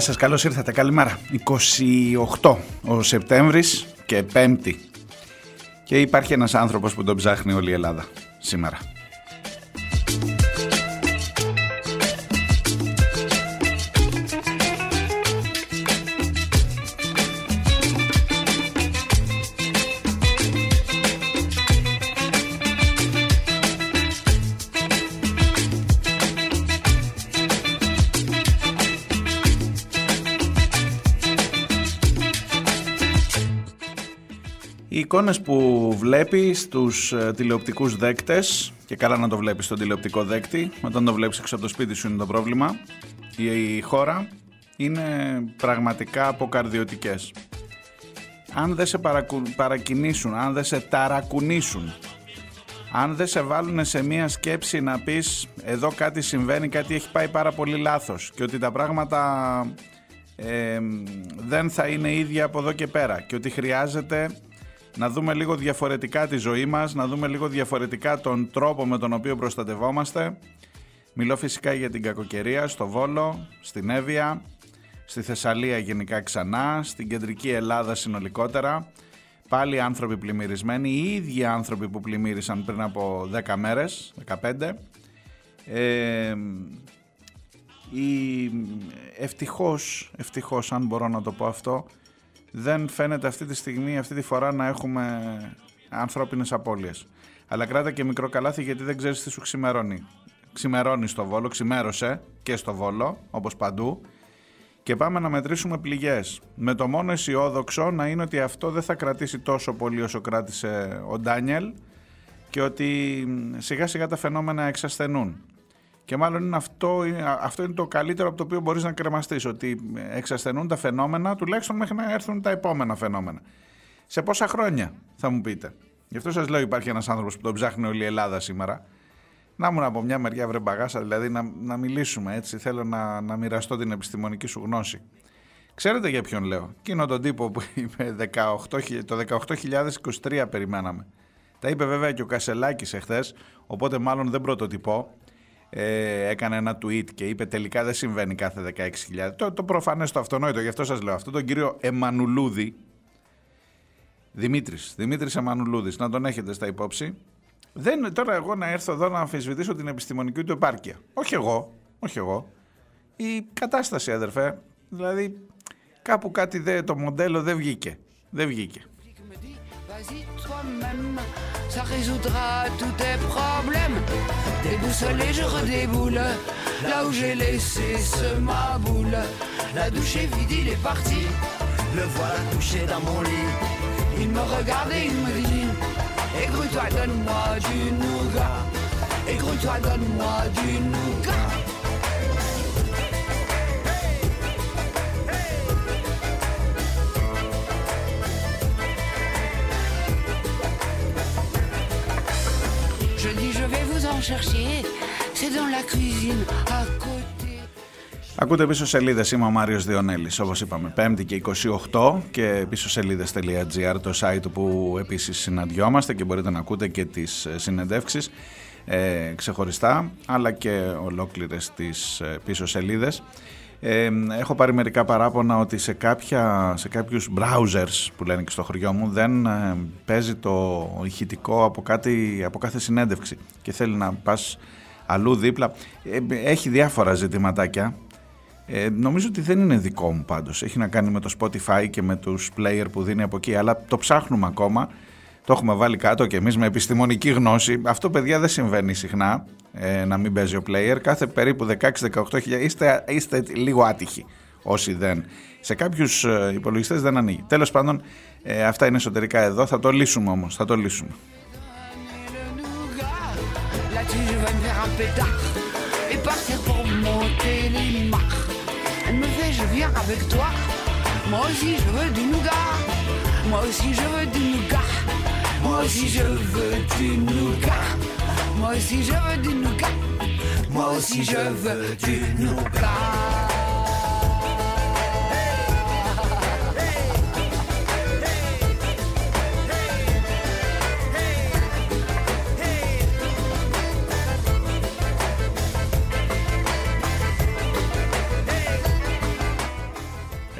Γεια σας, καλώς ήρθατε, καλημέρα. 28 ο Σεπτέμβρης και Πέμπτη. Και υπάρχει ένας άνθρωπος που τον ψάχνει όλη η Ελλάδα σήμερα. Εικόνες που βλέπει στους ε, τηλεοπτικούς δέκτες και καλά να το βλέπεις στον τηλεοπτικό δέκτη όταν το βλέπεις έξω από το σπίτι σου είναι το πρόβλημα. Η χώρα είναι πραγματικά αποκαρδιωτικές. Αν δεν σε παρακινήσουν, αν δεν σε ταρακουνήσουν αν δεν σε βάλουν σε μία σκέψη να πεις εδώ κάτι συμβαίνει, κάτι έχει πάει πάρα πολύ λάθος και ότι τα πράγματα ε, δεν θα είναι ίδια από εδώ και πέρα και ότι χρειάζεται να δούμε λίγο διαφορετικά τη ζωή μας, να δούμε λίγο διαφορετικά τον τρόπο με τον οποίο προστατευόμαστε. Μιλώ φυσικά για την κακοκαιρία στο Βόλο, στην Εύβοια, στη Θεσσαλία γενικά ξανά, στην κεντρική Ελλάδα συνολικότερα. Πάλι άνθρωποι πλημμυρισμένοι, οι ίδιοι άνθρωποι που πλημμύρισαν πριν από 10 μέρες, 15. Ε, η, ευτυχώς, ευτυχώς αν μπορώ να το πω αυτό, δεν φαίνεται αυτή τη στιγμή, αυτή τη φορά να έχουμε ανθρώπινες απώλειες. Αλλά κράτα και μικρό καλάθι γιατί δεν ξέρεις τι σου ξημερώνει. Ξημερώνει στο Βόλο, ξημέρωσε και στο Βόλο, όπως παντού. Και πάμε να μετρήσουμε πληγές. Με το μόνο αισιόδοξο να είναι ότι αυτό δεν θα κρατήσει τόσο πολύ όσο κράτησε ο Ντάνιελ και ότι σιγά σιγά τα φαινόμενα εξασθενούν. Και μάλλον είναι αυτό, αυτό είναι το καλύτερο από το οποίο μπορείς να κρεμαστείς, ότι εξασθενούν τα φαινόμενα, τουλάχιστον μέχρι να έρθουν τα επόμενα φαινόμενα. Σε πόσα χρόνια, θα μου πείτε. Γι' αυτό σας λέω υπάρχει ένας άνθρωπος που τον ψάχνει όλη η Ελλάδα σήμερα. Να μου από μια μεριά βρε μπαγάσα, δηλαδή να, να μιλήσουμε έτσι, θέλω να, να μοιραστώ την επιστημονική σου γνώση. Ξέρετε για ποιον λέω. Εκείνο τον τύπο που είπε 18, το 18.023 περιμέναμε. Τα είπε βέβαια και ο Κασελάκης εχθές, οπότε μάλλον δεν πρωτοτυπώ ε, έκανε ένα tweet και είπε τελικά δεν συμβαίνει κάθε 16.000. Το, το προφανές, το αυτονόητο, γι' αυτό σας λέω αυτό, τον κύριο Εμμανουλούδη, Δημήτρης, Δημήτρης Εμμανουλούδης, να τον έχετε στα υπόψη. Δεν τώρα εγώ να έρθω εδώ να αμφισβητήσω την επιστημονική του επάρκεια. Όχι εγώ, όχι εγώ. Η κατάσταση αδερφέ, δηλαδή κάπου κάτι δε, το μοντέλο δεν βγήκε. Δεν βγήκε. Ça résoudra tous tes problèmes. Déboussolé, je redéboule là où j'ai laissé ce ma boule. La douche est vide, il est parti. Le voilà couché dans mon lit. Il me regarde et il me dit Écoute-toi, donne-moi du nougat. Écoute-toi, donne-moi du nougat. Ακούτε πίσω σελίδες. Είμαι ο Μάριος Διονέλης. Όπως είπαμε, 5η και 28 και πίσω σελίδε.gr, το site που επίσης συναντιόμαστε και μπορείτε να ακούτε και τις ε, συνεντεύξεις ε, ξεχωριστά, αλλά και ολόκληρες τις ε, πίσω σελίδες. Ε, έχω πάρει μερικά παράπονα ότι σε, κάποια, σε κάποιους browsers που λένε και στο χωριό μου δεν ε, παίζει το ηχητικό από, κάτι, από κάθε συνέντευξη και θέλει να πας αλλού δίπλα. Ε, έχει διάφορα ζητηματάκια. Ε, νομίζω ότι δεν είναι δικό μου πάντως. Έχει να κάνει με το Spotify και με τους player που δίνει από εκεί, αλλά το ψάχνουμε ακόμα. Το έχουμε βάλει κάτω και εμείς με επιστημονική γνώση. Αυτό παιδιά δεν συμβαίνει συχνά ε, να μην παίζει ο player. Κάθε περίπου 16-18 είστε, είστε λίγο άτυχοι όσοι δεν. Σε κάποιους ε, υπολογιστές δεν ανοίγει. Τέλος πάντων ε, αυτά είναι εσωτερικά εδώ. Θα το λύσουμε όμως. Θα το λύσουμε. Moi aussi je veux du nougat. Moi aussi je veux du nougat. Moi aussi je veux du nougat. Moi aussi je veux du nougat.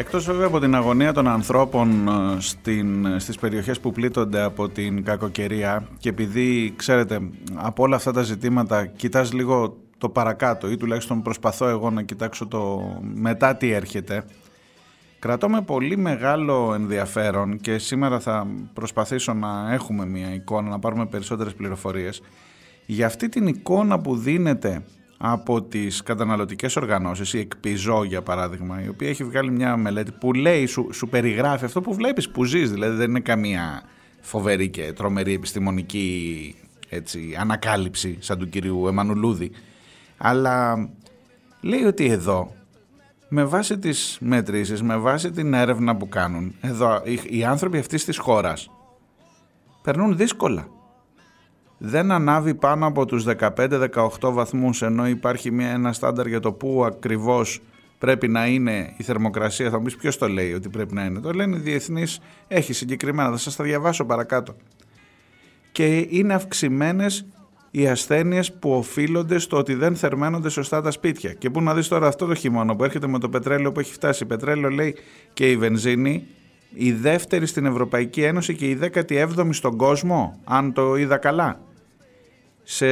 Εκτός βέβαια από την αγωνία των ανθρώπων ε, στην, στις περιοχές που πλήττονται από την κακοκαιρία και επειδή ξέρετε από όλα αυτά τα ζητήματα κοιτάς λίγο το παρακάτω ή τουλάχιστον προσπαθώ εγώ να κοιτάξω το μετά τι έρχεται κρατώ με πολύ μεγάλο ενδιαφέρον και σήμερα θα προσπαθήσω να έχουμε μια εικόνα, να πάρουμε περισσότερες πληροφορίες για αυτή την εικόνα που δίνεται από τις καταναλωτικές οργανώσεις, η Εκπιζό για παράδειγμα, η οποία έχει βγάλει μια μελέτη που λέει, σου, σου περιγράφει αυτό που βλέπεις που ζεις, δηλαδή δεν είναι καμία φοβερή και τρομερή επιστημονική έτσι, ανακάλυψη σαν του κυρίου Εμμανουλούδη, αλλά λέει ότι εδώ με βάση τις μετρήσεις, με βάση την έρευνα που κάνουν, εδώ οι, οι άνθρωποι αυτής της χώρας περνούν δύσκολα δεν ανάβει πάνω από τους 15-18 βαθμούς ενώ υπάρχει μια, ένα στάνταρ για το πού ακριβώς πρέπει να είναι η θερμοκρασία. Θα μου πεις ποιος το λέει ότι πρέπει να είναι. Το λένε οι διεθνείς, έχει συγκεκριμένα, θα σας τα διαβάσω παρακάτω. Και είναι αυξημένες οι ασθένειες που οφείλονται στο ότι δεν θερμαίνονται σωστά τα σπίτια. Και πού να δεις τώρα αυτό το χειμώνα που έρχεται με το πετρέλαιο που έχει φτάσει. Πετρέλαιο λέει και η βενζίνη, η δεύτερη στην Ευρωπαϊκή Ένωση και η 17η στον κόσμο, αν το είδα καλά σε,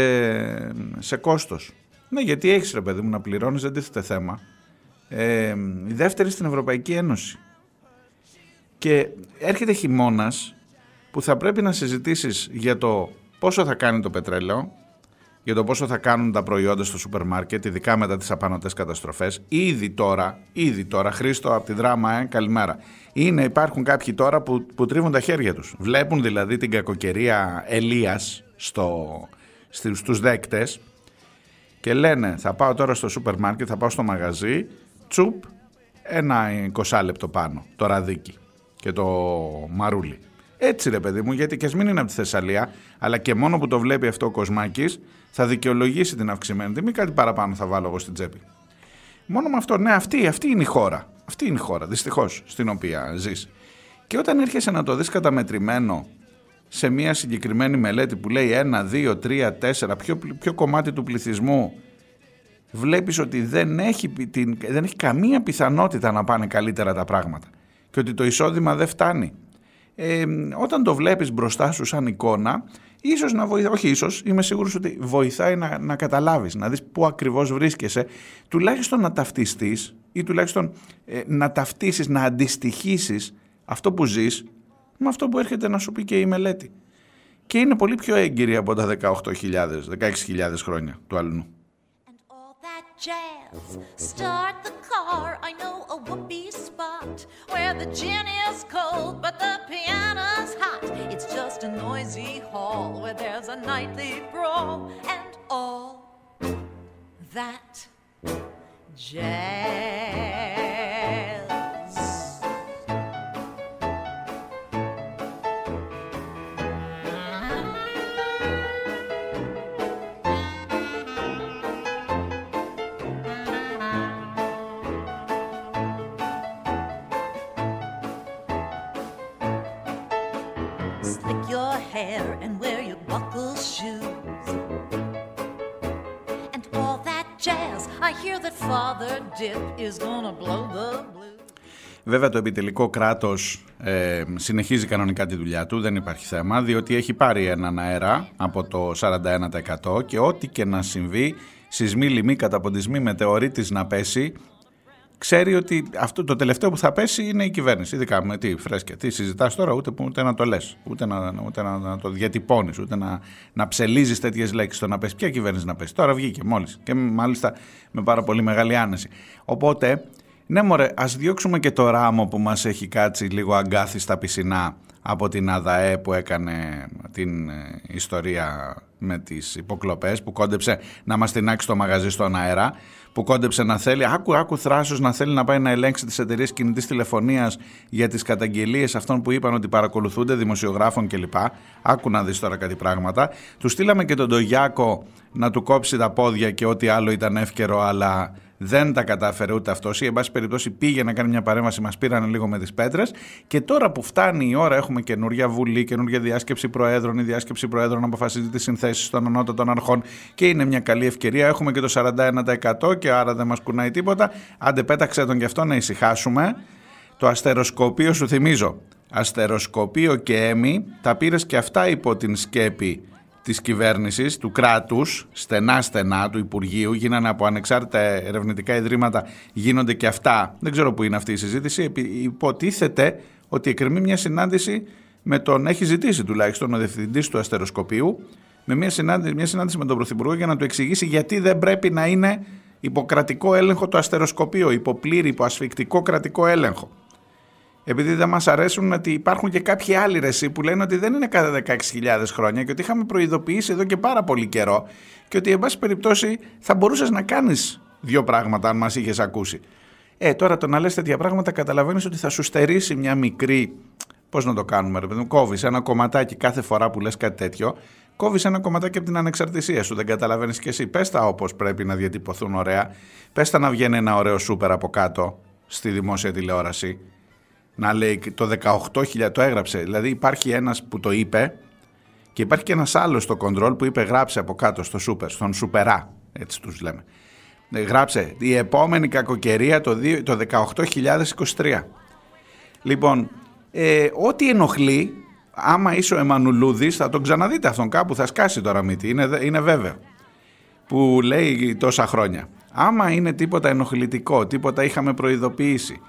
σε κόστος. Ναι, γιατί έχεις ρε παιδί μου να πληρώνεις, δεν τίθεται θέμα. Ε, η δεύτερη στην Ευρωπαϊκή Ένωση. Και έρχεται χειμώνας που θα πρέπει να συζητήσεις για το πόσο θα κάνει το πετρέλαιο, για το πόσο θα κάνουν τα προϊόντα στο σούπερ μάρκετ, ειδικά μετά τις απανοτές καταστροφές. Ήδη τώρα, ήδη τώρα, Χρήστο από τη δράμα, ε, καλημέρα. Είναι, υπάρχουν κάποιοι τώρα που, που τρίβουν τα χέρια τους. Βλέπουν δηλαδή την κακοκαιρία Ελίας στο, στους δέκτες και λένε θα πάω τώρα στο σούπερ μάρκετ, θα πάω στο μαγαζί, τσουπ, ένα 20 λεπτό πάνω, το ραδίκι και το μαρούλι. Έτσι ρε παιδί μου, γιατί και ας μην είναι από τη Θεσσαλία, αλλά και μόνο που το βλέπει αυτό ο Κοσμάκης, θα δικαιολογήσει την αυξημένη τιμή, κάτι παραπάνω θα βάλω εγώ στην τσέπη. Μόνο με αυτό, ναι, αυτή, αυτή είναι η χώρα. Αυτή είναι η χώρα, δυστυχώς, στην οποία ζεις. Και όταν έρχεσαι να το δεις καταμετρημένο σε μια συγκεκριμένη μελέτη που λέει 1, 2, 3, 4, ποιο, ποιο κομμάτι του πληθυσμού βλέπεις ότι δεν έχει, την, δεν έχει καμία πιθανότητα να πάνε καλύτερα τα πράγματα και ότι το εισόδημα δεν φτάνει. Ε, όταν το βλέπεις μπροστά σου σαν εικόνα, ίσως να βοηθάει, όχι ίσως, είμαι σίγουρος ότι βοηθάει να, να καταλάβεις, να δεις πού ακριβώς βρίσκεσαι, τουλάχιστον να ταυτιστείς ή τουλάχιστον ε, να ταυτίσεις, να αντιστοιχίσεις αυτό που ζεις με αυτό που έρχεται να σου πει και η μελέτη. Και είναι πολύ πιο έγκυρη από τα 18.000, 16.000 χρόνια του αλλού. jazz. Start the car, I know a whoopee spot where the gin is cold but the piano's hot. It's just a noisy hall where there's a nightly brawl and all that jazz. That jazz. I hear that Father Dip is gonna blow the blues. Βέβαια το επιτελικό κράτος ε, συνεχίζει κανονικά τη δουλειά του, δεν υπάρχει θέμα, διότι έχει πάρει έναν αέρα από το 41% και ό,τι και να συμβεί, σεισμοί, λοιμοί, καταποντισμοί, μετεωρίτης να πέσει, ξέρει ότι αυτό το τελευταίο που θα πέσει είναι η κυβέρνηση. Ειδικά με τι φρέσκια. Τι συζητάς τώρα, ούτε, ούτε να το λες, ούτε, να, ούτε να, να το διατυπώνεις, ούτε να, να ψελίζεις τέτοιες λέξεις. Το να πέσει. Ποια κυβέρνηση να πέσει. Τώρα βγήκε μόλις. Και μάλιστα με πάρα πολύ μεγάλη άνεση. Οπότε, ναι, μωρέ, ας διώξουμε και το ράμο που μας έχει κάτσει λίγο αγκάθι στα πισινά από την ΑΔΑΕ που έκανε την ε, ιστορία με τις υποκλοπές που κόντεψε να μας τεινάξει το μαγαζί στον αέρα που κόντεψε να θέλει, άκου, άκου θράσος να θέλει να πάει να ελέγξει τις εταιρείες κινητής τηλεφωνίας για τις καταγγελίες αυτών που είπαν ότι παρακολουθούνται δημοσιογράφων κλπ. Άκου να δεις τώρα κάτι πράγματα. Του στείλαμε και τον Τογιάκο να του κόψει τα πόδια και ό,τι άλλο ήταν εύκαιρο αλλά δεν τα κατάφερε ούτε αυτός ή εν πάση περιπτώσει πήγε να κάνει μια παρέμβαση, μας πήραν λίγο με τις πέτρες. Και τώρα που φτάνει η ώρα, έχουμε καινούργια βουλή, καινούργια διάσκεψη προέδρων. Η διάσκεψη προέδρων αποφασίζει τις συνθέσεις των ανώτατων αρχών και είναι μια καλή ευκαιρία. Έχουμε και το 41% και άρα δεν μας κουνάει τίποτα. Άντε, πέταξε τον και αυτό να ησυχάσουμε. Το αστεροσκοπείο, σου θυμίζω, αστεροσκοπείο και έμι, τα πήρες και αυτά υπό την σκέπη της κυβέρνησης, του κράτους, στενά-στενά του Υπουργείου, γίνανε από ανεξάρτητα ερευνητικά ιδρύματα, γίνονται και αυτά. Δεν ξέρω πού είναι αυτή η συζήτηση. Υποτίθεται ότι εκκρεμεί μια συνάντηση με τον, έχει ζητήσει τουλάχιστον ο διευθυντής του αστεροσκοπίου, με μια συνάντηση, μια συνάντηση με τον Πρωθυπουργό για να του εξηγήσει γιατί δεν πρέπει να είναι υποκρατικό έλεγχο το αστεροσκοπείο, υποπλήρη, υποασφικτικό κρατικό έλεγχο επειδή δεν μας αρέσουν ότι υπάρχουν και κάποιοι άλλοι ρεσί που λένε ότι δεν είναι cada 16.000 χρόνια και ότι είχαμε προειδοποιήσει εδώ και πάρα πολύ καιρό και ότι εν πάση περιπτώσει θα μπορούσες να κάνεις δύο πράγματα αν μας είχες ακούσει. Ε, τώρα το να λες τέτοια πράγματα καταλαβαίνεις ότι θα σου στερήσει μια μικρή, πώς να το κάνουμε ρε παιδί κόβεις ένα κομματάκι κάθε φορά που λες κάτι τέτοιο, κόβεις ένα κομματάκι από την ανεξαρτησία σου, δεν καταλαβαίνεις και εσύ. Πες τα όπως πρέπει να διατυπωθούν ωραία, πες τα να βγαίνει ένα ωραίο σούπερ από κάτω στη δημόσια τηλεόραση να λέει το 18.000, το έγραψε. Δηλαδή υπάρχει ένας που το είπε και υπάρχει και ένας άλλος στο control που είπε γράψε από κάτω στο super, στον σουπερά, έτσι τους λέμε. Ε, γράψε η επόμενη κακοκαιρία το, το 18.023. Λοιπόν, ε, ό,τι ενοχλεί, άμα είσαι ο Εμμανουλούδης θα τον ξαναδείτε αυτόν κάπου, θα σκάσει τώρα μύτη, είναι, είναι βέβαιο. Που λέει τόσα χρόνια. Άμα είναι τίποτα ενοχλητικό, τίποτα είχαμε προειδοποιήσει,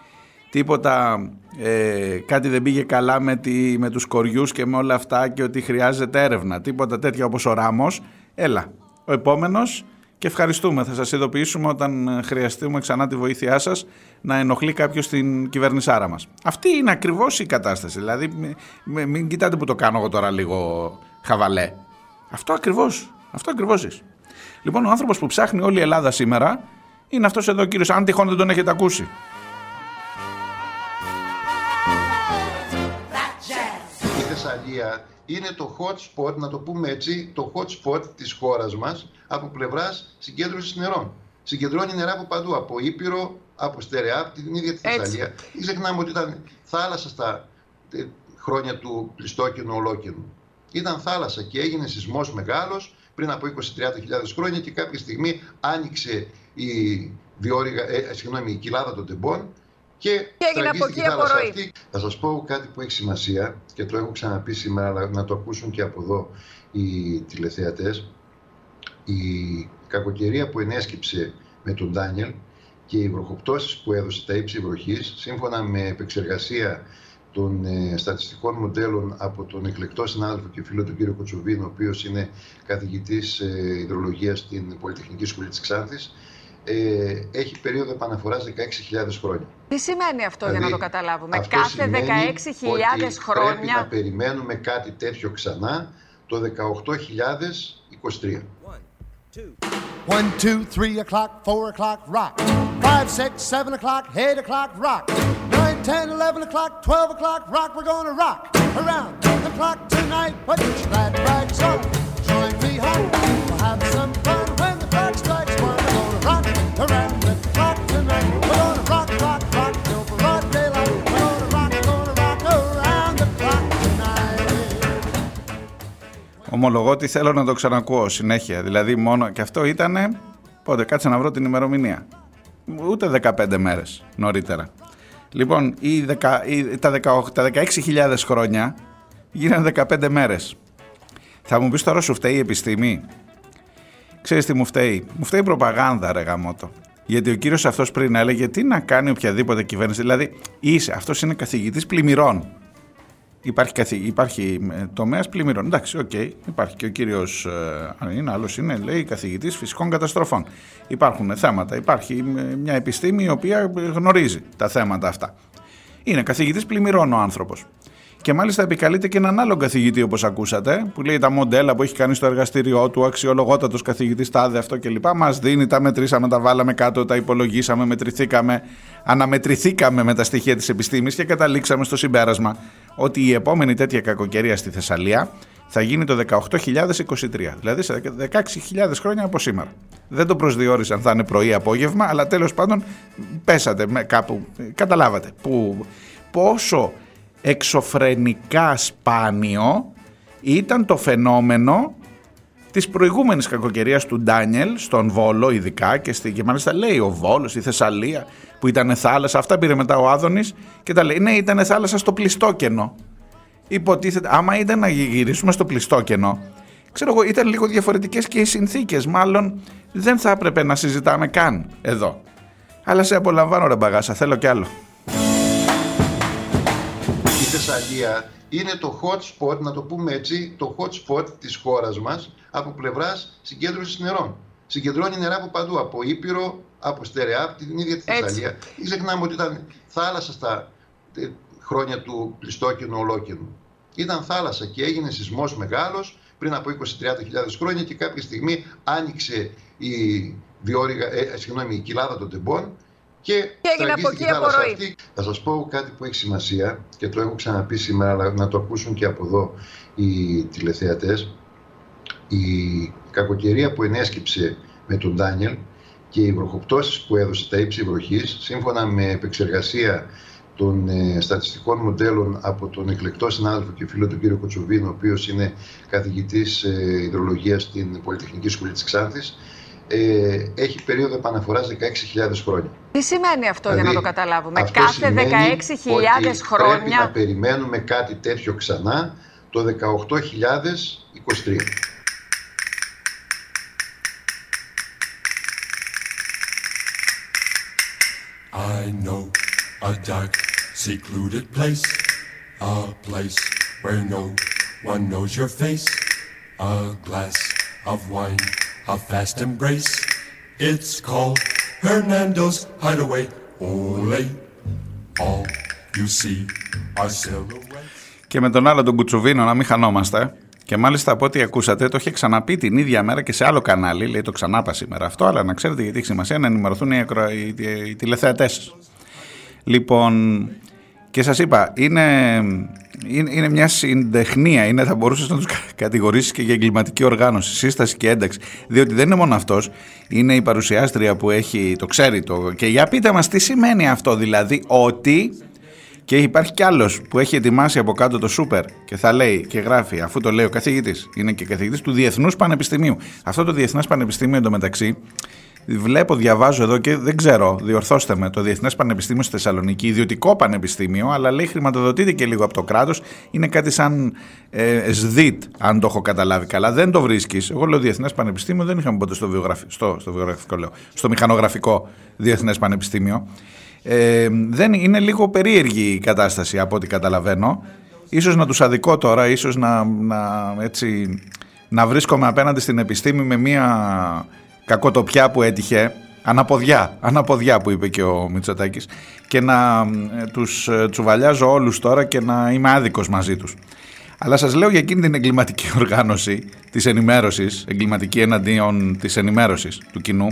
τίποτα ε, κάτι δεν πήγε καλά με, τη, με τους κοριούς και με όλα αυτά και ότι χρειάζεται έρευνα, τίποτα τέτοια όπως ο Ράμος, έλα, ο επόμενος και ευχαριστούμε. Θα σας ειδοποιήσουμε όταν χρειαστούμε ξανά τη βοήθειά σας να ενοχλεί κάποιος την κυβερνησάρα μας. Αυτή είναι ακριβώς η κατάσταση, δηλαδή μην, μην κοιτάτε που το κάνω εγώ τώρα λίγο χαβαλέ. Αυτό ακριβώς, αυτό ακριβώς είσαι. Λοιπόν, ο άνθρωπος που ψάχνει όλη η Ελλάδα σήμερα είναι αυτός εδώ ο κύριος, αν τυχόν δεν τον έχετε ακούσει. Είναι το hot spot, να το πούμε έτσι, το hot spot της χώρας μας από πλευράς συγκέντρωσης νερών. Συγκεντρώνει νερά από παντού, από Ήπειρο, από Στερεά, από την ίδια τη Θεσσαλία. Μην ξεχνάμε ότι ήταν θάλασσα στα ε, χρόνια του Πλιστόκινου Ολόκινου. Ήταν θάλασσα και έγινε σεισμός μεγάλος πριν από 20-30 χρόνια και κάποια στιγμή άνοιξε η, διόρυγα, ε, συγγνώμη, η κοιλάδα των τεμπών και, και έγινε από εκεί απορροή. Θα σας πω κάτι που έχει σημασία και το έχω ξαναπεί σήμερα, αλλά να το ακούσουν και από εδώ οι τηλεθεατές. Η κακοκαιρία που ενέσκυψε με τον Ντάνιελ και οι βροχοπτώσεις που έδωσε τα ύψη βροχής, σύμφωνα με επεξεργασία των ε, στατιστικών μοντέλων από τον εκλεκτό συνάδελφο και φίλο του κύριο Κοτσοβίν, ο οποίος είναι καθηγητής ε, υδρολογίας στην Πολυτεχνική Σχολή της Ξάνθης, ε, έχει περίοδο επαναφοράς 16.000 χρόνια. Τι σημαίνει αυτό για να το δηλαδή, καταλάβουμε. Κάθε 16.000 χρόνια. Πρέπει να περιμένουμε κάτι τέτοιο ξανά το 18.023. 1, 2, 3 o'clock, 4 o'clock, rock. 5, 6, 7 o'clock, 8 o'clock, rock. 9, 10, 11 o'clock, 12 o'clock, rock. We're gonna rock around the clock tonight. Put your glad rags on. Join me home. Ομολογώ ότι θέλω να το ξανακούω συνέχεια. Δηλαδή, μόνο και αυτό ήταν. Πότε, κάτσε να βρω την ημερομηνία. Ούτε 15 μέρες νωρίτερα. Λοιπόν, οι δεκα, τα, 18, τα 16.000 χρόνια γίνανε 15 μέρες. Θα μου πεις τώρα σου φταίει η επιστήμη; Ξέρεις τι μου φταίει; Μου φταίει η προπαγάνδα ρε γαμότο. Γιατί ο κύριος αυτός πριν έλεγε τι να κάνει οποιαδήποτε κυβέρνηση. Δηλαδή, είσαι, αυτός είναι καθηγητής πλημμυρών. Υπάρχει, καθη, υπάρχει ε, τομέας πλημμυρών. Εντάξει, OK. Okay. Υπάρχει και ο κύριος. Ε, αν είναι άλλος, είναι λέει καθηγητής φυσικών καταστροφών. Υπάρχουν θέματα. Υπάρχει ε, μια επιστήμη η οποία γνωρίζει τα θέματα αυτά. Είναι καθηγητής πλημμυρών ο άνθρωπος. Και μάλιστα επικαλείται και έναν άλλον καθηγητή, όπως ακούσατε, που λέει τα μοντέλα που έχει κάνει στο εργαστήριό του, αξιολογότατος καθηγητής, τάδε αυτό κλπ. Μας δίνει, τα μετρήσαμε, τα βάλαμε κάτω, τα υπολογίσαμε, μετρηθήκαμε, αναμετρηθήκαμε με τα στοιχεία της επιστήμης και καταλήξαμε στο συμπέρασμα ότι η επόμενη τέτοια κακοκαιρία στη Θεσσαλία θα γίνει το 18.023, δηλαδή σε 16.000 χρόνια από σήμερα. Δεν το προσδιορίσαν θα είναι πρωί-απόγευμα, αλλά τέλος πάντων πέσατε κάπου, καταλάβατε που, πόσο εξωφρενικά σπάνιο ήταν το φαινόμενο της προηγούμενης κακοκαιρίας του Ντάνιελ στον Βόλο ειδικά και, στη, και μάλιστα λέει ο Βόλος, η Θεσσαλία που ήταν θάλασσα, αυτά πήρε μετά ο Άδωνης και τα λέει ναι ήταν θάλασσα στο πλιστόκενο υποτίθεται άμα ήταν να γυρίσουμε στο πλιστόκενο ξέρω εγώ ήταν λίγο διαφορετικές και οι συνθήκες μάλλον δεν θα έπρεπε να συζητάμε καν εδώ. Αλλά σε απολαμβάνω ρε μπαγάσα θέλω κι άλλο Θεσσαλία είναι το hot spot, να το πούμε έτσι, το hot spot της χώρας μας από πλευράς συγκέντρωσης νερών. Συγκεντρώνει νερά από παντού, από Ήπειρο, από Στερεά, από την ίδια τη Θεσσαλία. Μην ξεχνάμε ότι ήταν θάλασσα στα ε, χρόνια του Πλιστόκινου Ολόκινου. Ήταν θάλασσα και έγινε σεισμός μεγάλος πριν από 20-30 χρόνια και κάποια στιγμή άνοιξε η, διόρυγα, ε, συγγνώμη, η κοιλάδα των τεμπών και, και έγινε από εκεί απορροή. Θα σας πω κάτι που έχει σημασία και το έχω ξαναπεί σήμερα, αλλά να το ακούσουν και από εδώ οι τηλεθεατές. Η κακοκαιρία που ενέσκυψε με τον Ντάνιελ και οι βροχοπτώσεις που έδωσε τα ύψη βροχής, σύμφωνα με επεξεργασία των ε, στατιστικών μοντέλων από τον εκλεκτό συνάδελφο και φίλο του κύριο Κοτσουβίνο, ο οποίος είναι καθηγητής ε, υδρολογίας στην Πολυτεχνική Σχολή της Ξάνθης, ε, έχει περίοδο επαναφοράς 16.000 χρόνια. Τι σημαίνει αυτό για να το καταλάβουμε. Κάθε 16.000 χρόνια... Πρέπει να περιμένουμε κάτι τέτοιο ξανά το 18.023. I know a dark, secluded place, a place where no one knows your face, a glass of wine a fast embrace. It's called Hernando's Hideaway. Ole, all you see are silhouettes. Και με τον άλλο τον Κουτσουβίνο να μην χανόμαστε. Και μάλιστα από ό,τι ακούσατε, το είχε ξαναπεί την ίδια μέρα και σε άλλο κανάλι. Λέει το ξανάπα σήμερα αυτό, αλλά να ξέρετε γιατί έχει σημασία να ενημερωθούν οι, ακρο... οι, οι, οι τηλεθεατές. Λοιπόν, και σας είπα, είναι, είναι, είναι μια συντεχνία, είναι, θα μπορούσες να τους κατηγορήσεις και για εγκληματική οργάνωση, σύσταση και ένταξη, διότι δεν είναι μόνο αυτός, είναι η παρουσιάστρια που έχει, το ξέρει το, και για πείτε μας τι σημαίνει αυτό, δηλαδή ότι... Και υπάρχει κι άλλος που έχει ετοιμάσει από κάτω το σούπερ και θα λέει και γράφει, αφού το λέει ο καθηγητής, είναι και καθηγητής του Διεθνούς Πανεπιστημίου. Αυτό το Διεθνές Πανεπιστήμιο εντωμεταξύ Βλέπω, διαβάζω εδώ και δεν ξέρω, διορθώστε με, το Διεθνές Πανεπιστήμιο στη Θεσσαλονίκη, ιδιωτικό πανεπιστήμιο, αλλά λέει χρηματοδοτείται και λίγο από το κράτος. Είναι κάτι σαν ε, ΣΔΙΤ, αν το έχω καταλάβει καλά. Δεν το βρίσκεις. Εγώ λέω Διεθνές Πανεπιστήμιο, δεν είχαμε ποτέ στο, βιογραφικό, στο, στο, βιογραφικό, λέω, στο μηχανογραφικό Διεθνές Πανεπιστήμιο. Ε, δεν είναι λίγο περίεργη η κατάσταση από ό,τι καταλαβαίνω. Ίσως να τους αδικό τώρα, ίσως να, να, έτσι, να βρίσκομαι απέναντι στην επιστήμη με μια κακοτοπιά που έτυχε, αναποδιά, αναποδιά που είπε και ο Μητσοτάκης και να ε, τους ε, τσουβαλιάζω όλους τώρα και να είμαι άδικος μαζί τους. Αλλά σας λέω για εκείνη την εγκληματική οργάνωση της ενημέρωσης, εγκληματική εναντίον της ενημέρωσης του κοινού,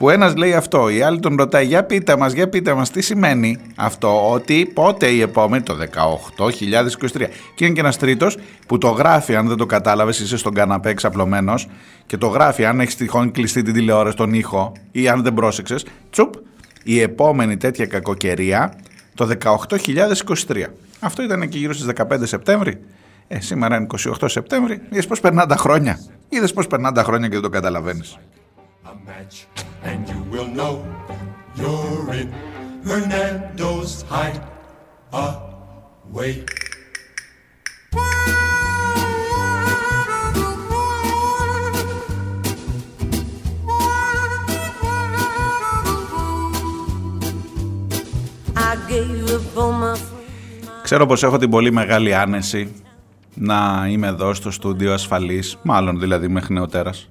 που ένας λέει αυτό, η άλλη τον ρωτάει για πείτε μας, για πείτε μας τι σημαίνει αυτό, ότι πότε η επόμενη, το 18.023. Και είναι και ένας τρίτος που το γράφει, αν δεν το κατάλαβες, είσαι στον καναπέ εξαπλωμένος και το γράφει, αν έχεις τυχόν κλειστεί την τηλεόραση, τον ήχο ή αν δεν πρόσεξες, τσουπ, η επόμενη τέτοια κακοκαιρία το 18.023. Αυτό ήταν και γύρω στις 15 Σεπτέμβρη. Ε, σήμερα είναι 28 Σεπτέμβρη. Είδες πώς περνάνε τα χρόνια. Είδες πώς περνάνε τα χρόνια και δεν το καταλαβαίνεις match, and you will know you're in Hernando's hideaway. Ξέρω πως έχω την πολύ μεγάλη άνεση να είμαι εδώ στο στούντιο ασφαλής, μάλλον δηλαδή μέχρι νεοτέρας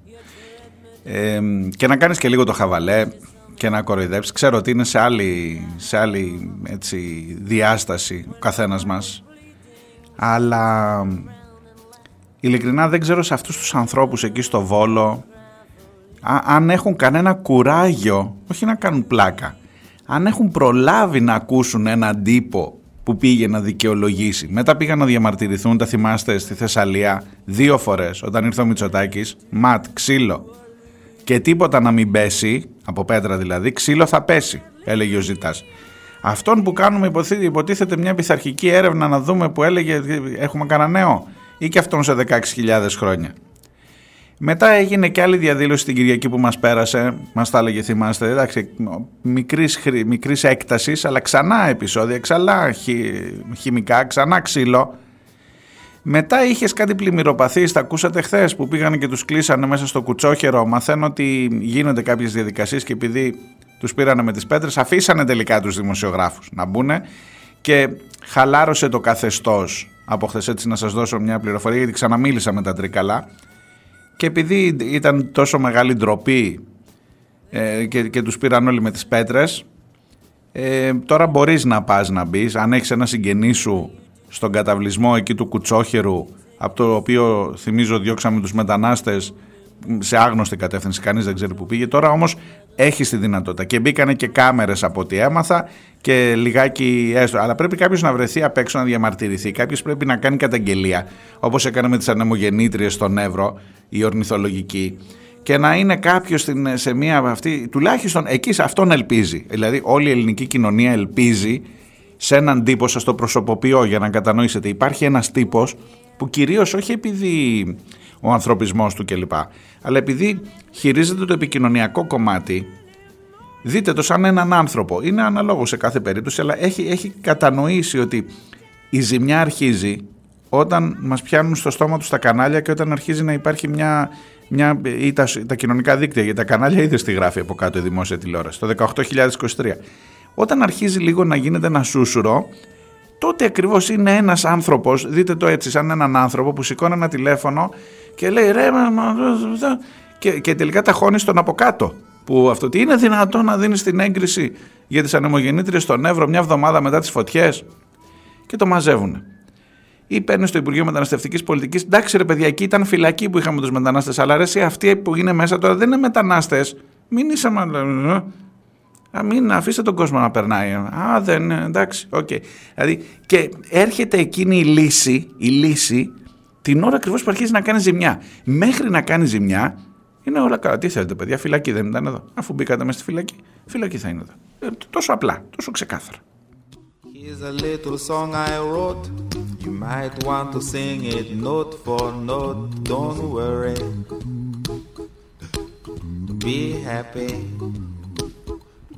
ε, και να κάνεις και λίγο το χαβαλέ και να κοροϊδέψεις. Ξέρω ότι είναι σε άλλη, σε άλλη έτσι, διάσταση ο καθένας μας αλλά ειλικρινά δεν ξέρω σε αυτούς τους ανθρώπους εκεί στο Βόλο αν έχουν κανένα κουράγιο, όχι να κάνουν πλάκα, αν έχουν προλάβει να ακούσουν έναν τύπο που πήγε να δικαιολογήσει. Μετά πήγαν να διαμαρτυρηθούν, τα θυμάστε, στη Θεσσαλία δύο φορές όταν ήρθε ο Μητσοτάκης, ματ, ξύλο. Και τίποτα να μην πέσει, από πέτρα δηλαδή, ξύλο θα πέσει, έλεγε ο Ζητάς. Αυτόν που κάνουμε υποτίθεται μια πειθαρχική έρευνα να δούμε που έλεγε έχουμε κανένα νέο ή και αυτόν σε 16.000 χρόνια. Μετά έγινε και άλλη διαδήλωση την Κυριακή που μας πέρασε, μας τα έλεγε θυμάστε, εντάξει, μικρής, μικρής έκτασης, αλλά ξανά επεισόδια, ξανά χημικά, ξανά ξύλο. Μετά είχες κάτι πλημμυροπαθή, τα ακούσατε χθες που πήγανε και τους κλείσανε μέσα στο κουτσόχερο. Μαθαίνω ότι γίνονται κάποιες διαδικασίες και επειδή τους πήρανε με τις πέτρες, αφήσανε τελικά τους δημοσιογράφους να μπουν και χαλάρωσε το καθεστώς από χθες. Έτσι, να σας δώσω μια πληροφορία, γιατί ξαναμίλησα με τα τρίκαλα και επειδή ήταν τόσο μεγάλη ντροπή ε, και, και τους πήραν όλοι με τις πέτρες ε, τώρα μπορείς να πας να μπεις. αν έχεις ένα συγγενή σου στον καταβλισμό εκεί του Κουτσόχερου από το οποίο θυμίζω διώξαμε τους μετανάστες σε άγνωστη κατεύθυνση, κανείς δεν ξέρει που πήγε. Τώρα όμως έχει τη δυνατότητα και μπήκανε και κάμερες από ό,τι έμαθα και λιγάκι έστω. Αλλά πρέπει κάποιος να βρεθεί απ' έξω να διαμαρτυρηθεί. Κάποιος πρέπει να κάνει καταγγελία, όπως έκανε με τις ανεμογεννήτριες στον Εύρο, η ορνηθολογική. Και να είναι κάποιος σε μία από αυτή, τουλάχιστον εκεί σε αυτόν ελπίζει. Δηλαδή, όλη η ελληνική κοινωνία ελπίζει σε έναν τύπο, σας το προσωποποιώ για να κατανοήσετε. Υπάρχει ένας τύπος που κυρίως όχι επειδή ο ανθρωπισμός του κλπ. Αλλά επειδή χειρίζεται το επικοινωνιακό κομμάτι, δείτε το σαν έναν άνθρωπο. Είναι αναλόγως σε κάθε περίπτωση, αλλά έχει, έχει κατανοήσει ότι η ζημιά αρχίζει όταν μας πιάνουν στο στόμα τους τα κανάλια και όταν αρχίζει να υπάρχει μια, μια ή τα, τα κοινωνικά δίκτυα, γιατί τα κανάλια είδες στη γράφει από κάτω η δημόσια τηλεόραση, το 18.023. Όταν αρχίζει λίγο να γίνεται ένα σούσουρο, τότε ακριβώς είναι ένας άνθρωπος, δείτε το έτσι, σαν έναν άνθρωπο που σηκώνει ένα τηλέφωνο και λέει ρε μα, και, και τελικά τα χώνεις στον από κάτω. Που αυτό τι είναι δυνατόν να δίνεις την έγκριση για τις ανεμογεννήτριες στον Εύρο μια εβδομάδα μετά τις φωτιές. Και το μαζεύουν. Ή παίρνει στο Υπουργείο Μεταναστευτικής Πολιτικής. Εντάξει, ρε παιδιά, εκεί ήταν φυλακή που είχαμε τους μετανάστες. Αλλά ρε, αυτοί που είναι μέσα τώρα δεν είναι μετανάστες. Μην είσαι μα. Α, μην αφήστε τον κόσμο να περνάει. Α, δεν, εντάξει, OK. Okay. Δηλαδή, και έρχεται εκείνη η λύση, η λύση την ώρα ακριβώς που αρχίζει να κάνει ζημιά. Μέχρι να κάνει ζημιά, είναι όλα καλά. Τι θέλετε, παιδιά, φυλακή δεν ήταν εδώ. Αφού μπήκατε μέσα στη φυλακή, φυλακή θα είναι εδώ. Ε, τόσο απλά, τόσο ξεκάθαρα. Here's a little song I wrote. You might want to sing it note for note. Don't worry. Be happy.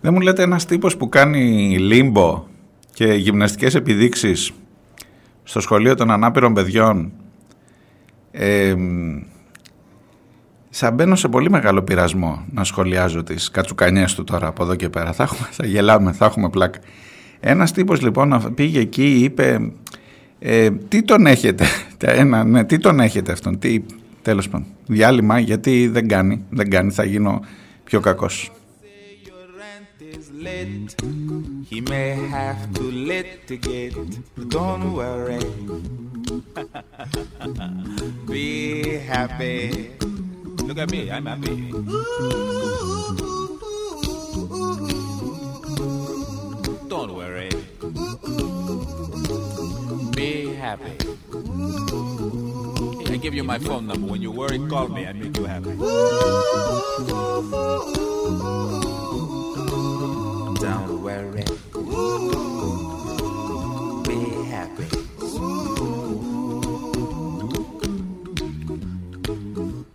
Δεν μου λέτε ένας τύπος που κάνει λίμπο και γυμναστικές επιδείξεις στο σχολείο των ανάπηρων παιδιών ε, θα μπαίνω σε πολύ μεγάλο πειρασμό να σχολιάζω τις κατσουκανιές του τώρα από εδώ και πέρα. Θα, έχουμε, θα γελάμε, θα έχουμε πλάκα. Ένας τύπος λοιπόν πήγε εκεί, είπε ε, τι τον έχετε, ένα, ναι, τι τον έχετε αυτόν, τι, τέλος πάντων, διάλειμμα γιατί δεν κάνει, δεν κάνει, θα γίνω πιο κακός. He may have to litigate, don't worry. Be happy. Look at me, I'm happy. Don't worry. Be happy. I give you my phone number. When you worry, call me. I make you happy. Don't worry. Be happy.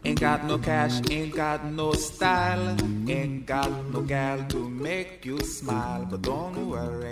Ain't got no cash, ain't got no style, ain't got no gal to make you smile, but don't worry.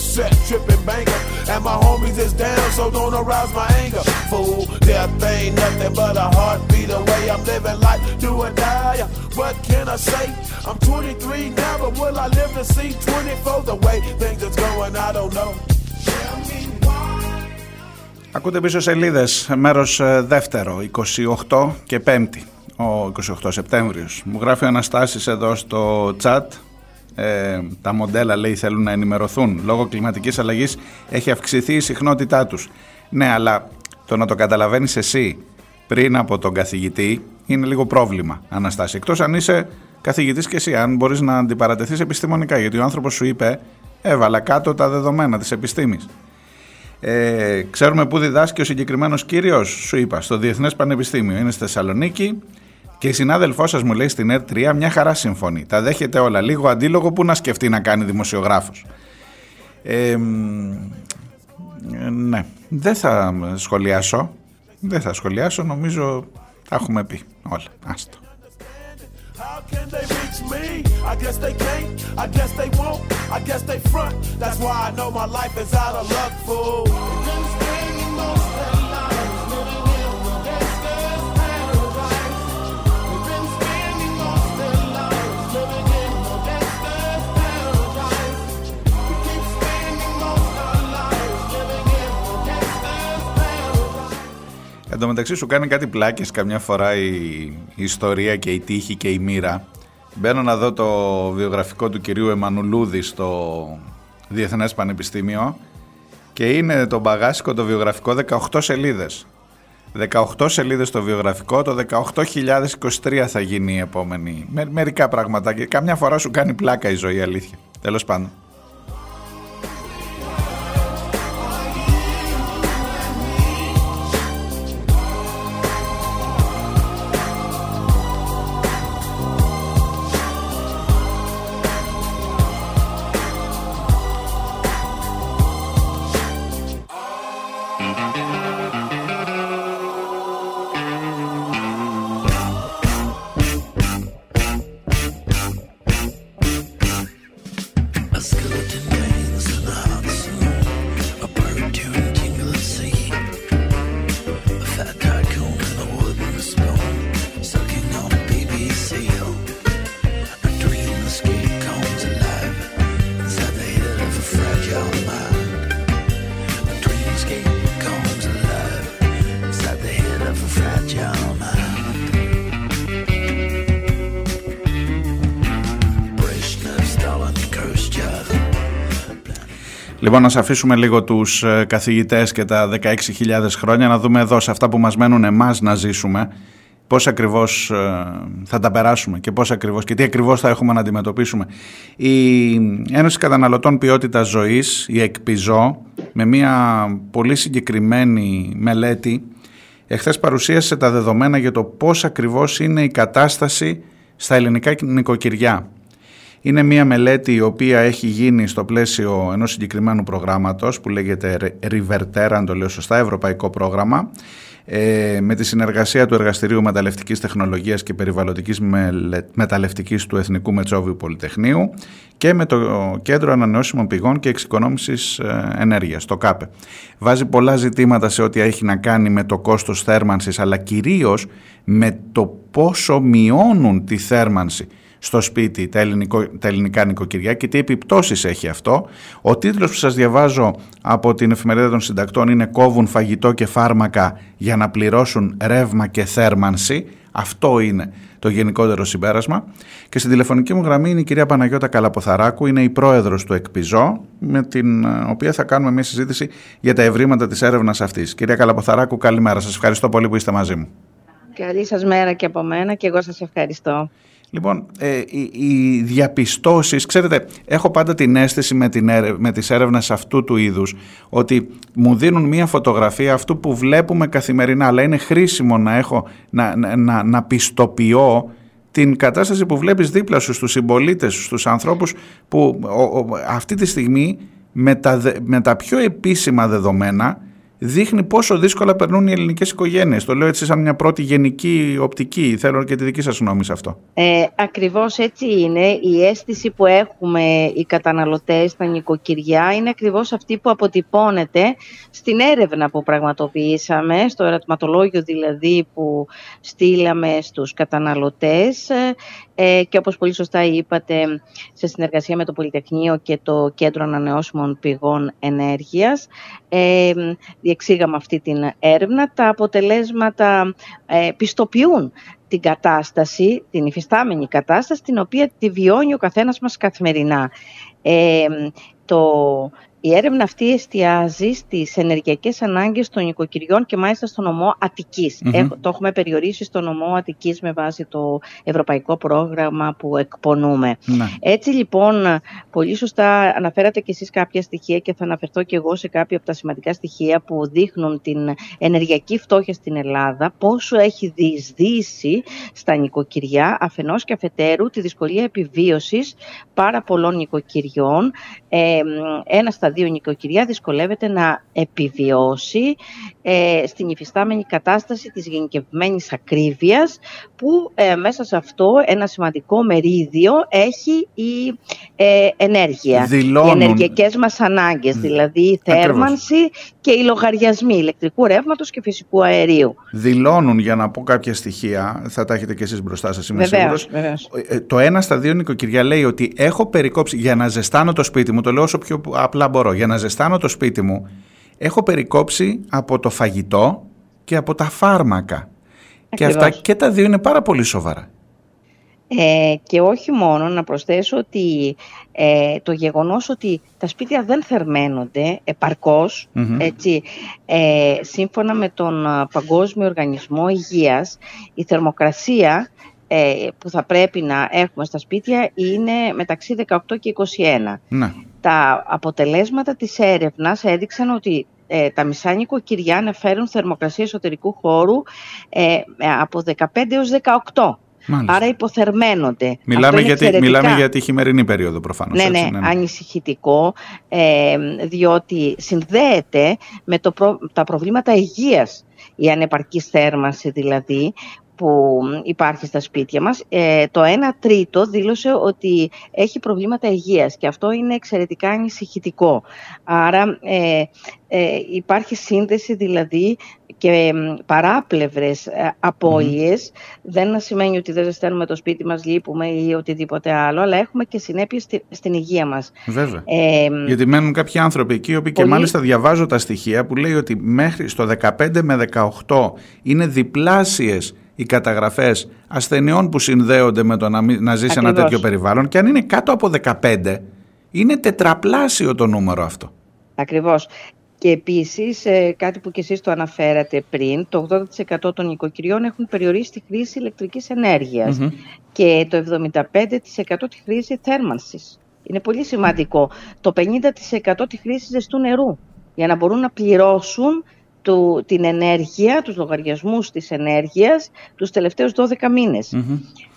set tripping banker. And my homies is down, so don't arouse my anger. Fool, death ain't nothing but a heartbeat away. I'm living life, do or die. What can I say? I'm 23 now, but will I live to see 24? The way things is going, I don't know. Ακούτε πίσω σελίδε, μέρο ε, δεύτερο, 28 και 5η, ο 28 Σεπτέμβριο. Μου γράφει ο Αναστάσης εδώ στο chat. Ε, τα μοντέλα λέει θέλουν να ενημερωθούν. Λόγω κλιματικής αλλαγής έχει αυξηθεί η συχνότητά τους. Ναι, αλλά το να το καταλαβαίνεις εσύ πριν από τον καθηγητή είναι λίγο πρόβλημα, Αναστάση. Εκτός αν είσαι καθηγητής και εσύ, αν μπορείς να αντιπαρατεθείς επιστημονικά, γιατί ο άνθρωπος σου είπε έβαλα κάτω τα δεδομένα της επιστήμης. Ε, ξέρουμε πού διδάσκει ο συγκεκριμένος κύριος, σου είπα, στο Διεθνές Πανεπιστήμιο. Είναι στη Θεσσαλονίκη και η συνάδελφός σας μου λέει στην ΕΡΤ3 μια χαρά συμφωνεί. Τα δέχεται όλα. Λίγο αντίλογο που να σκεφτεί να κάνει δημοσιογράφος. Ε, ναι, δεν θα σχολιάσω. Δεν θα σχολιάσω, νομίζω τα έχουμε πει όλα. Άστο. can they reach me? I guess they can't, I guess they won't, I guess they front. That's why I know my life is out of luck, fool. Εν τω μεταξύ σου κάνει κάτι πλάκες καμιά φορά η, η ιστορία και η τύχη και η μοίρα. Μπαίνω να δω το βιογραφικό του κυρίου Εμμανουλούδη στο Διεθνές Πανεπιστήμιο και είναι το μπαγάσικο το βιογραφικό 18 σελίδες. 18 σελίδες το βιογραφικό, το 18.023 θα γίνει η επόμενη. Με, μερικά πράγματα και καμιά φορά σου κάνει πλάκα η ζωή αλήθεια. Τέλος πάντων. Λοιπόν, να αφήσουμε λίγο τους ε, καθηγητές και τα 16.000 χρόνια, να δούμε εδώ σε αυτά που μας μένουν εμάς να ζήσουμε, πώς ακριβώς ε, θα τα περάσουμε και πώς ακριβώς και τι ακριβώς θα έχουμε να αντιμετωπίσουμε. Η Ένωση Καταναλωτών Ποιότητας Ζωής, η ΕΚΠΙΖΟ, με μια πολύ συγκεκριμένη μελέτη, εχθές παρουσίασε τα δεδομένα για το πώς ακριβώς είναι η κατάσταση στα ελληνικά νοικοκυριά. Είναι μια μελέτη η οποία έχει γίνει στο πλαίσιο ενός συγκεκριμένου προγράμματος που λέγεται Riverter, αν το λέω σωστά, ευρωπαϊκό πρόγραμμα, ε, με τη συνεργασία του Εργαστηρίου Μεταλλευτικής Τεχνολογίας και Περιβαλλοντικής Μεταλλευτικής του Εθνικού Μετσόβιου Πολυτεχνείου και με το Κέντρο Ανανεώσιμων Πηγών και Εξοικονόμησης ε, Ενέργειας, το ΚΑΠΕ. Βάζει πολλά ζητήματα σε ό,τι έχει να κάνει με το κόστος θέρμανσης, αλλά κυρίως με το πόσο μειώνουν τη θέρμανση στο σπίτι τα, ελληνικό, τα ελληνικά νοικοκυριά και τι επιπτώσεις έχει αυτό. Ο τίτλος που σας διαβάζω από την εφημερίδα των συντακτών είναι «Κόβουν φαγητό και φάρμακα για να πληρώσουν ρεύμα και θέρμανση». Αυτό είναι το γενικότερο συμπέρασμα. Και στην τηλεφωνική μου γραμμή είναι η κυρία Παναγιώτα Καλαποθαράκου, είναι η πρόεδρος του ΕΚΠΙΖΟ, με την οποία θα κάνουμε μια συζήτηση για τα ευρήματα της έρευνας αυτής. Κυρία Καλαποθαράκου, καλημέρα. Σας ευχαριστώ πολύ που είστε μαζί μου. Καλή σας μέρα και από μένα και εγώ σας ευχαριστώ. Λοιπόν, ε, οι, οι διαπιστώσεις, ξέρετε, έχω πάντα την αίσθηση με, την, με τις έρευνες αυτού του είδους ότι μου δίνουν μία φωτογραφία αυτού που βλέπουμε καθημερινά, αλλά είναι χρήσιμο να, έχω, να, να, να πιστοποιώ την κατάσταση που βλέπεις δίπλα σου στους συμπολίτες σου, στους ανθρώπους που αυτή τη στιγμή με τα, με τα πιο επίσημα δεδομένα δείχνει πόσο δύσκολα περνούν οι ελληνικές οικογένειες. Το λέω έτσι σαν μια πρώτη γενική οπτική. Θέλω και τη δική σας γνώμη σε αυτό. Ε, ακριβώς έτσι είναι. Η αίσθηση που έχουμε οι καταναλωτές στα νοικοκυριά είναι ακριβώς αυτή που αποτυπώνεται στην έρευνα που πραγματοποιήσαμε, στο ερωτηματολόγιο δηλαδή που στείλαμε στους καταναλωτές ε, και όπως πολύ σωστά είπατε σε συνεργασία με το Πολυτεχνείο και το Κέντρο Ανανεώσιμων Πηγών Ενέργειας ε, διεξήγαμε αυτή την έρευνα. Τα αποτελέσματα ε, πιστοποιούν την κατάσταση, την υφιστάμενη κατάσταση, την οποία τη βιώνει ο καθένας μας καθημερινά. Ε, το η έρευνα αυτή εστιάζει στις ενεργειακές ανάγκες των οικοκυριών και μάλιστα στο νομό Αττικής. το έχουμε περιορίσει στο νομό Αττικής με βάση το ευρωπαϊκό πρόγραμμα που εκπονούμε. Ναι. Έτσι λοιπόν, πολύ σωστά αναφέρατε και εσείς κάποια στοιχεία και θα αναφερθώ και εγώ σε κάποια από τα σημαντικά στοιχεία που δείχνουν την ενεργειακή φτώχεια στην Ελλάδα, πόσο έχει διεισδύσει στα νοικοκυριά, αφενός και αφετέρου τη δυσκολία επιβίωσης πάρα πολλών νοικοκυριών. Ε, ένα στα δύο νοικοκυριά δυσκολεύεται να επιβιώσει ε, στην υφιστάμενη κατάσταση της γενικευμένης ακρίβειας που ε, μέσα σε αυτό ένα σημαντικό μερίδιο έχει η ε, ενέργεια. Δηλώνουν... Οι ενεργειακές μας ανάγκες, δηλαδή η θέρμανση και οι λογαριασμοί ηλεκτρικού ρεύματος και φυσικού αερίου. Δηλώνουν, για να πω κάποια στοιχεία, θα τα έχετε και εσείς μπροστά σας, είμαι βεβαίως, Βεβαίως. Ε, το ένα στα δύο νοικοκυριά λέει ότι έχω περικόψει για να ζεστάνω το σπίτι μου, το λέω όσο πιο απλά μπορώ, για να ζεστάνω το σπίτι μου, έχω περικόψει από το φαγητό και από τα φάρμακα. Και αυτά και τα δύο είναι πάρα πολύ σοβαρά. Ε, και όχι μόνο να προσθέσω ότι ε, το γεγονός ότι τα σπίτια δεν θερμαίνονται έτσι, ε, σύμφωνα με τον Παγκόσμιο Οργανισμό Υγείας, η θερμοκρασία ε, που θα πρέπει να έχουμε στα σπίτια είναι μεταξύ 18 και 21. Ναι. Τα αποτελέσματα της έρευνας έδειξαν ότι ε, τα μισά νοικοκυριά αναφέρουν θερμοκρασία εσωτερικού χώρου ε, από 15 έως 18. Μάλιστα. Άρα υποθερμαίνονται. Μιλάμε, για τη, μιλάμε για τη χειμερινή περίοδο προφανώς. Ναι, έτσι, ναι, ναι, ανησυχητικό, ε, διότι συνδέεται με το τα προβλήματα υγείας η ανεπαρκής θέρμανση δηλαδή που υπάρχει στα σπίτια μας, ε, το 1 τρίτο δήλωσε ότι έχει προβλήματα υγείας και αυτό είναι εξαιρετικά ανησυχητικό. Άρα ε, ε, υπάρχει σύνδεση δηλαδή και παράπλευρες ε, απώλειες. Δεν σημαίνει ότι δεν ζεσταίνουμε το σπίτι μας, λείπουμε ή οτιδήποτε άλλο, αλλά έχουμε και συνέπειες στην υγεία μας. Βέβαια. Ε, Γιατί μένουν κάποιοι άνθρωποι εκεί, οι οποίοι και μάλιστα διαβάζω τα στοιχεία που λέει ότι μέχρι στο 15 με 18 είναι διπλάσιες οι καταγραφές ασθενειών που συνδέονται με το να, να ζεις σε ένα τέτοιο περιβάλλον και αν είναι κάτω από 15 είναι τετραπλάσιο το νούμερο αυτό. Ακριβώς. Και επίσης, ε, κάτι που και εσείς το αναφέρατε πριν, το 80% των οικοκυριών έχουν περιορίσει τη χρήση ηλεκτρικής και το 75% τη χρήση θέρμανσης. Είναι πολύ σημαντικό. Το 50% τη χρήση ζεστού νερού για να μπορούν να πληρώσουν του, την ενέργεια, τους λογαριασμούς της ενέργειας τους τελευταίους 12 μήνες.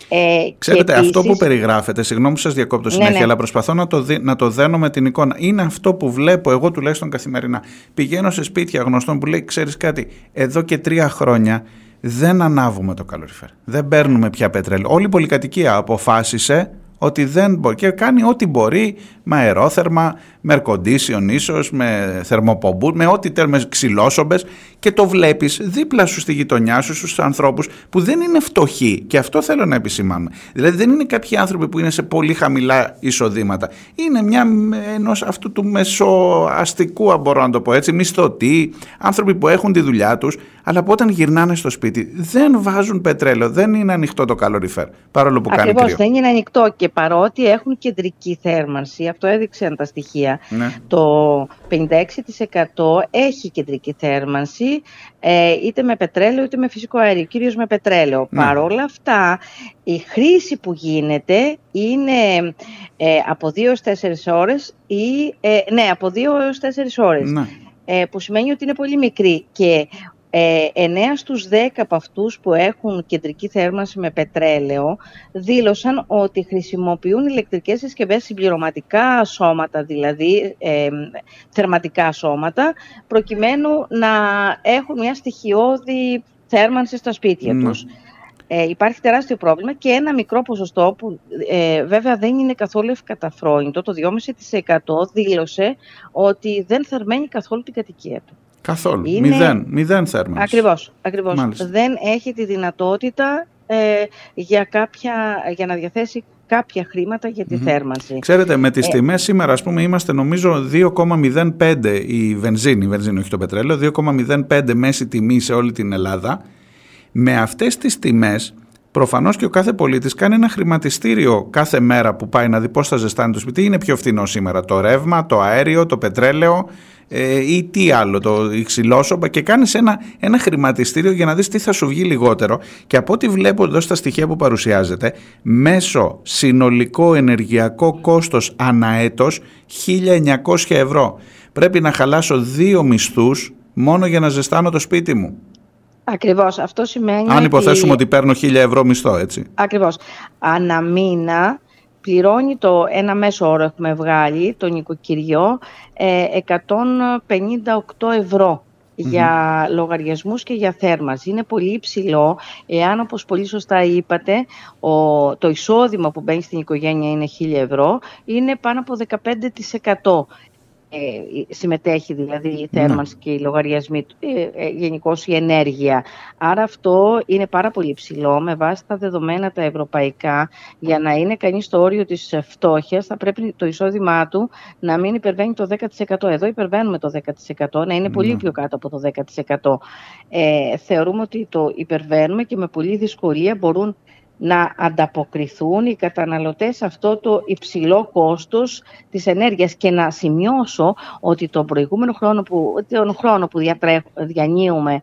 Ε, Ξέρετε, αυτό που περιγράφετε, συγγνώμη που σας διακόπτω ναι, συνέχεια, ναι. αλλά προσπαθώ να το, δι, να το δένω με την εικόνα. Είναι αυτό που βλέπω εγώ τουλάχιστον καθημερινά. Πηγαίνω σε σπίτια γνωστών που λέει, ξέρεις κάτι, εδώ και τρία χρόνια δεν ανάβουμε το καλοριφέρ. Δεν παίρνουμε πια πετρέλαιο. Όλη η πολυκατοικία αποφάσισε ότι δεν μπορεί και κάνει ό,τι μπορεί με αερόθερμα, με air ίσως, με θερμοπομπού, με ό,τι τέρμες ξυλόσομπες και το βλέπεις δίπλα σου στη γειτονιά σου στους ανθρώπους που δεν είναι φτωχοί και αυτό θέλω να επισημάνω. Δηλαδή δεν είναι κάποιοι άνθρωποι που είναι σε πολύ χαμηλά εισοδήματα. Είναι μια ενός αυτού του μεσοαστικού, αν μπορώ να το πω έτσι, μισθωτοί, άνθρωποι που έχουν τη δουλειά τους, αλλά που όταν γυρνάνε στο σπίτι δεν βάζουν πετρέλαιο, δεν είναι ανοιχτό το καλοριφέρ, παρόλο που Ακριβώς, κάνει κρύο. δεν είναι ανοιχτό και παρότι έχουν κεντρική θέρμανση, αυτό έδειξαν τα στοιχεία, ναι. το 56% έχει κεντρική θέρμανση, θέρμανση ε, είτε με πετρέλαιο είτε με φυσικό αέριο, κυρίως με πετρέλαιο. Ναι. Παρ' όλα αυτά, η χρήση που γίνεται είναι ε, από 2 έως 4 ώρες ή, ε, ναι, από 2 έως 4 ώρες. Ναι. Ε, που σημαίνει ότι είναι πολύ μικρή και ε, 9 στους 10 από αυτούς που έχουν κεντρική θέρμανση με πετρέλαιο δήλωσαν ότι χρησιμοποιούν ηλεκτρικές συσκευές συμπληρωματικά σώματα, δηλαδή ε, θερματικά σώματα, προκειμένου να έχουν μια στοιχειώδη θέρμανση στα σπίτια ναι. τους. Ε, υπάρχει τεράστιο πρόβλημα και ένα μικρό ποσοστό που ε, βέβαια δεν είναι καθόλου ευκαταφρόνητο, το 2,5% δήλωσε ότι δεν θερμαίνει καθόλου την κατοικία του. Καθόλου. Είναι... Μηδέν. Μηδέν θέρμανση. Ακριβώς. ακριβώς. Δεν έχει τη δυνατότητα ε, για, κάποια, για να διαθέσει κάποια χρήματα για τη θέρμανση. Ξέρετε, με τις ε, τιμές σήμερα, ας πούμε, είμαστε νομίζω 2,05 η βενζίνη, η βενζίνη όχι το πετρέλαιο, 2,05 μέση τιμή σε όλη την Ελλάδα. Με αυτές τις τιμές, προφανώς και ο κάθε πολίτης κάνει ένα χρηματιστήριο κάθε μέρα που πάει να δει πώς θα ζεστάνει το σπίτι. Είναι πιο φθηνό σήμερα το ρεύμα, το αέριο, το πετρέλαιο, ε, ή τι άλλο, το ξυλόσωπα και κάνεις ένα, ένα χρηματιστήριο για να δεις τι θα σου βγει λιγότερο και από ό,τι βλέπω εδώ στα στοιχεία που παρουσιάζεται μέσω συνολικό ενεργειακό κόστος αναέτος 1900 ευρώ. Πρέπει να χαλάσω δύο μισθούς μόνο για να ζεστάνω το σπίτι μου. Ακριβώς. Αυτό σημαίνει... Αν υποθέσουμε ότι, ότι παίρνω 1000 ευρώ μισθό, έτσι. Ακριβώς. Αναμήνα πληρώνει το ένα μέσο όρο έχουμε βγάλει, το νοικοκυριό, 158 ε, ευρώ για λογαριασμούς και για θέρμανση. Είναι πολύ υψηλό, εάν όπως πολύ σωστά είπατε, ο, το εισόδημα που μπαίνει στην οικογένεια είναι 1000 ευρώ, είναι πάνω από 15% ε, συμμετέχει δηλαδή η θέρμανση ναι. και οι λογαριασμοί, ε, ε, γενικώ η ενέργεια. Άρα αυτό είναι πάρα πολύ ψηλό με βάση τα δεδομένα τα ευρωπαϊκά. Για να είναι κανείς στο όριο της φτώχειας, θα πρέπει το εισόδημά του να μην υπερβαίνει το 10%. Εδώ υπερβαίνουμε το 10%, να είναι πολύ ναι. πιο κάτω από το 10%. Ε, θεωρούμε ότι το υπερβαίνουμε και με πολύ δυσκολία μπορούν να ανταποκριθούν οι καταναλωτές σε αυτό το υψηλό κόστος της ενέργειας και να σημειώσω ότι τον προηγούμενο χρόνο που, τον χρόνο που διανύουμε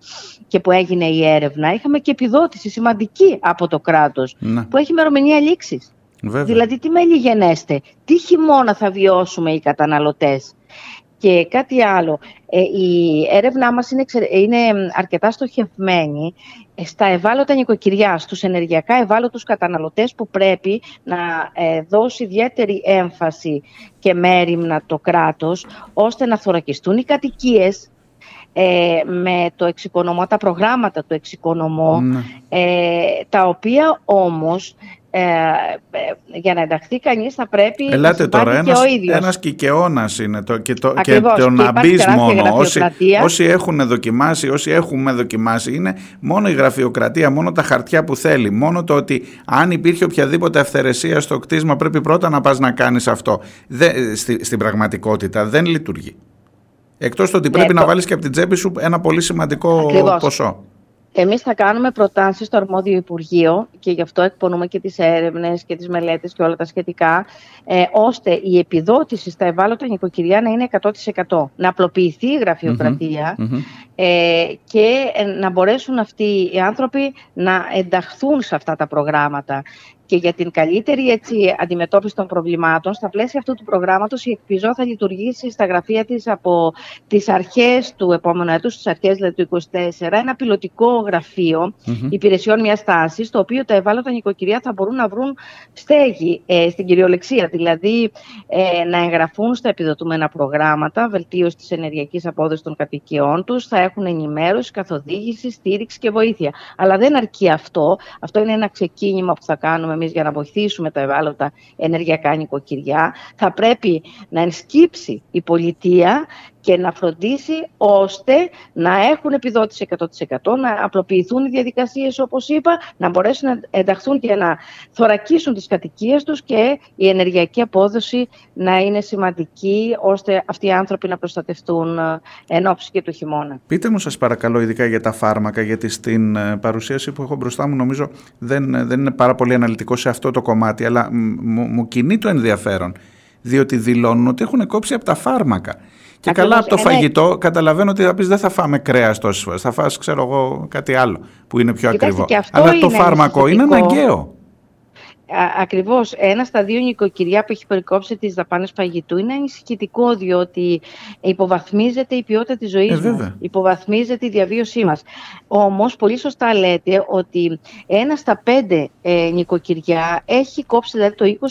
και που έγινε η έρευνα είχαμε και επιδότηση σημαντική από το κράτος ναι. που έχει μερομηνία λήξης. Δηλαδή τι μέλη γενέστε, τι χειμώνα θα βιώσουμε οι καταναλωτές. Και κάτι άλλο, ε, η έρευνά μας είναι, είναι αρκετά στοχευμένη στα ευάλωτα νοικοκυριά, στους ενεργειακά ευάλωτους καταναλωτές που πρέπει να ε, δώσει ιδιαίτερη έμφαση και μέρημνα το κράτος, ώστε να θωρακιστούν οι κατοικίες ε, με το εξοικονομώ, τα προγράμματα του εξοικονομώ, ναι. τα οποία όμως ε, ε, για να ενταχθεί κανείς θα πρέπει Ελάτε να τώρα, ένας, και ο ίδιος. Ένας κικαιώνας είναι το, και, το, και το να μπεις μόνο. Όσοι, όσοι έχουν δοκιμάσει, όσοι έχουμε δοκιμάσει, είναι μόνο η γραφειοκρατία, μόνο τα χαρτιά που θέλει. Μόνο το ότι αν υπήρχε οποιαδήποτε αυθαιρεσία στο κτίσμα πρέπει πρώτα να πας να κάνεις αυτό. Δε, στη, στην πραγματικότητα δεν λειτουργεί. Εκτός το ότι πρέπει ναι, να βάλεις και από την τσέπη σου ένα πολύ σημαντικό Ακριβώς. ποσό. Εμείς θα κάνουμε προτάσεις στο αρμόδιο Υπουργείο και γι' αυτό εκπονούμε και τις έρευνες και τις μελέτες και όλα τα σχετικά, ε, ώστε η επιδότηση στα ευάλωτα νοικοκυριά να είναι 100%. Να απλοποιηθεί η γραφειοκρατια ε, και ε, να μπορέσουν αυτοί οι άνθρωποι να ενταχθούν σε αυτά τα προγράμματα και για την καλύτερη έτσι, αντιμετώπιση των προβλημάτων, στα πλαίσια αυτού του προγράμματος, η ΕΚΠΙΖΟ θα λειτουργήσει στα γραφεία της από τις αρχές του επόμενου έτους, στι αρχές δηλαδή, του 2024, ένα πιλωτικό γραφείο mm-hmm. υπηρεσιών μιας τάσης, το οποίο τα ευάλωτα νοικοκυριά θα μπορούν να βρουν στέγη ε, στην κυριολεξία. Δηλαδή, ε, να εγγραφούν στα επιδοτούμενα προγράμματα, βελτίωσης της ενεργειακής απόδοσης των κατοικιών τους, θα έχουν ενημέρωση, καθοδήγηση, στήριξη και βοήθεια. Αλλά δεν αρκεί αυτό. Αυτό είναι ένα ξεκίνημα που θα κάνουμε εμείς για να βοηθήσουμε τα ευάλωτα ενεργειακά νοικοκυριά, θα πρέπει να ενσκύψει η πολιτεία και να φροντίσει ώστε να έχουν επιδότηση 100%, να απλοποιηθούν οι διαδικασίες όπως είπα, να μπορέσουν να ενταχθούν και να θωρακίσουν τις κατοικίες τους και η ενεργειακή απόδοση να είναι σημαντική ώστε αυτοί οι άνθρωποι να προστατευτούν ε, εν ώψη και του χειμώνα. Πείτε μου σας παρακαλώ ειδικά για τα φάρμακα γιατί στην ε, παρουσίαση που έχω μπροστά μου νομίζω δεν, ε, δεν είναι πάρα πολύ αναλυτικό σε αυτό το κομμάτι αλλά μου, μου κινεί το ενδιαφέρον διότι δηλώνουν ότι έχουν κόψει από τα φάρμακα Και καλά από το φαγητό καταλαβαίνω ότι θα πεις δεν θα φάμε κρέας τόσες φορές. Θα φας, ξέρω εγώ, κάτι άλλο που είναι πιο ακριβό. Αλλά το φάρμακο είναι αναγκαίο. Ακριβώς, ένα στα δύο νοικοκυριά που έχει περικόψει τις δαπάνες φαγητού είναι ανησυχητικό διότι υποβαθμίζεται η ποιότητα της ζωής ε, μας, υποβαθμίζεται η διαβίωσή μας. Όμως, πολύ σωστά λέτε ότι ένα στα πέντε ε, νοικοκυριά έχει κόψει, δηλαδή το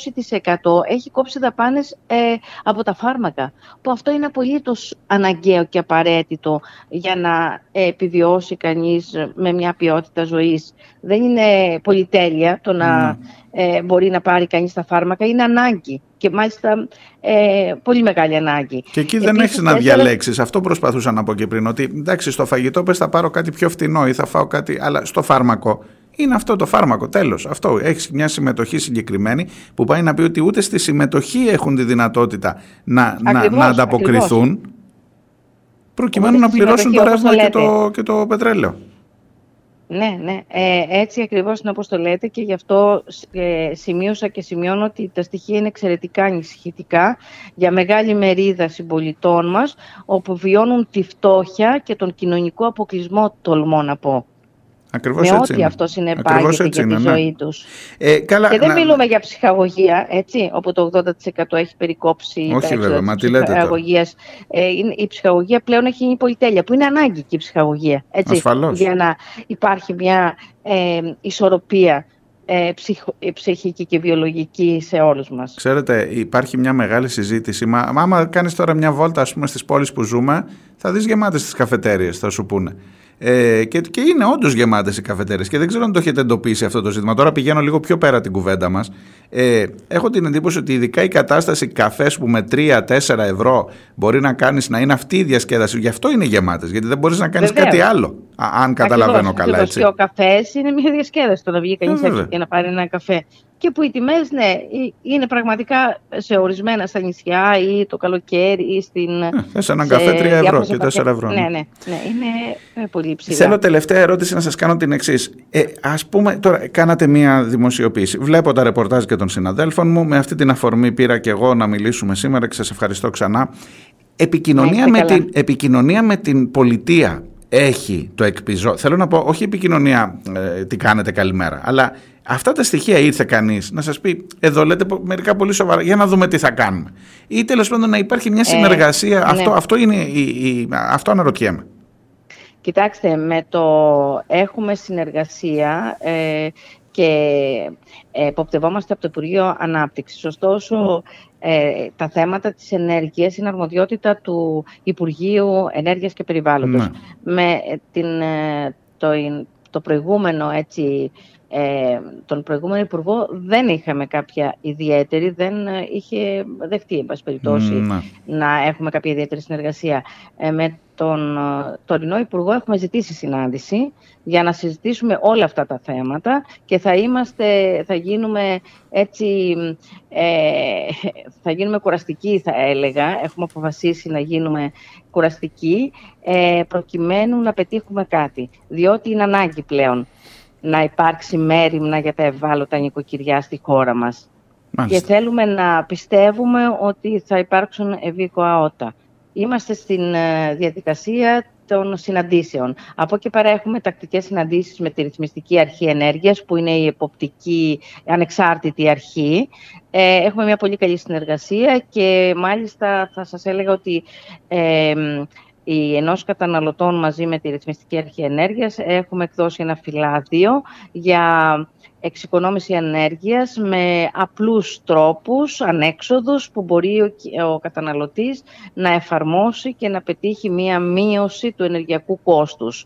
20% έχει κόψει δαπάνες ε, από τα φάρμακα, που αυτό είναι απολύτως αναγκαίο και απαραίτητο για να επιβιώσει κανείς με μια ποιότητα ζωής. Δεν είναι πολυτέλεια το να... Ναι ε, μπορεί να πάρει κανείς τα φάρμακα είναι ανάγκη και μάλιστα ε, πολύ μεγάλη ανάγκη. Και εκεί δεν έχεις να διαλέξεις, αυτό προσπαθούσα να πω και πριν, ότι εντάξει στο φαγητό πες θα πάρω κάτι πιο φτηνό ή θα φάω κάτι, αλλά στο φάρμακο είναι αυτό το φάρμακο, τέλος. Αυτό έχεις μια συμμετοχή συγκεκριμένη που πάει να πει ότι ούτε στη συμμετοχή έχουν τη δυνατότητα να, να, να ανταποκριθούν προκειμένου να πληρώσουν το ρεύμα και το, και το πετρέλαιο. Ναι, ναι. Ε, έτσι ακριβώς είναι όπως το λέτε και γι' αυτό ε, σημείωσα και σημειώνω ότι τα στοιχεία είναι εξαιρετικά ανησυχητικά για μεγάλη μερίδα συμπολιτών μας όπου βιώνουν τη φτώχεια και τον κοινωνικό αποκλεισμό, τολμώ να πω. Ακριβώς με έτσι ό,τι αυτό συνεπάγεται για τη ναι. ζωή τους. Ε, καλά, και δεν μιλούμε για ψυχαγωγία, έτσι, όπου το 80% έχει περικόψει Όχι βέβαια, μα τι λέτε Ε, η ψυχαγωγία πλέον έχει γίνει πολυτέλεια, που είναι ανάγκη και η ψυχαγωγία. Έτσι, Ασφαλώς. Για να υπάρχει μια ε, ισορροπία ε, ε, ψυχική και βιολογική σε όλους μας. Ξέρετε, υπάρχει μια μεγάλη συζήτηση. Μα, μα άμα κάνεις τώρα μια βόλτα ας πούμε, στις πόλεις που ζούμε, θα δεις γεμάτες τις καφετέριες, θα σου πούνε. Ε, και, και είναι όντως γεμάτες οι καφετέρειε. Και δεν ξέρω αν το έχετε εντοπίσει αυτό το ζήτημα. Τώρα πηγαίνω λίγο πιο πέρα την κουβέντα μας. Ε, έχω την εντύπωση ότι ειδικά η κατάσταση καφές που με 3-4 ευρώ μπορεί να κάνεις να είναι αυτή η διασκέδαση. Γι' αυτό είναι γεμάτες. Γιατί δεν μπορείς να κάνεις κάτι άλλο. αν καταλαβαίνω ακριβώς, καλά ακριβώς. έτσι. Και ο καφές είναι μια διασκέδαση. Το να βγει κανείς ε, και να πάρει ένα καφέ και που οι τιμές, ναι, είναι πραγματικά σε ορισμένα στα νησιά ή το καλοκαίρι ή στην... Ε, θες έναν καφέ 3 ευρώ και 4 ευρώ. Ναι, ναι, ναι, ναι είναι ε, πολύ ψηλά. Θέλω τελευταία ερώτηση να σας κάνω την εξής. Ε, ας πούμε, τώρα κάνατε μία δημοσιοποίηση. Βλέπω τα ρεπορτάζ και των συναδέλφων μου. Με αυτή την αφορμή πήρα και εγώ να μιλήσουμε σήμερα και σας ευχαριστώ ξανά. Επικοινωνία, ναι, με, την, επικοινωνία με την πολιτεία έχει το εκπιζό. Θέλω να πω, όχι επικοινωνία ε, τι κάνετε καλημέρα, αλλά αυτά τα στοιχεία ήρθε κανείς να σας πει: Εδώ λέτε μερικά πολύ σοβαρά, για να δούμε τι θα κάνουμε. Ή τέλος πάντων να υπάρχει μια ε, συνεργασία. Ναι. αυτό, αυτό, είναι η, η, αυτό αναρωτιέμαι. Κοιτάξτε, με το έχουμε συνεργασία ε, και εποπτευόμαστε από το Υπουργείο Ανάπτυξης. Ωστόσο, ε, τα θέματα της ενέργειας είναι αρμοδιότητα του Υπουργείου Ενέργειας και Περιβάλλοντος. Ναι. Με την, το, το προηγούμενο έτσι, ε, τον προηγούμενο Υπουργό δεν είχαμε κάποια ιδιαίτερη, δεν ε, είχε δεχτεί, εν πάση περιπτώσει, ναι. να έχουμε κάποια ιδιαίτερη συνεργασία. Ε, με τον ε, τωρινό Υπουργό έχουμε ζητήσει συνάντηση για να συζητήσουμε όλα αυτά τα θέματα και θα είμαστε, θα γίνουμε έτσι, ε, θα γίνουμε κουραστικοί θα έλεγα, έχουμε αποφασίσει να γίνουμε κουραστικοί ε, προκειμένου να πετύχουμε κάτι, διότι είναι ανάγκη πλέον να υπάρξει μέρημνα για τα ευάλωτα νοικοκυριά στη χώρα μας. Και θέλουμε να πιστεύουμε ότι θα υπάρξουν ευήκοα ότα. Είμαστε στην ε, διαδικασία των συναντήσεων. Από εκεί πέρα έχουμε τακτικές συναντήσεις με τη Ρυθμιστική Αρχή Ενέργειας, που είναι η εποπτική ανεξάρτητη αρχή. Ε, έχουμε μια πολύ καλή συνεργασία και μάλιστα θα σας έλεγα ότι ε, οι ενός καταναλωτών μαζί με τη Ρυθμιστική Αρχή Ενέργειας έχουμε εκδώσει ένα φυλάδιο για εξοικονόμηση ενέργειας με απλούς τρόπους, ανέξοδους που μπορεί ο, ο καταναλωτής να εφαρμόσει και να πετύχει μία μείωση του ενεργειακού κόστους.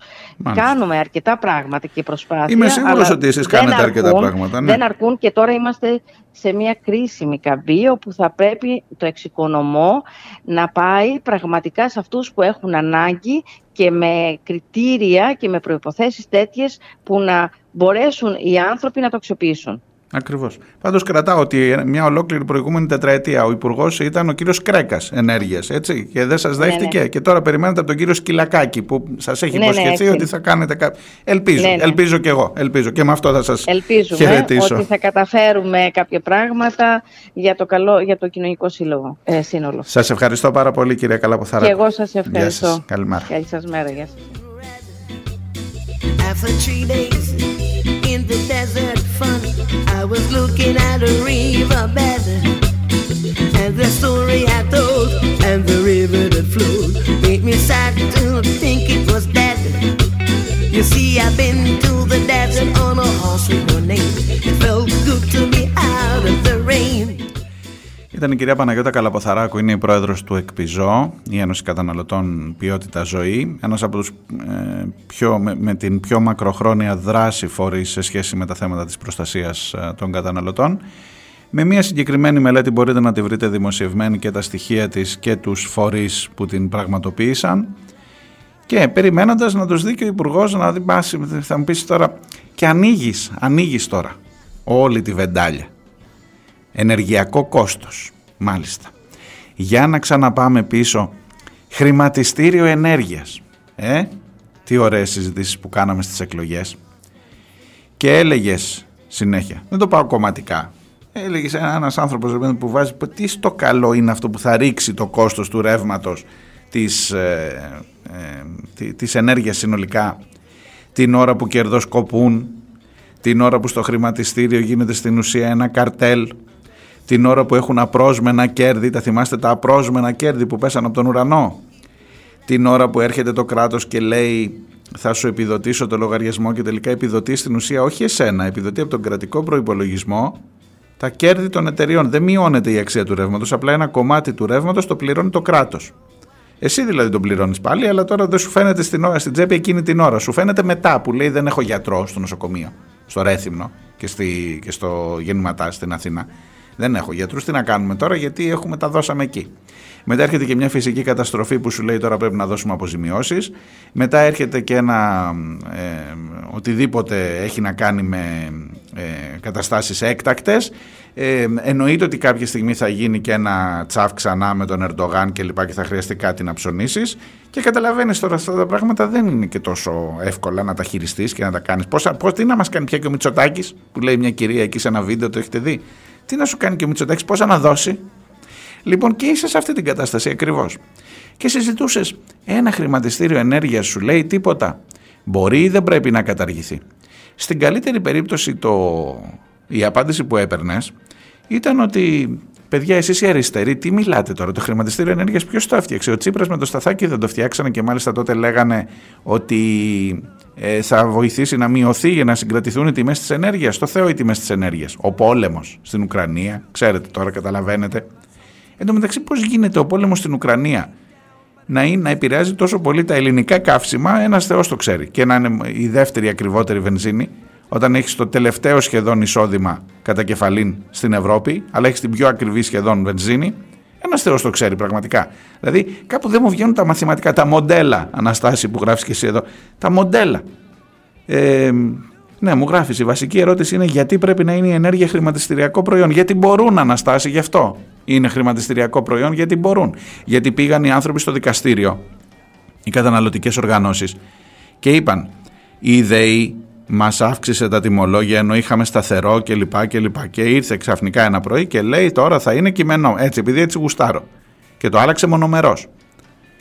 Κάνουμε αρκετά πράγματα και προσπάθεια. Είμαι σίγουρος ότι εσείς κάνετε αρκετά πράγματα. Ναι. Δεν αρκούν και τώρα είμαστε σε μια κρίσιμη καμπή όπου θα πρέπει το εξοικονομό να πάει πραγματικά σε αυτούς που έχουν ανάγκη και με κριτήρια και με προϋποθέσεις τέτοιες που να μπορέσουν οι άνθρωποι να το αξιοποιήσουν. Ακριβώς. Πάντως κρατάω ότι μια ολόκληρη προηγούμενη τετραετία ο υπουργός ήταν ο κύριος Κρέκας Ενέργειας. Έτσι. Και δεν σας ναι, δέχτηκε. Ναι. Και τώρα περιμένετε από τον κύριο Σκυλακάκη που σας έχει ναι, υποσχεθεί ότι θα κάνετε κάτι. Ελπίζω. Ελπίζω και εγώ. Ελπίζω. Και με αυτό θα σας χαιρετήσω. Ότι θα καταφέρουμε κάποια πράγματα για το, καλό, για το κοινωνικό σύλλογο, ε, σύνολο. Σας ευχαριστώ πάρα πολύ, κυρία Καλαποθαρά. Και εγώ σας ευχαριστώ. Καλημέρα. Καλή σας μέρα. Γεια in the desert fun. I was looking at a riverbed. And the story I told, and the river that flowed, made me sad to think it was dead. You see, I've been to the desert on a horse with no name. It felt Ήταν η κυρία Παναγιώτα Καλαποθαράκου, είναι η πρόεδρος του ΕΚΠΙΖΟ, η Ένωση Καταναλωτών Ποιότητα Ζωή, ένας από τους ε, πιο, με, την πιο μακροχρόνια δράση φορείς σε σχέση με τα θέματα της προστασίας ε, των καταναλωτών. Με μια συγκεκριμένη μελέτη μπορείτε να τη βρείτε δημοσιευμένη και τα στοιχεία της και τους φορείς που την πραγματοποίησαν. Και περιμένοντας να τους δει και ο Υπουργός να δει, θα μου πεις τώρα, και ανοίγεις, ανοίγεις τώρα όλη τη βεντάλια ενεργειακό κόστος. Μάλιστα. Για να ξαναπάμε πίσω, χρηματιστήριο ενέργειας. Ε, τι ωραίες συζητήσεις που κάναμε στις εκλογές. Και έλεγες συνέχεια, δεν το πάω κομματικά, έλεγες ένας άνθρωπος που βάζει τι στο καλό είναι αυτό που θα ρίξει το κόστος του ρεύματος της, ε, ε, της ενέργειας συνολικά την ώρα που κερδοσκοπούν, την ώρα που στο χρηματιστήριο γίνεται στην ουσία ένα καρτέλ την ώρα που έχουν απρόσμενα κέρδη, τα θυμάστε τα απρόσμενα κέρδη που πέσαν από τον ουρανό, την ώρα που έρχεται το κράτος και λέει θα σου επιδοτήσω το λογαριασμό και τελικά επιδοτεί στην ουσία όχι εσένα, επιδοτεί από τον κρατικό προϋπολογισμό τα κέρδη των εταιριών. Δεν μειώνεται η αξία του ρεύματος, απλά ένα κομμάτι του ρεύματος το πληρώνει το κράτος. Εσύ δηλαδή τον πληρώνεις πάλι, αλλά τώρα δεν σου φαίνεται στην, ώρα, στην τσέπη εκείνη την ώρα. Σου φαίνεται μετά που λέει δεν έχω γιατρό στο νοσοκομείο, στο Ρέθυμνο και, στη, και στο Γεννηματά στην Αθήνα. Δεν έχω γιατρούς. Τι να κάνουμε τώρα, γιατί έχουμε τα δώσαμε εκεί. Μετά έρχεται και μια φυσική καταστροφή που σου λέει τώρα πρέπει να δώσουμε αποζημιώσεις. Μετά έρχεται και ένα ε, οτιδήποτε έχει να κάνει με ε, καταστάσεις έκτακτες. Ε, εννοείται ότι κάποια στιγμή θα γίνει και ένα τσαφ ξανά με τον Ερντογάν και λοιπά και θα χρειαστεί κάτι να ψωνίσεις και καταλαβαίνεις τώρα αυτά τα πράγματα δεν είναι και τόσο εύκολα να τα χειριστείς και να τα κάνεις. Πώς, πώς τι να μας κάνει πια και ο Μητσοτάκης που λέει μια κυρία εκεί σε ένα βίντεο το έχετε δει; Τι να σου κάνει και ο Μητσοτάκης, πόσα να δώσει. Λοιπόν, και είσαι σε αυτή την κατάσταση ακριβώς. Και συζητούσες ένα χρηματιστήριο ενέργειας, σου λέει τίποτα. Μπορεί ή δεν πρέπει να καταργηθεί. Στην καλύτερη περίπτωση, το... η απάντηση που έπαιρνες ήταν ότι Παιδιά, εσείς οι αριστεροί, τι μιλάτε τώρα. Το χρηματιστήριο ενέργειας ποιος το έφτιαξε; Ο Τσίπρας με το Σταθάκι δεν το φτιάξανε και μάλιστα τότε λέγανε ότι ε, θα βοηθήσει να μειωθεί για να συγκρατηθούν οι τιμές της ενέργειας. Το Θεό οι τιμές της ενέργειας. Ο πόλεμος στην Ουκρανία, ξέρετε τώρα, καταλαβαίνετε. Εν τω μεταξύ, πώς γίνεται ο πόλεμος στην Ουκρανία να, είναι, να επηρεάζει τόσο πολύ τα ελληνικά καύσιμα, ένας Θεός το ξέρει. Και να είναι η δεύτερη ακριβότερη βενζίνη, όταν έχεις το τελευταίο σχεδόν εισόδημα κατά κεφαλήν στην Ευρώπη, αλλά έχεις την πιο ακριβή σχεδόν βενζίνη, ένας Θεός το ξέρει πραγματικά. Δηλαδή, κάπου δεν μου βγαίνουν τα μαθηματικά, τα μοντέλα, Αναστάση που γράφεις και εσύ εδώ. Τα μοντέλα. Ε, ναι, μου γράφεις. Η βασική ερώτηση είναι γιατί πρέπει να είναι η ενέργεια χρηματιστηριακό προϊόν. Γιατί μπορούν, Αναστάση, γι' αυτό είναι χρηματιστηριακό προϊόν, γιατί μπορούν. Γιατί πήγαν οι άνθρωποι στο δικαστήριο, οι καταναλωτικές οργανώσεις, και είπαν, η ΔΕΗ Μας αύξησε τα τιμολόγια ενώ είχαμε σταθερό κλπ. Και, και ήρθε ξαφνικά ένα πρωί και λέει τώρα θα είναι κειμενό. Έτσι, επειδή έτσι γουστάρω. Και το άλλαξε μονομερός.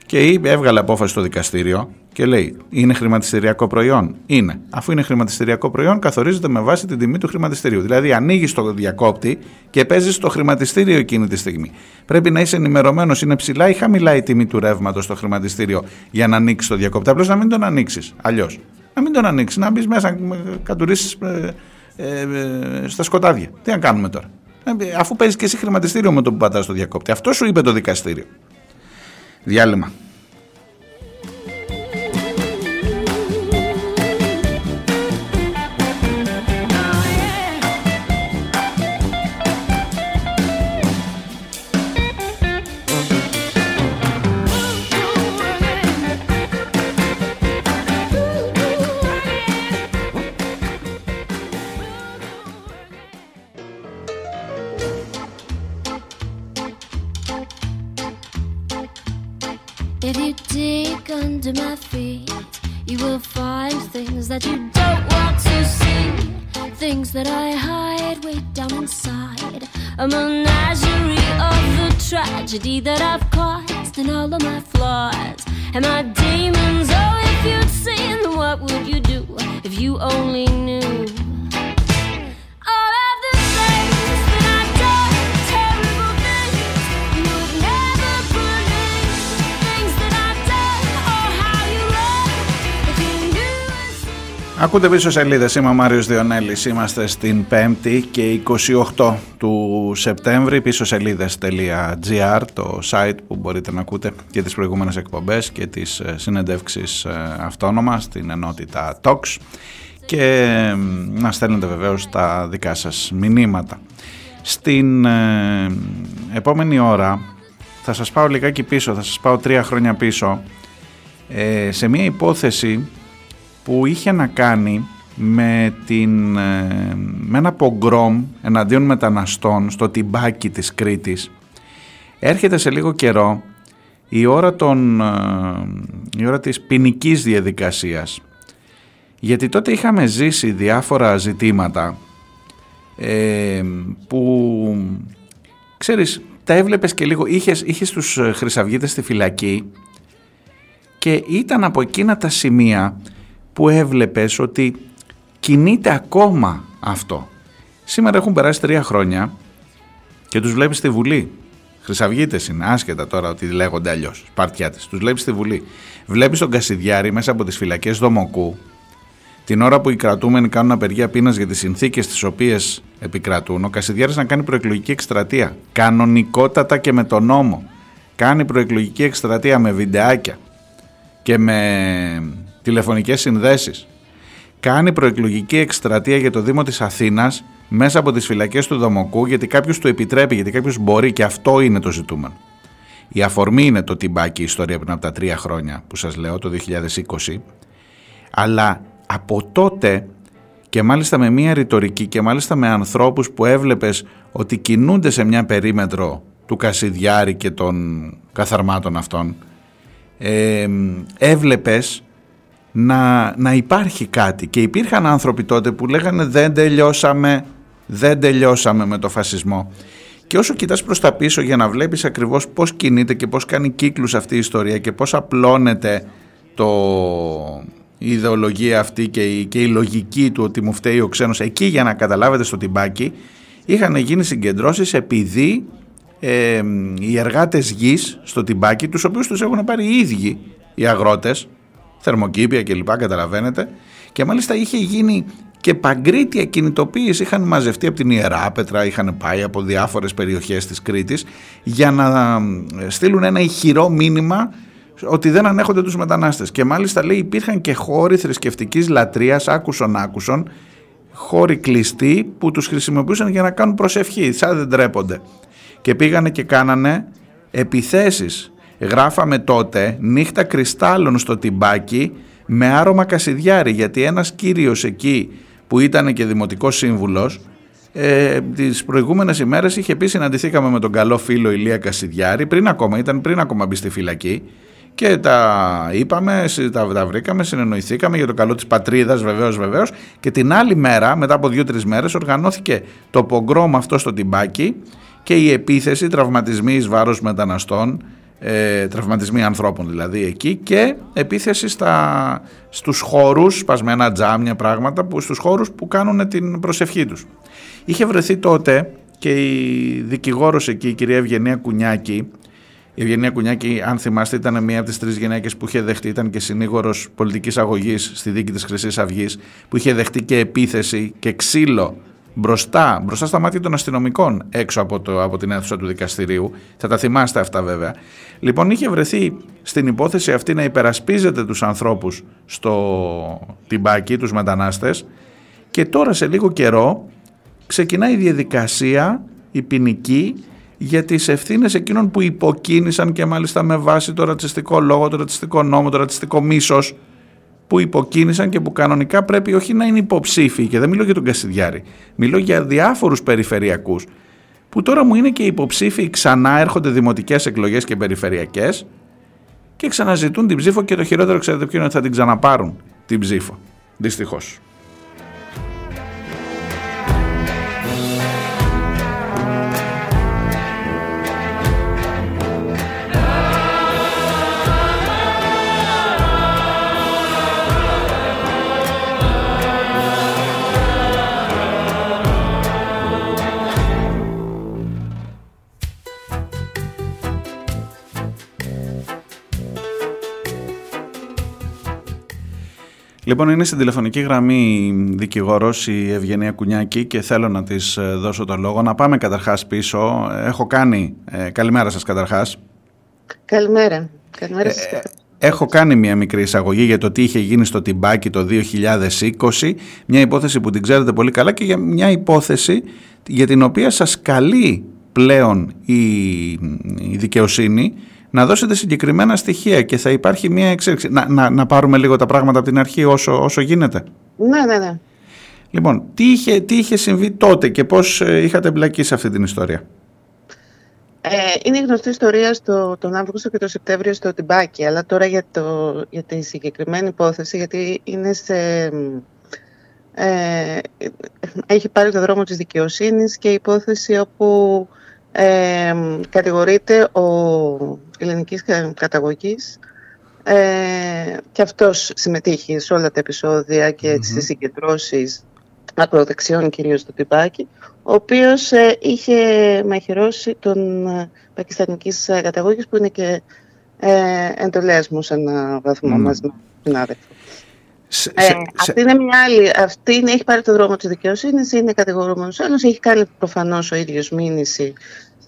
Και έβγαλε απόφαση στο δικαστήριο και λέει: Είναι χρηματιστηριακό προϊόν. Είναι. Αφού είναι χρηματιστηριακό προϊόν, καθορίζεται με βάση την τιμή του χρηματιστηρίου. Δηλαδή, ανοίγεις το διακόπτη και παίζεις στο χρηματιστήριο εκείνη τη στιγμή. Πρέπει να είσαι ενημερωμένος, είναι ψηλά ή χαμηλά η τιμή του ρεύματος στο χρηματιστήριο για να ανοίξεις το διακόπτη. Απλώς να μην τον ανοίξεις. Αλλιώς να μην τον ανοίξεις, να μπεις μέσα, κατουρίσεις ε, ε, ε, στα σκοτάδια. Τι να κάνουμε τώρα; Ε, αφού παίζεις και εσύ χρηματιστήριο με το που πατάς στο διακόπτη. Αυτό σου είπε το δικαστήριο. Διάλειμμα. Feet, you will find things that you don't want to see. Things that I hide way down inside. A menagerie of the tragedy that I've caused and all of my flaws and my demons. Oh, if you'd seen, what would you do if you only knew? Ακούτε πίσω σελίδες. Είμαι ο Μάριος Διονέλης. Είμαστε στην 5η και 28 του Σεπτέμβρη. Πίσω σελίδε.gr, το site που μπορείτε να ακούτε και τις προηγούμενες εκπομπές και τις ε, συνεντεύξεις ε, αυτόνομα στην ενότητα Talks και να στέλνετε βεβαίως τα δικά σας μηνύματα. Στην ε, επόμενη ώρα θα σας πάω λιγάκι πίσω, θα σας πάω τρία χρόνια πίσω σε μια υπόθεση που είχε να κάνει με, την, ε, με ένα πογκρόμ εναντίον μεταναστών στο τυμπάκι της Κρήτης. Έρχεται σε λίγο καιρό η ώρα, των, ε, η ώρα της ποινικής διαδικασίας. Γιατί τότε είχαμε ζήσει διάφορα ζητήματα ε, που, ξέρεις, τα έβλεπες και λίγο, είχες, είχες τους χρυσαυγίτες στη φυλακή και ήταν από εκείνα τα σημεία που έβλεπες ότι κινείται ακόμα αυτό. Σήμερα έχουν περάσει τρία χρόνια και τους βλέπεις στη Βουλή. Χρυσαυγίτες είναι, άσχετα τώρα ότι λέγονται αλλιώς. Σπαρτιάτες. Τους βλέπεις στη Βουλή. Βλέπεις τον Κασιδιάρη μέσα από τις φυλακές Δομοκού την ώρα που οι κρατούμενοι κάνουν απεργία πείνας για τις συνθήκες τις οποίες επικρατούν, ο Κασιδιάρης να κάνει προεκλογική εκστρατεία. Κανονικότατα και με τον νόμο. Κάνει προεκλογική εκστρατεία με βιντεάκια και με τηλεφωνικές συνδέσεις. Κάνει προεκλογική εκστρατεία για το Δήμο της Αθήνας μέσα από τις φυλακές του Δομοκού γιατί κάποιος του επιτρέπει, γιατί κάποιος μπορεί και αυτό είναι το ζητούμενο. Η αφορμή είναι το τυμπάκι η ιστορία πριν από τα τρία χρόνια που σας λέω, το 2020, αλλά από τότε και μάλιστα με μια ρητορική και μάλιστα με ανθρώπους που έβλεπες ότι κινούνται σε μια περίμετρο του Κασιδιάρη και των καθαρμάτων αυτών, ε, έβλεπες να, να υπάρχει κάτι. Και υπήρχαν άνθρωποι τότε που λέγανε δεν τελειώσαμε, δεν τελειώσαμε με το φασισμό και όσο κοιτάς προς τα πίσω για να βλέπεις ακριβώς πώς κινείται και πώς κάνει κύκλους αυτή η ιστορία και πώς απλώνεται το, η ιδεολογία αυτή και η, και η λογική του ότι μου φταίει ο ξένος εκεί για να καταλάβετε στο τυμπάκι είχαν γίνει συγκεντρώσεις επειδή ε, οι εργάτες γης στο τυμπάκι τους οποίους τους έχουν πάρει οι ίδιοι οι αγρότες θερμοκήπια κλπ. Καταλαβαίνετε. Και μάλιστα είχε γίνει και παγκρίτια κινητοποίηση. Είχαν μαζευτεί από την Ιεράπετρα, είχαν πάει από διάφορες περιοχές της Κρήτης για να στείλουν ένα ηχηρό μήνυμα ότι δεν ανέχονται τους μετανάστες. Και μάλιστα λέει υπήρχαν και χώροι θρησκευτικής λατρείας, άκουσον άκουσον, χώροι κλειστοί που τους χρησιμοποιούσαν για να κάνουν προσευχή, σαν δεν τρέπονται. Και πήγανε και κάνανε επιθέσεις γράφαμε τότε νύχτα κρυστάλλων στο τυμπάκι με άρωμα κασιδιάρι γιατί ένας κύριος εκεί που ήταν και δημοτικός σύμβουλος ε, τις προηγούμενες ημέρες είχε πει συναντηθήκαμε με τον καλό φίλο Ηλία Κασιδιάρη πριν ακόμα, ήταν πριν ακόμα μπει στη φυλακή και τα είπαμε, τα, τα βρήκαμε, συνεννοηθήκαμε για το καλό της πατρίδας βεβαίως βεβαίως και την άλλη μέρα, μετά από δύο-τρεις μέρες οργανώθηκε το πογκρόμ αυτό στο τυμπάκι και η επίθεση, τραυματισμοί εις βάρος μεταναστών ε, τραυματισμοί ανθρώπων δηλαδή εκεί και επίθεση στα, στους χώρους, σπασμένα τζάμια πράγματα, που, στους χώρους που κάνουν την προσευχή τους. Είχε βρεθεί τότε και η δικηγόρος εκεί, η κυρία Ευγενία Κουνιάκη, η Ευγενία Κουνιάκη, αν θυμάστε, ήταν μία από τις τρεις γυναίκες που είχε δεχτεί, ήταν και συνήγορος πολιτικής αγωγής στη δίκη της Χρυσής Αυγής, που είχε δεχτεί και επίθεση και ξύλο μπροστά, μπροστά στα μάτια των αστυνομικών έξω από, το, από την αίθουσα του δικαστηρίου. Θα τα θυμάστε αυτά βέβαια. Λοιπόν, είχε βρεθεί στην υπόθεση αυτή να υπερασπίζεται τους ανθρώπους στο τυμπάκι, τους μετανάστες και τώρα σε λίγο καιρό ξεκινάει η διαδικασία, η ποινική, για τις ευθύνες εκείνων που υποκίνησαν και μάλιστα με βάση το ρατσιστικό λόγο, το ρατσιστικό νόμο, το ρατσιστικό μίσος που υποκίνησαν και που κανονικά πρέπει όχι να είναι υποψήφοι και δεν μιλώ για τον Κασιδιάρη, μιλώ για διάφορους περιφερειακούς που τώρα μου είναι και υποψήφοι ξανά έρχονται δημοτικές εκλογές και περιφερειακές και ξαναζητούν την ψήφο και το χειρότερο ξέρετε ποιο είναι ότι θα την ξαναπάρουν την ψήφο. Δυστυχώς. Λοιπόν, είναι στην τηλεφωνική γραμμή δικηγόρος η Ευγενία Κουνιάκη και θέλω να της ε, δώσω το λόγο. Να πάμε καταρχάς πίσω. Έχω κάνει... Ε, καλημέρα σας καταρχάς. Καλημέρα. Καλημέρα σας. Ε, έχω κάνει μια μικρή εισαγωγή για το τι είχε γίνει στο Τιμπάκι το 2020, μια υπόθεση που την ξέρετε πολύ καλά και για μια υπόθεση για την οποία σας καλεί πλέον η, η δικαιοσύνη να δώσετε συγκεκριμένα στοιχεία και θα υπάρχει μια εξέλιξη. Να, να, να πάρουμε λίγο τα πράγματα από την αρχή όσο, όσο γίνεται. Ναι, ναι, ναι. Λοιπόν, τι είχε, τι είχε συμβεί τότε και πώς ε, είχατε εμπλακεί σε αυτή την ιστορία; Ε, είναι γνωστή ιστορία στο, τον Αύγουστο και τον Σεπτέμβριο στο Τιμπάκι, αλλά τώρα για, το, για τη συγκεκριμένη υπόθεση, γιατί είναι σε, ε, έχει πάρει το δρόμο της δικαιοσύνης και η υπόθεση όπου ε, κατηγορείται ο ελληνικής καταγωγής ε, και αυτός συμμετείχε σε όλα τα επεισόδια και mm-hmm. στις συγκεντρώσεις ακροδεξιών κυρίως στο Τυπάκι ο οποίος ε, είχε μαχαιρώσει τον ε, πακιστανικής καταγωγής που είναι και ε, εντολές μου σε ένα βαθμό mm. μαζί με την άδελφο. Ε, αυτή είναι μια άλλη. Αυτή είναι, έχει πάρει το δρόμο της δικαιοσύνης, είναι κατηγορούμενος άλλο. Έχει κάνει προφανώς ο ίδιος μήνυση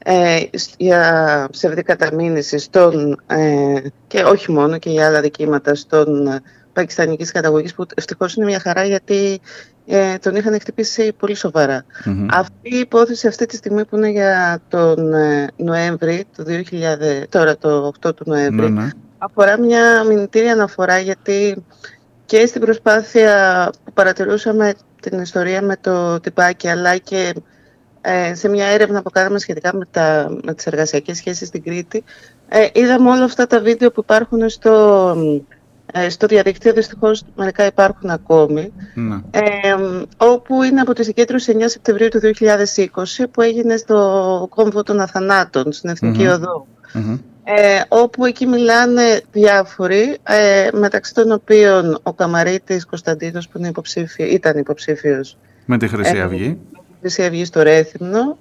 ε, για ψευδή καταμήνυση στον, ε, και όχι μόνο και για άλλα δικήματα στον ε, πακιστανικής καταγωγής που ευτυχώς είναι μια χαρά γιατί ε, τον είχαν χτυπήσει πολύ Αυτή η υπόθεση αυτή τη στιγμή που είναι για τον ε, Νοέμβρη, το 2000, τώρα το 8 του Νοέμβρη, ναι, ναι. αφορά μια μηνυτήρια αναφορά γιατί και στην προσπάθεια που παρατηρούσαμε την ιστορία με το τυπάκι αλλά και ε, σε μια έρευνα που κάναμε σχετικά με, τα, με τις εργασιακές σχέσεις στην Κρήτη ε, είδαμε όλα αυτά τα βίντεο που υπάρχουν στο, ε, στο διαδίκτυο, δυστυχώς μερικά υπάρχουν ακόμη, ναι. ε, όπου είναι από τη συγκέντρωση 9 Σεπτεμβρίου του 2020 που έγινε στο κόμβο των Αθανάτων, στην Εθνική Οδό. Ε, όπου εκεί μιλάνε διάφοροι, ε, μεταξύ των οποίων ο Καμαρίτης Κωνσταντίνος που είναι υποψήφιο, ήταν υποψήφιος. Με τη Χρυσή Αυγή. Με τη Χρυσή Αυγή στο Ρέθυμνο.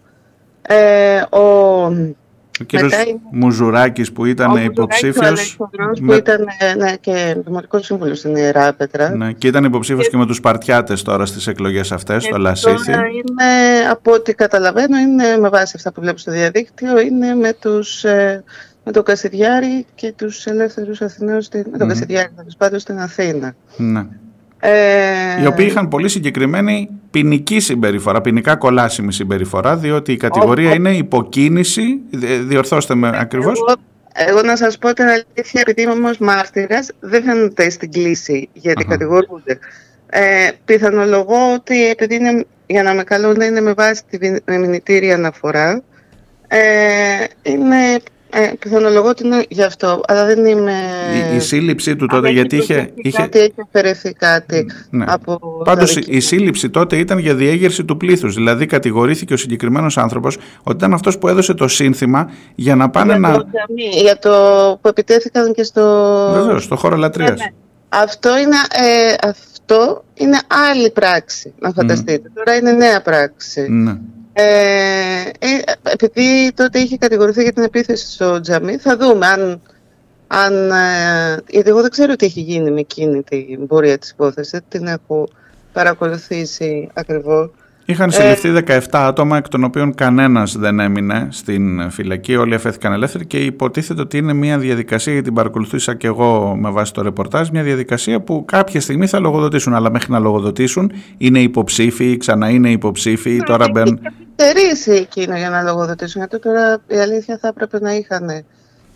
Ε, ο ο κύριος είναι... Μουζουράκης που ήταν ο υποψήφιος. Ο με... που ήταν ναι, και δημοτικό σύμβουλος στην Ιερά Πέτρα. Ναι, και ήταν υποψήφιος και... και με τους Παρτιάτες τώρα στις εκλογές αυτές, στο Λασίθι. Είναι, από ό,τι καταλαβαίνω, είναι με βάση αυτά που βλέπω στο διαδίκτυο, είναι με τους με τον Κασιδιάρη και τους ελεύθερους Αθηναίους, με τον mm. Κασιδιάρη πάντως στην Αθήνα. Ναι. Ε... Οι οποίοι είχαν πολύ συγκεκριμένη ποινική συμπεριφορά, ποινικά κολάσιμη συμπεριφορά, διότι η κατηγορία είναι υποκίνηση, διορθώστε με ακριβώς. Εγώ, εγώ να σας πω την αλήθεια, επειδή είμαι όμως μάρτυρας, δεν φαίνεται στην κλίση γιατί κατηγορούνται. Ε, πιθανολογώ ότι επειδή είναι, για να με καλούν είναι με βάση τη μηνυτήρια αναφορά, ε, είναι ε, πιθανολογώ ότι είναι γι' αυτό, αλλά δεν είμαι... Η, η σύλληψή του τότε, γιατί είχε... είχε... Κάτι, έχει αφαιρεθεί κάτι ναι. από... Πάντως η σύλληψη τότε ήταν για διέγερση του πλήθους, δηλαδή κατηγορήθηκε ο συγκεκριμένος άνθρωπος ότι ήταν αυτός που έδωσε το σύνθημα για να πάνε για να... Το, για το που επιτέθηκαν και στο... Βεβαίως, στο χώρο λατρείας. Ναι, ναι. Αυτό είναι, ε, αυτό είναι άλλη πράξη, να φανταστείτε. Τώρα είναι νέα πράξη. Ναι. Ε, ε, επειδή τότε είχε κατηγορηθεί για την επίθεση στο τζαμί, θα δούμε αν, αν ε, γιατί εγώ δεν ξέρω τι έχει γίνει με εκείνη την πορεία της υπόθεσης, την έχω παρακολουθήσει ακριβώς. Είχαν συλληφθεί 17 ε, άτομα, εκ των οποίων κανένας δεν έμεινε στην φυλακή. Όλοι αφέθηκαν ελεύθεροι και υποτίθεται ότι είναι μια διαδικασία, γιατί την παρακολουθήσα και εγώ με βάση το ρεπορτάζ, μια διαδικασία που κάποια στιγμή θα λογοδοτήσουν. Αλλά μέχρι να λογοδοτήσουν είναι υποψήφοι, ξανά είναι υποψήφοι. τώρα μπαίνουν. Έχει εκείνο για να λογοδοτήσουν. Γιατί τώρα η αλήθεια θα έπρεπε να είχαν.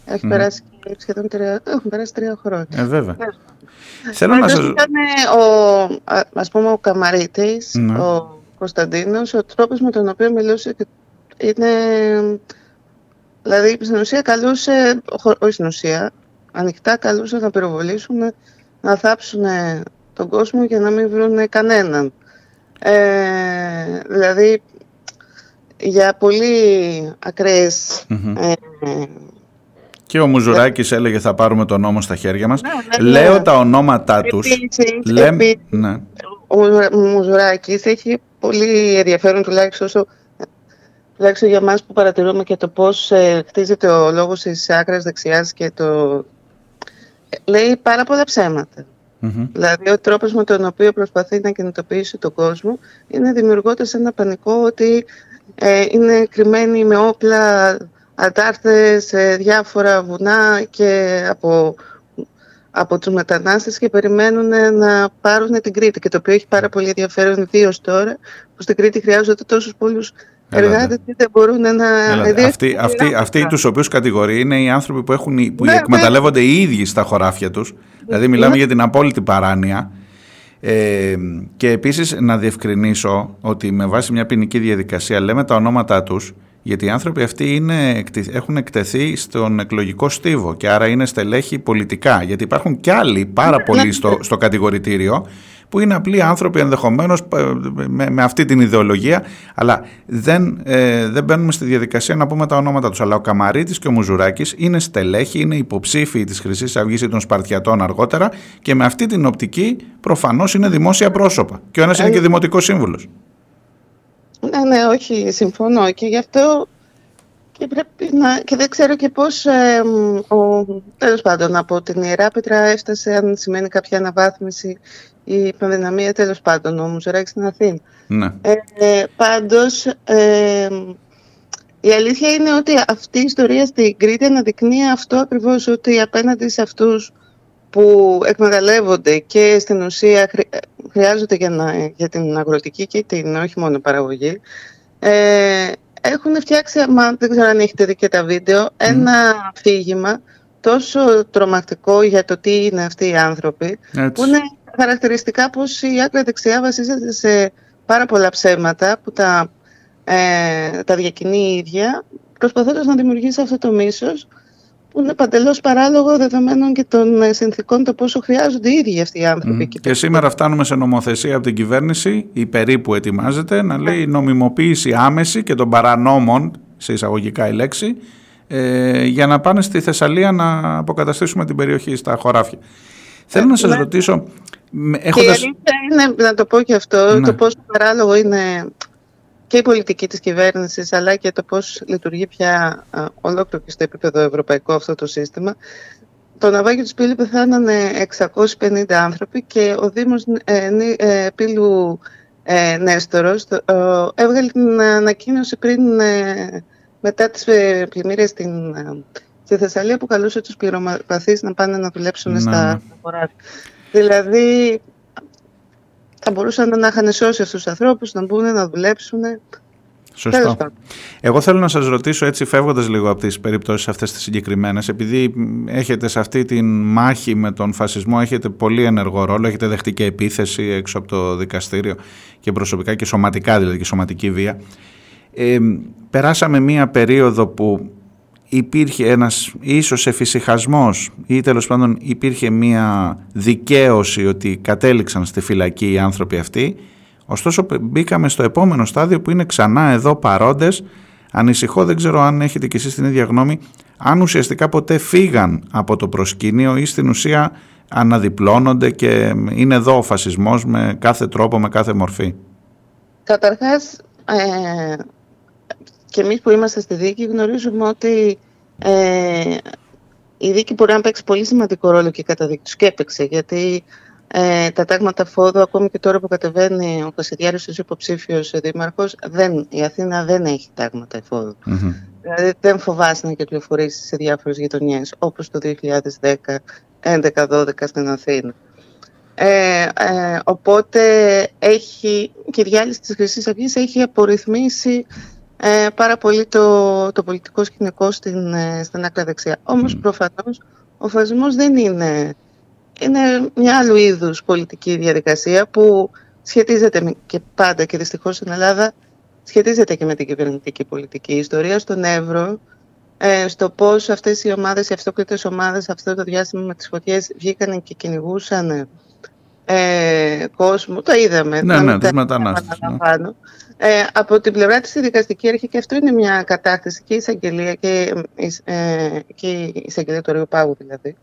Έχει mm. περάσει σχεδόν τρία, έχουν περάσει τρία χρόνια. Ε, βέβαια. Ναι. Θέλω να σας... Ήταν ο, ας πούμε, ο Καμαρίτης, ναι. ο Κωνσταντίνος, ο τρόπος με τον οποίο μιλούσε είναι... Δηλαδή, στην ουσία καλούσε, όχι στην ουσία, ανοιχτά καλούσαν να πυροβολήσουν, να θάψουν τον κόσμο και να μην βρουν κανέναν. Ε, δηλαδή, για πολύ ακραίες ε, και ο Μουζουράκης έλεγε θα πάρουμε τον νόμο στα χέρια μας. Ναι, ναι, ναι. Λέω τα ονόματά τους. ναι. Ο Μουζουράκης έχει πολύ ενδιαφέρον τουλάχιστον όσο τουλάχιστον για μας που παρατηρούμε και το πώς ε, χτίζεται ο λόγος της άκρας δεξιάς και το... Λέει πάρα πολλά Δηλαδή ο τρόπος με τον οποίο προσπαθεί να κινητοποιήσει τον κόσμο είναι δημιουργώντας ένα πανικό ότι ε, είναι κρυμμένοι με όπλα αντάρθες σε διάφορα βουνά και από, από τους μετανάστες και περιμένουν να πάρουν την Κρήτη και το οποίο έχει πάρα πολύ ενδιαφέρον ιδίως τώρα που στην Κρήτη χρειάζονται τόσους πολλούς εργάτες και δεν μπορούν να. Αυτοί, αυτοί, αυτοί τους οποίους κατηγορεί είναι οι άνθρωποι που, έχουν, που ναι, εκμεταλλεύονται οι ίδιοι στα χωράφια τους. Δηλαδή, μιλάμε ναι. για την απόλυτη παράνοια. Ε, και επίσης να διευκρινίσω ότι με βάση μια ποινική διαδικασία λέμε τα ονόματά τους γιατί οι άνθρωποι αυτοί είναι, έχουν εκτεθεί στον εκλογικό στίβο και άρα είναι στελέχη πολιτικά. Γιατί υπάρχουν κι άλλοι πάρα ναι, πολλοί στο, στο κατηγορητήριο που είναι απλοί άνθρωποι ενδεχομένως ε, με, με, αυτή την ιδεολογία, αλλά δεν, ε, δεν μπαίνουμε στη διαδικασία να πούμε τα ονόματα τους. Αλλά ο Καμαρίτης και ο Μουζουράκης είναι στελέχοι, είναι υποψήφοι της Χρυσής Αυγής ή των Σπαρτιατών αργότερα και με αυτή την οπτική προφανώς είναι δημόσια πρόσωπα. Και ο ένας είναι και δημοτικός σύμβουλος. Ναι, ναι, όχι, συμφωνώ και γι' αυτό και, πρέπει να, και δεν ξέρω και πώς, ε, ο, τέλος πάντων, από την Ιερά Πέτρα έφτασε, αν σημαίνει κάποια αναβάθμιση η πανδυναμία, τέλος πάντων, ο Μουζεράκης στην Αθήνα. Ναι. Ε, ε, πάντως, ε, η αλήθεια είναι ότι αυτή η ιστορία στην Κρήτη αναδεικνύει αυτό ακριβώς, ότι απέναντι σε αυτούς που εκμεταλλεύονται και στην ουσία χρειάζονται για, να, για την αγροτική και την όχι μόνο παραγωγή, ε, έχουν φτιάξει, μα δεν ξέρω αν έχετε δει και τα βίντεο, ένα αφήγημα τόσο τρομακτικό για το τι είναι αυτοί οι άνθρωποι, που είναι χαρακτηριστικά πως η άκρα δεξιά βασίζεται σε πάρα πολλά ψέματα που τα, ε, τα διακινεί η ίδια, προσπαθώντας να δημιουργήσει αυτό το μίσος που είναι παντελώς παράλογο δεδομένων και των ε, συνθήκων το πόσο χρειάζονται οι ίδιοι αυτοί οι άνθρωποι. Mm. Και σήμερα φτάνουμε σε νομοθεσία από την κυβέρνηση, η περίπου ετοιμάζεται, να λέει νομιμοποίηση άμεση και των παρανόμων, σε εισαγωγικά η λέξη, ε, για να πάνε στη Θεσσαλία να αποκαταστήσουμε την περιοχή στα χωράφια. Θέλω να σας ναι. ρωτήσω... Έχοντας... Και η αλήθεια είναι, να το πω και αυτό, ναι. το πόσο παράλογο είναι και η πολιτική της κυβέρνησης αλλά και το πώς λειτουργεί πια ολόκληρο και στο επίπεδο ευρωπαϊκό αυτό το σύστημα. Το ναυάγιο του Πύλου πεθάνανε 650 άνθρωποι και ο Δήμος ε, ε, Πύλου ε, Νέστορος ε, έβγαλε την ανακοίνωση πριν ε, μετά τις πλημμύρες στην, στη Θεσσαλία που καλούσε τους πληρωμαπαθείς να πάνε να δουλέψουν ναι. στα χωρά. Δηλαδή θα μπορούσαν να είχαν σώσει αυτούς τους ανθρώπους, να μπουν να δουλέψουν. Σωστό. Εγώ θέλω να σας ρωτήσω έτσι φεύγοντας λίγο από τις περιπτώσεις αυτές τις συγκεκριμένες επειδή έχετε σε αυτή τη μάχη με τον φασισμό έχετε πολύ ενεργό ρόλο, έχετε δεχτεί και επίθεση έξω από το δικαστήριο και προσωπικά και σωματικά δηλαδή και σωματική βία. Ε, περάσαμε μία περίοδο που υπήρχε ένας ίσως εφησυχασμός ή τέλος πάντων υπήρχε μια δικαίωση ότι κατέληξαν στη φυλακή οι άνθρωποι αυτοί ωστόσο μπήκαμε στο επόμενο στάδιο που είναι ξανά εδώ παρόντες ανησυχώ δεν ξέρω αν έχετε και εσείς την ίδια γνώμη αν ουσιαστικά ποτέ φύγαν από το προσκήνιο ή στην ουσία αναδιπλώνονται και είναι εδώ ο φασισμός με κάθε τρόπο, με κάθε μορφή. Καταρχάς, ε, και εμείς που είμαστε στη δίκη γνωρίζουμε ότι ε, η δίκη μπορεί να παίξει πολύ σημαντικό ρόλο και κατά δίκη και έπαιξε γιατί ε, τα τάγματα φόδου ακόμη και τώρα που κατεβαίνει ο Κασιδιάρης ως υποψήφιος δήμαρχος δεν, η Αθήνα δεν έχει τάγματα Δηλαδή δεν φοβάσαι να κυκλοφορήσεις σε διάφορες γειτονιές όπως το 2010, 11-12 στην Αθήνα. Ε, ε, οπότε έχει, και η διάλυση της Χρυσής Αυγής έχει απορριθμίσει ε, πάρα πολύ το, το πολιτικό σκηνικό στην, ε, στην άκρα δεξιά. Όμως mm. προφανώς ο φασισμός δεν είναι, είναι μια άλλου είδους πολιτική διαδικασία που σχετίζεται και πάντα και δυστυχώς στην Ελλάδα σχετίζεται και με την κυβερνητική πολιτική. Η ιστορία στον Εύρο ε, στο πώς αυτές οι ομάδες, οι αυτόκλητες ομάδες αυτό το διάστημα με τις φωτιές βγήκαν και κυνηγούσαν ε, κόσμο, το είδαμε. Ναι, ναι, τους μετανάστες. Ναι. Ε, από την πλευρά της η δικαστική αρχή και αυτό είναι μια κατάκτηση και η εισαγγελία και, ε, και η εισαγγελία του Πάγου δηλαδή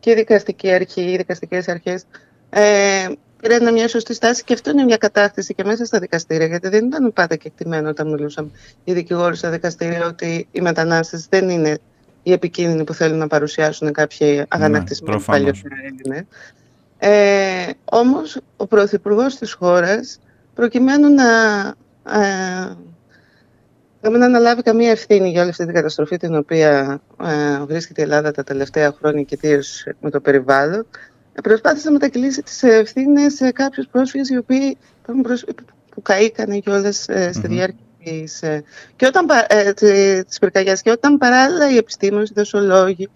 και η δικαστική αρχή, οι δικαστικές αρχές ε, πήραν μια σωστή στάση και αυτό είναι μια κατάκτηση και μέσα στα δικαστήρια γιατί δεν ήταν πάντα κεκτημένο όταν μιλούσαμε οι δικηγόροι στα δικαστήρια ότι οι μετανάστες δεν είναι οι επικίνδυνοι που θέλουν να παρουσιάσουν κάποιοι ναι, αγανακτισμένοι ναι, παλιότερα Έλληνες. Ε, όμως ο Πρωθυπουργός της χώρας προκειμένου να, ε, να μην αναλάβει καμία ευθύνη για όλη αυτή την καταστροφή την οποία ε, βρίσκεται η Ελλάδα τα τελευταία χρόνια και ιδίως με το περιβάλλον προσπάθησε να μετακυλήσει τις ευθύνες σε κάποιους πρόσφυγες οι οποίοι που καήκανε κιόλας ε, στη διάρκεια της, ε, και όταν, ε, της πυρκαγιάς και όταν παράλληλα οι επιστήμονες, οι δοσολόγοι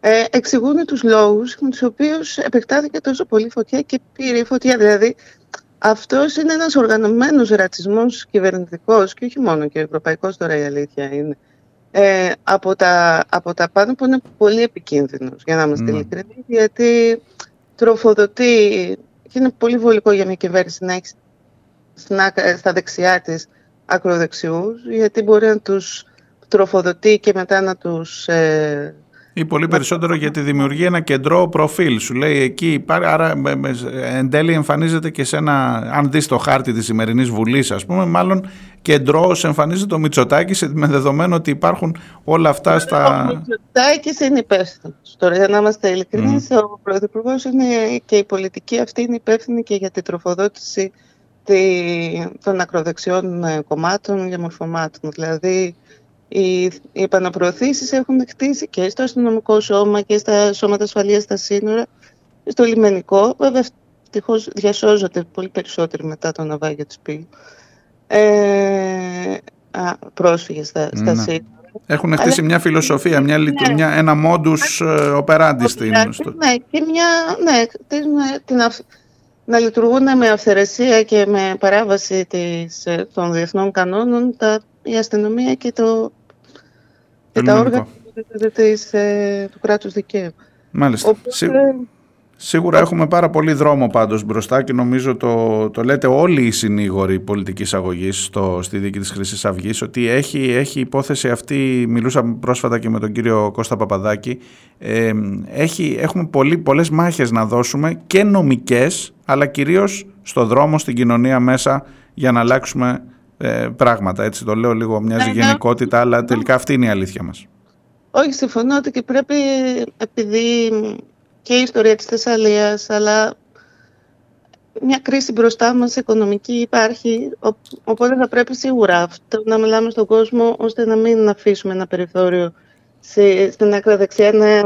ε, εξηγούν τους λόγους με τους οποίους επεκτάθηκε τόσο πολύ φωτιά και πήρε η φωτιά. Δηλαδή αυτός είναι ένας οργανωμένος ρατσισμός κυβερνητικός και όχι μόνο και ευρωπαϊκός τώρα η αλήθεια είναι. Ε, από, τα, από τα πάνω που είναι πολύ επικίνδυνος για να είμαστε mm. ειλικρινοί γιατί τροφοδοτεί και είναι πολύ βολικό για μια κυβέρνηση να έχει στα δεξιά της ακροδεξιούς γιατί μπορεί να τους τροφοδοτεί και μετά να τους ε, ή πολύ περισσότερο γιατί δημιουργεί ένα κεντρό προφίλ. Σου λέει εκεί υπάρχει, άρα εν τέλει εμφανίζεται και σε ένα, αν δεις το χάρτη της σημερινής Βουλής ας πούμε, μάλλον κεντρό εμφανίζεται το Μητσοτάκης με δεδομένο ότι υπάρχουν όλα αυτά στα... Ο Μητσοτάκης είναι υπεύθυνος. Τώρα για να είμαστε ειλικρινείς, mm. ο Πρωθυπουργός είναι και η πολιτική αυτή είναι υπεύθυνη και για την τροφοδότηση των ακροδεξιών ε, κομμάτων για μορφωμάτων. Δηλαδή οι, οι επαναπροωθήσεις έχουν χτίσει και στο αστυνομικό σώμα και στα σώματα ασφαλείας στα σύνορα, στο λιμενικό. Βέβαια, ευτυχώς διασώζονται πολύ περισσότεροι μετά το ναυάγιο της Πύλου. Ε, πρόσφυγες στα, στα ναι. σύνορα. Έχουν χτίσει μια φιλοσοφία, μια, ναι. μια, ένα modus ε, operandi στην Ναι, και μια, ναι, την, να λειτουργούν με αυθαιρεσία και με παράβαση της, ε, των διεθνών κανόνων τα, η αστυνομία και, το, και τα όργανα της, ε, του κράτους δικαίου. Μάλιστα. Οπότε, Σίγουρα έχουμε πάρα πολύ δρόμο πάντως μπροστά και νομίζω το, το λέτε όλοι οι συνήγοροι πολιτικής αγωγής στο, στη δίκη της Χρυσής Αυγής ότι έχει, έχει υπόθεση αυτή, μιλούσα πρόσφατα και με τον κύριο Κώστα Παπαδάκη, ε, έχει, έχουμε πολύ, πολλές μάχες να δώσουμε και νομικές αλλά κυρίως στο δρόμο, στην κοινωνία μέσα για να αλλάξουμε ε, πράγματα. Έτσι το λέω λίγο μοιάζει ναι, ναι. γενικότητα αλλά τελικά αυτή είναι η αλήθεια μας. Όχι, συμφωνώ ότι και πρέπει επειδή και η ιστορία της Θεσσαλίας, αλλά μια κρίση μπροστά μας οικονομική υπάρχει, οπότε θα πρέπει σίγουρα αυτό να μιλάμε στον κόσμο ώστε να μην αφήσουμε ένα περιθώριο σε, στην άκρα δεξιά να,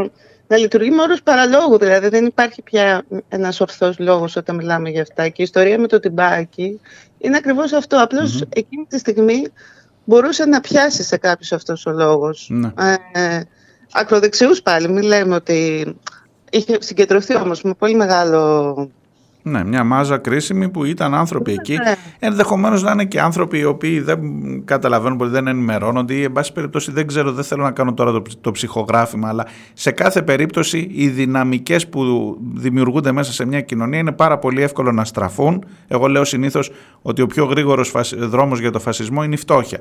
να λειτουργεί με όρους παραλόγου. Δηλαδή δεν υπάρχει πια ένας ορθός λόγος όταν μιλάμε για αυτά. Και η ιστορία με το τυμπάκι είναι ακριβώς αυτό. εκείνη τη στιγμή μπορούσε να πιάσει σε κάποιους αυτός ο λόγος. Ναι. Ε, ακροδεξιούς πάλι, μην λέμε ότι Είχε συγκεντρωθεί όμως με πολύ μεγάλο ναι, μια μάζα κρίσιμη που ήταν άνθρωποι εκεί. Ναι. Ενδεχομένως να είναι και άνθρωποι οι οποίοι δεν καταλαβαίνουν πολύ, δεν ενημερώνονται ή, εν πάση περιπτώσει, δεν ξέρω, δεν θέλω να κάνω τώρα το, το ψυχογράφημα, αλλά σε κάθε περίπτωση οι δυναμικές που δημιουργούνται μέσα σε μια κοινωνία είναι πάρα πολύ εύκολο να στραφούν. Εγώ λέω συνήθως ότι ο πιο γρήγορος δρόμος για το φασισμό είναι η φτώχεια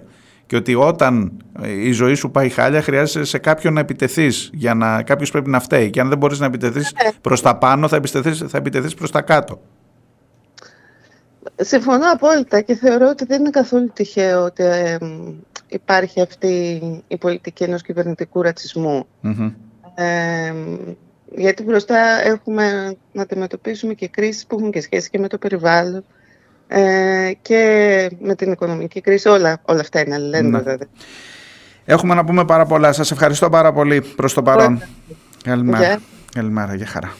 και ότι όταν ε, η ζωή σου πάει χάλια χρειάζεσαι σε κάποιον να επιτεθείς για να κάποιος πρέπει να φταίει και αν δεν μπορείς να επιτεθείς ναι. προς τα πάνω θα επιτεθείς, θα επιτεθείς προς τα κάτω. Συμφωνώ απόλυτα και θεωρώ ότι δεν είναι καθόλου τυχαίο ότι υπάρχει αυτή η πολιτική ενός κυβερνητικού γιατί μπροστά έχουμε να αντιμετωπίσουμε και κρίσεις που έχουν και σχέση και με το περιβάλλον ε, και με την οικονομική κρίση. Όλα, όλα αυτά είναι αλληλένδετα. Ναι. Έχουμε να πούμε πάρα πολλά. Σας ευχαριστώ πάρα πολύ προς το παρόν. Καλημέρα. Καλημέρα. Γεια χαρά.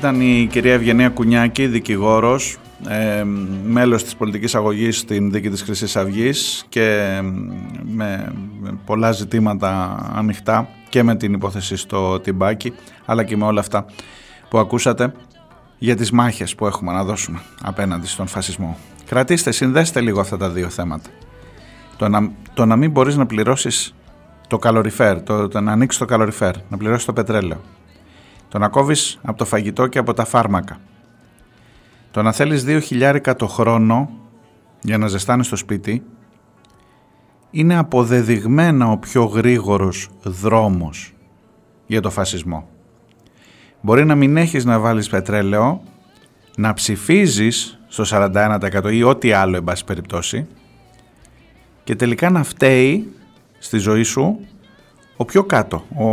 Ήταν η κυρία Ευγενία Κουνιάκη, δικηγόρος, ε, μέλος της πολιτικής αγωγής στην δίκη της Χρυσής Αυγής και με, πολλά ζητήματα ανοιχτά και με την υπόθεση στο Τιμπάκι αλλά και με όλα αυτά που ακούσατε για τις μάχες που έχουμε να δώσουμε απέναντι στον φασισμό. Κρατήστε, συνδέστε λίγο αυτά τα δύο θέματα. Το να, το να μην μπορείς να πληρώσεις το καλοριφέρ, το, το να ανοίξεις το καλοριφέρ, να πληρώσεις το πετρέλαιο, το να κόβεις από το φαγητό και από τα φάρμακα, το να θέλεις δύο χιλιάρικα το χρόνο για να ζεστάνεις το σπίτι είναι αποδεδειγμένα ο πιο γρήγορος δρόμος για το φασισμό. Μπορεί να μην έχεις να βάλεις πετρέλαιο, να ψηφίζεις στο 41% ή ό,τι άλλο εν πάση περιπτώσει και τελικά να φταίει στη ζωή σου ο πιο κάτω, ο,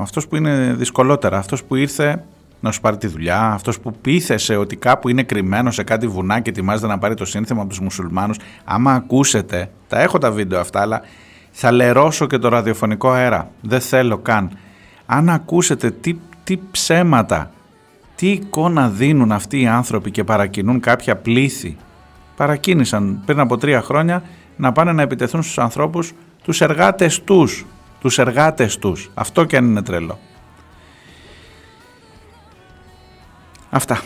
αυτός που είναι δυσκολότερα, αυτός που ήρθε να σου πάρει τη δουλειά, αυτός που πείθεσε ότι κάπου είναι κρυμμένο σε κάτι βουνά και ετοιμάζεται να πάρει το σύνθημα από τους μουσουλμάνους. Άμα ακούσετε, τα έχω τα βίντεο αυτά, αλλά θα λερώσω και το ραδιοφωνικό αέρα. Δεν θέλω καν. Αν ακούσετε τι, τι ψέματα, τι εικόνα δίνουν αυτοί οι άνθρωποι και παρακινούν κάποια πλήθη. Παρακίνησαν πριν από τρία χρόνια να πάνε να επιτεθούν στους ανθρώπους τους εργάτες τους. Τους εργάτες τους. Αυτό και αν είναι τρελό. Αυτά.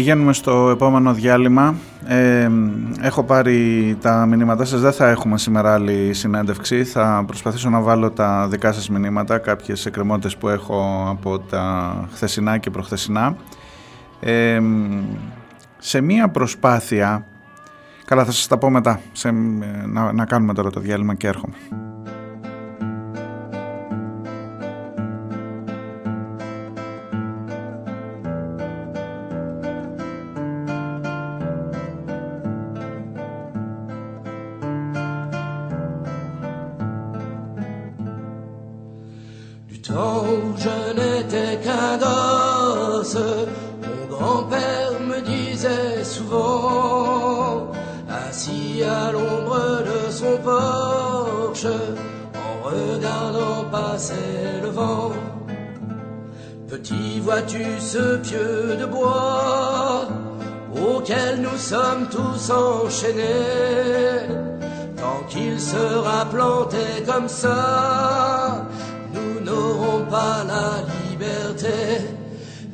Πηγαίνουμε στο επόμενο διάλειμμα. Ε, έχω πάρει τα μηνύματά σας. Δεν θα έχουμε σήμερα άλλη συνέντευξη. Θα προσπαθήσω να βάλω τα δικά σας μηνύματα, κάποιες εκκρεμότητες που έχω από τα χθεσινά και προχθεσινά. Ε, σε μία προσπάθεια... Καλά, θα σας τα πω μετά. Σε, να, να κάνουμε τώρα το διάλειμμα και έρχομαι. Vois-tu ce pieu de bois auquel nous sommes tous enchaînés Tant qu'il sera planté comme ça, nous n'aurons pas la liberté.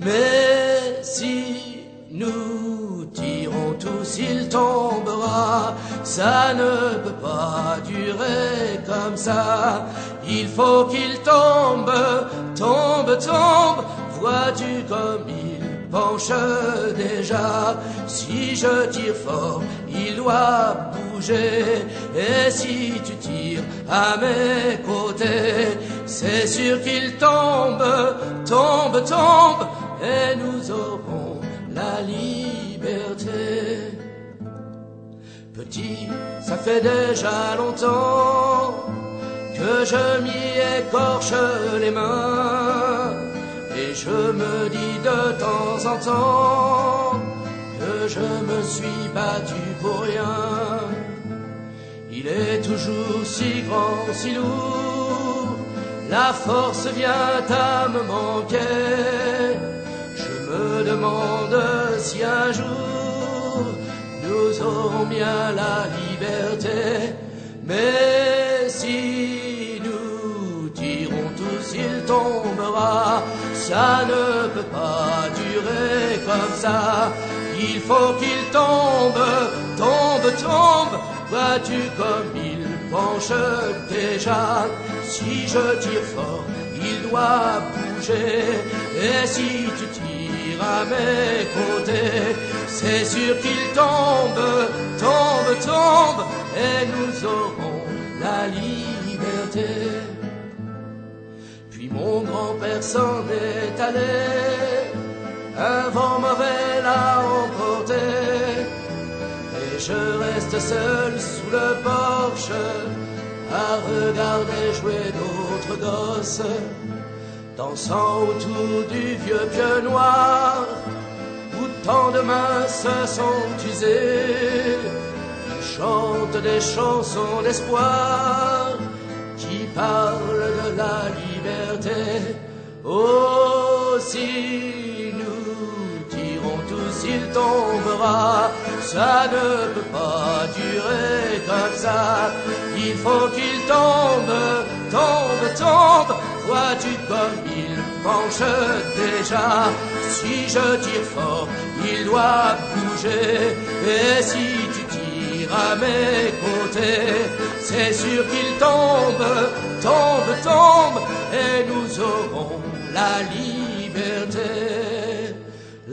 Mais si nous tirons tous, il tombera. Ça ne peut pas durer comme ça. Il faut qu'il tombe, tombe, tombe Vois-tu comme il penche déjà Si je tire fort, il doit bouger. Et si tu tires à mes côtés, c'est sûr qu'il tombe, tombe, tombe, et nous aurons la liberté. Petit, ça fait déjà longtemps que je m'y écorche les mains. Je me dis de temps en temps que je me suis battu pour rien. Il est toujours si grand, si lourd, la force vient à me manquer. Je me demande si un jour nous aurons bien la liberté. Mais tombera. Ça ne peut pas durer comme ça. Il faut qu'il tombe, tombe, tombe. Vois-tu comme il penche déjà. Si je tire fort, il doit bouger. Et si tu tires à mes côtés, c'est sûr qu'il tombe, tombe, tombe. Et nous aurons la liberté. Mon grand-père s'en est allé, un vent mauvais l'a emporté, et je reste seul sous le porche à regarder jouer d'autres gosses, dansant autour du vieux pieu noir, où tant de mains se sont usées, chantent des chansons d'espoir qui parlent de la liberté. Oh, si nous tirons tous, il tombera. Ça ne peut pas durer comme ça. Il faut qu'il tombe, tombe, tombe. Vois-tu comme il penche déjà? Si je tire fort, il doit bouger. Et si tu tires à mes côtés, c'est sûr qu'il tombe, tombe, tombe, et nous aurons la liberté.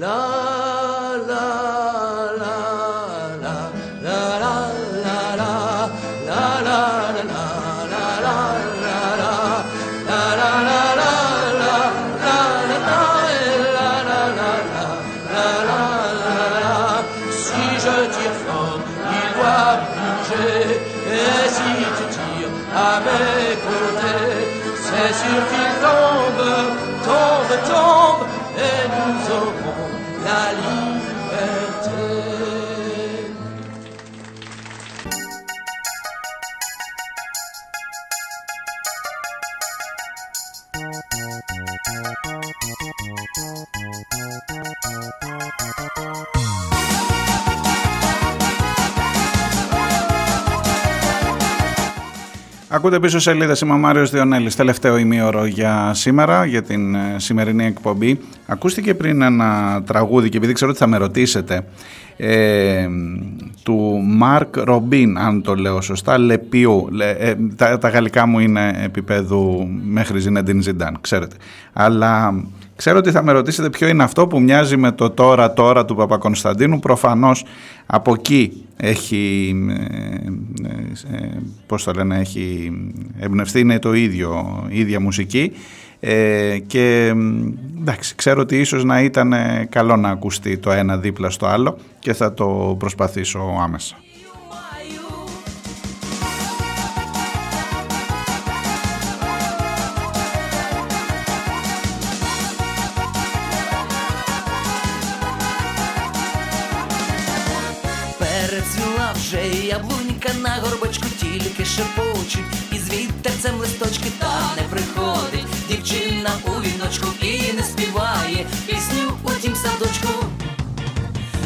La la la la la la la la la la avec côté, c'est sûr tombe, et nous aurons la liberté. Ακούτε πίσω σελίδα, είμαι ο Μάριος Διονέλης, τελευταίο ημίωρο για σήμερα, για την ε, σημερινή εκπομπή. Ακούστηκε πριν ένα τραγούδι και επειδή ξέρω ότι θα με ρωτήσετε, ε, του Μάρκ Ρομπίν, αν το λέω σωστά, Λεπιού. Ε, τα, τα γαλλικά μου είναι επίπεδου μέχρι Ζινεντίν Ζιντάν, ξέρετε. Αλλά ξέρω ότι θα με ρωτήσετε ποιο είναι αυτό που μοιάζει με το τώρα τώρα του Παπακονσταντίνου. Προφανώς από εκεί έχει, ε, ε, πώς το λένε, έχει εμπνευστεί, είναι το ίδιο, η ίδια μουσική. Ε, και εντάξει, ξέρω ότι ίσως να ήταν καλό να ακουστεί το ένα δίπλα στο άλλο και θα το προσπαθήσω άμεσα. Садочку.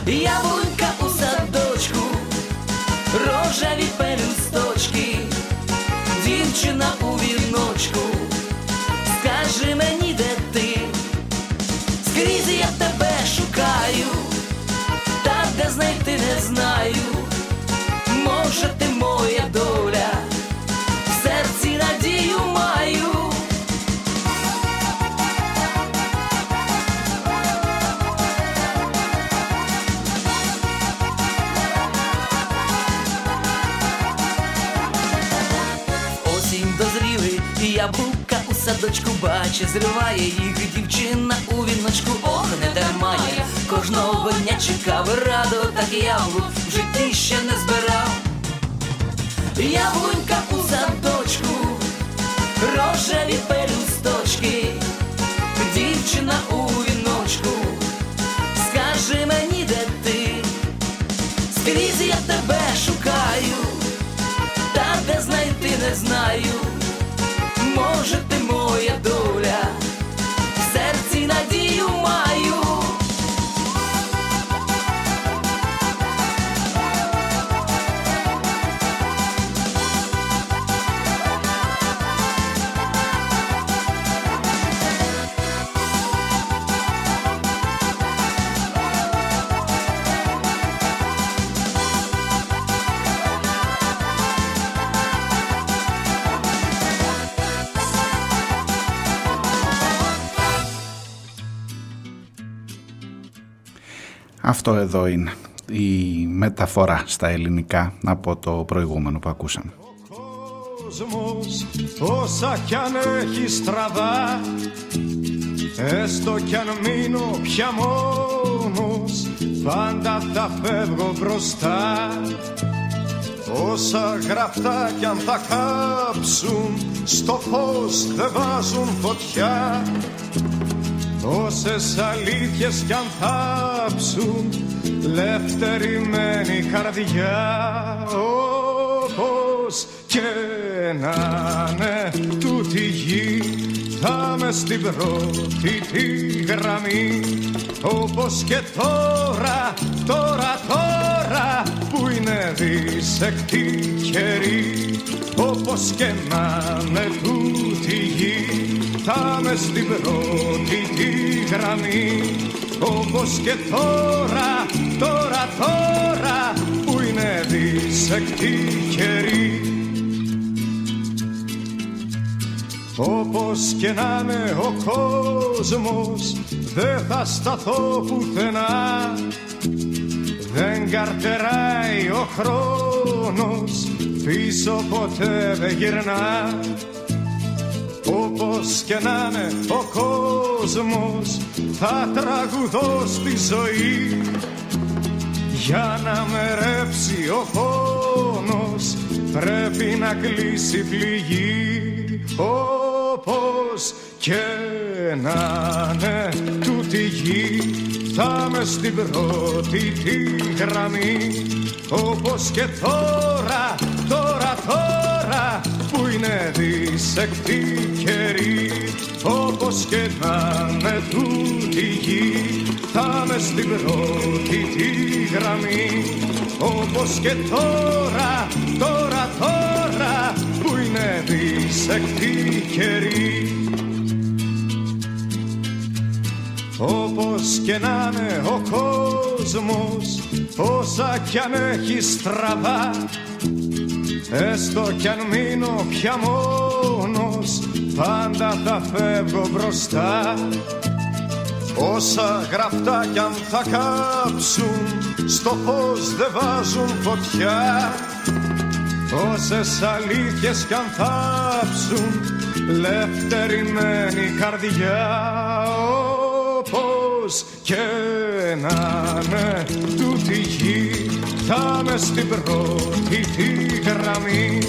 Яблунька у садочку, рожеві пелюсточки, дівчина у віночку, скажи мені, де ти, скрізь я тебе шукаю, та де знайти не знаю. Садочку бачить, зриває їх дівчина у віночку, ох, не дарма кожного дня чекав раду, так яблук в житті ще не збирав. Яблунька у садочку, рожеві пелюсточки, дівчина у віночку, Αυτό εδώ είναι. Η μεταφορά στα ελληνικά από το προηγούμενο που ακούσαμε. κόσμος όσα κι αν έχει στραβά Έστω κι αν μείνω πια μόνος Πάντα θα φεύγω μπροστά. Όσα γραφτά κι αν θα κάψουν Στο φως δεν βάζουν φωτιά Όσες αλήθειες κι αν θάψουν Λευτερημένη καρδιά. Όπως και να είναι τούτη γη Θα με στην πρώτη τη γραμμή. Όπως και τώρα, τώρα, τώρα Που είναι δισεκτή καιρή. Όπως και να είναι τούτη γη θα με στην πρώτη τη γραμμή όπως και τώρα, τώρα, τώρα που είναι δισεκτή καιρή. Όπως και να είναι ο κόσμος δεν θα σταθώ πουθενά. Δεν καρτεράει ο χρόνος πίσω ποτέ δεν γυρνά όπως και να είναι ο κόσμος θα τραγουδώ στη ζωή. Για να με ρέψει ο πόνος πρέπει να κλείσει πληγή. Όπως και να είναι τούτη γη θα με στην πρώτη τη γραμμή. Όπως και τώρα, τώρα, τώρα που είναι δισεκτή καιρή όπως και να με τούτη γη θα με στην πρώτη τη γραμμή. Όπως και τώρα, τώρα, τώρα που είναι δισεκτή καιρή. Όπως και να είναι ο κόσμος όσα κι αν έχει στραβά Έστω κι αν μείνω πια μόνος Πάντα θα φεύγω μπροστά. Όσα γραφτά κι αν θα κάψουν Στο φως δεν βάζουν φωτιά. Όσες αλήθειες κι αν θάψουν Λευτερημένη καρδιά. Όπως και να είναι τούτη γη θα με στην πρώτη τη γραμμή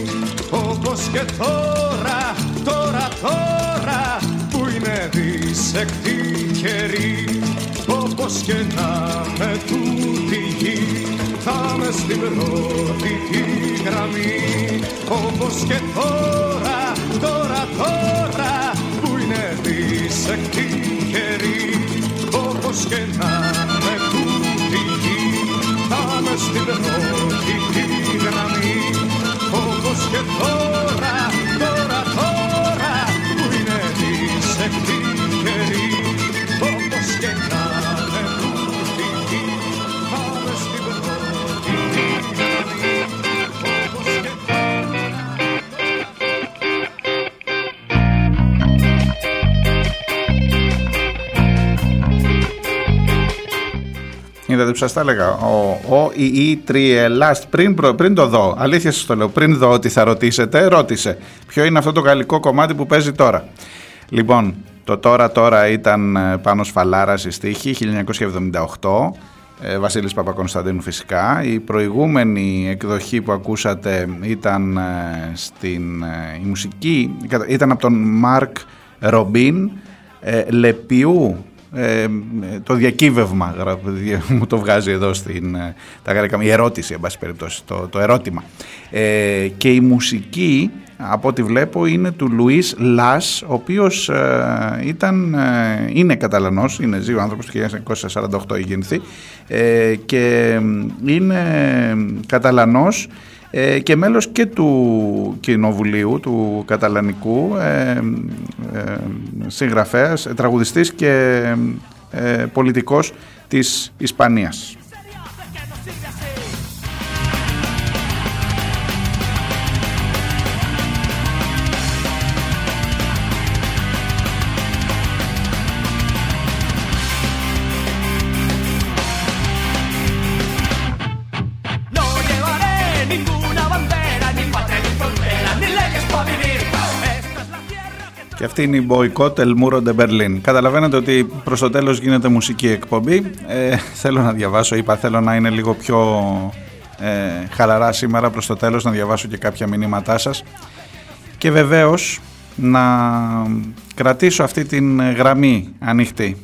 όπως και τώρα, τώρα, τώρα που είναι δισεκτή καιρή. Όπως και να με τούτη γη θα με στην πρώτη τη γραμμή. Όπως και τώρα, τώρα, τώρα που είναι δισεκτή καιρή. Όπως και να με τούτη γη θα με στην πρώτη τη γραμμή Είδατε που σας τα έλεγα. Ο, ο η, η τριελάστ. Πριν, προ- πριν το δω, αλήθεια σας το λέω, πριν δω ότι θα ρωτήσετε, ρώτησε. Ποιο είναι αυτό το γαλλικό κομμάτι που παίζει τώρα; Λοιπόν, το τώρα τώρα ήταν ε, πάνω σφαλάρα η στίχη 1978. Ε, Βασίλης Παπακονσταντίνου φυσικά. Η προηγούμενη εκδοχή που ακούσατε ήταν ε, στην η μουσική, ήταν από τον Μάρκ Ρομπίν Λεπιού το διακύβευμα μου το βγάζει εδώ στην τα γαλλικά η ερώτηση εν πάση περιπτώσει το, το ερώτημα. Και η μουσική από ό,τι βλέπω είναι του Λουίς Λας, ο οποίος ε, ήταν, ε, είναι Καταλανός, είναι ζει ο άνθρωπος του 1948 έχει γεννηθεί ε, και είναι Καταλανός ε, και μέλος και του Κοινοβουλίου, του Καταλανικού, ε, συγγραφέας, τραγουδιστής και πολιτικός της Ισπανίας. Και αυτή είναι η Boycott El Muro de Berlin. Καταλαβαίνετε ότι προς το τέλος γίνεται μουσική εκπομπή. Ε, θέλω να διαβάσω, είπα θέλω να είναι λίγο πιο ε, χαλαρά σήμερα προς το τέλος να διαβάσω και κάποια μηνύματά σας και βεβαίως να κρατήσω αυτή την γραμμή ανοιχτή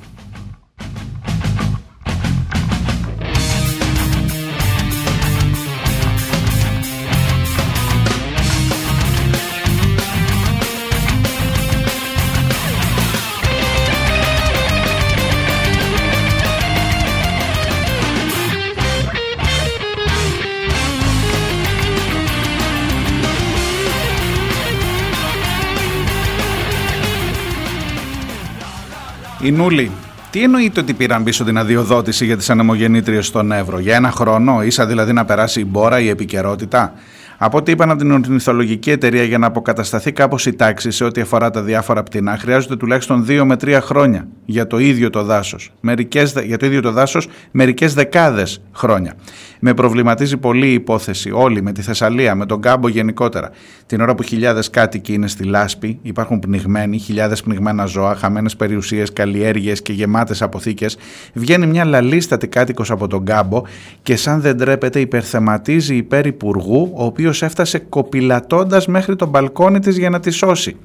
Η Νούλη. Τι εννοείται ότι πήραν πίσω την αδειοδότηση για τις ανεμογεννήτριες στον Εύρο, για ένα χρόνο, ίσα δηλαδή να περάσει η μπόρα, η επικαιρότητα; Από ό,τι είπαν από την ορνηθολογική εταιρεία για να αποκατασταθεί κάπως η τάξη σε ό,τι αφορά τα διάφορα πτηνά, χρειάζονται τουλάχιστον 2 με 3 χρόνια για το ίδιο το δάσος. Για το ίδιο το δάσος, μερικές δεκάδες χρόνια. Με προβληματίζει πολύ η υπόθεση όλοι με τη Θεσσαλία, με τον Κάμπο γενικότερα. Την ώρα που χιλιάδες κάτοικοι είναι στη λάσπη, υπάρχουν πνιγμένοι, χιλιάδες πνιγμένα ζώα, χαμένες περιουσίες, καλλιέργειες και γεμάτες αποθήκες, βγαίνει μια λαλίστατη κάτοικος από τον Κάμπο και σαν δεν τρέπεται υπερθεματίζει υπέρ υπουργού, ο οποίος έφτασε κοπηλατώντας μέχρι το μπαλκόνι της για να τη σώσει.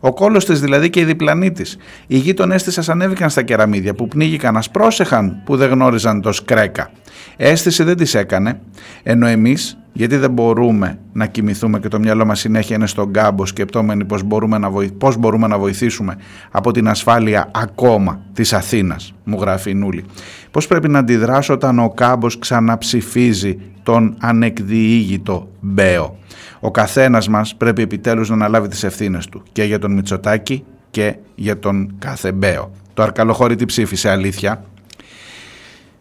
Ο κόλος της δηλαδή και η διπλανή της. Οι γείτονές της ανέβηκαν στα κεραμίδια που πνίγηκαν, ασπρόσεχαν που δεν γνώριζαν το σκρέκα. Αίσθηση δεν της έκανε, ενώ εμείς, γιατί δεν μπορούμε να κοιμηθούμε και το μυαλό μας συνέχεια είναι στον κάμπο σκεπτόμενοι πώς μπορούμε, να πώς μπορούμε να βοηθήσουμε από την ασφάλεια ακόμα της Αθήνας, μου γράφει η Νούλη. Πώς πρέπει να αντιδράσω όταν ο κάμπος ξαναψηφίζει τον ανεκδιήγητο Μπέο; Ο καθένας μας πρέπει επιτέλους να αναλάβει τις ευθύνες του και για τον Μητσοτάκη και για τον κάθε Μπέο. Το Αρκαλοχώρη τι ψήφισε αλήθεια;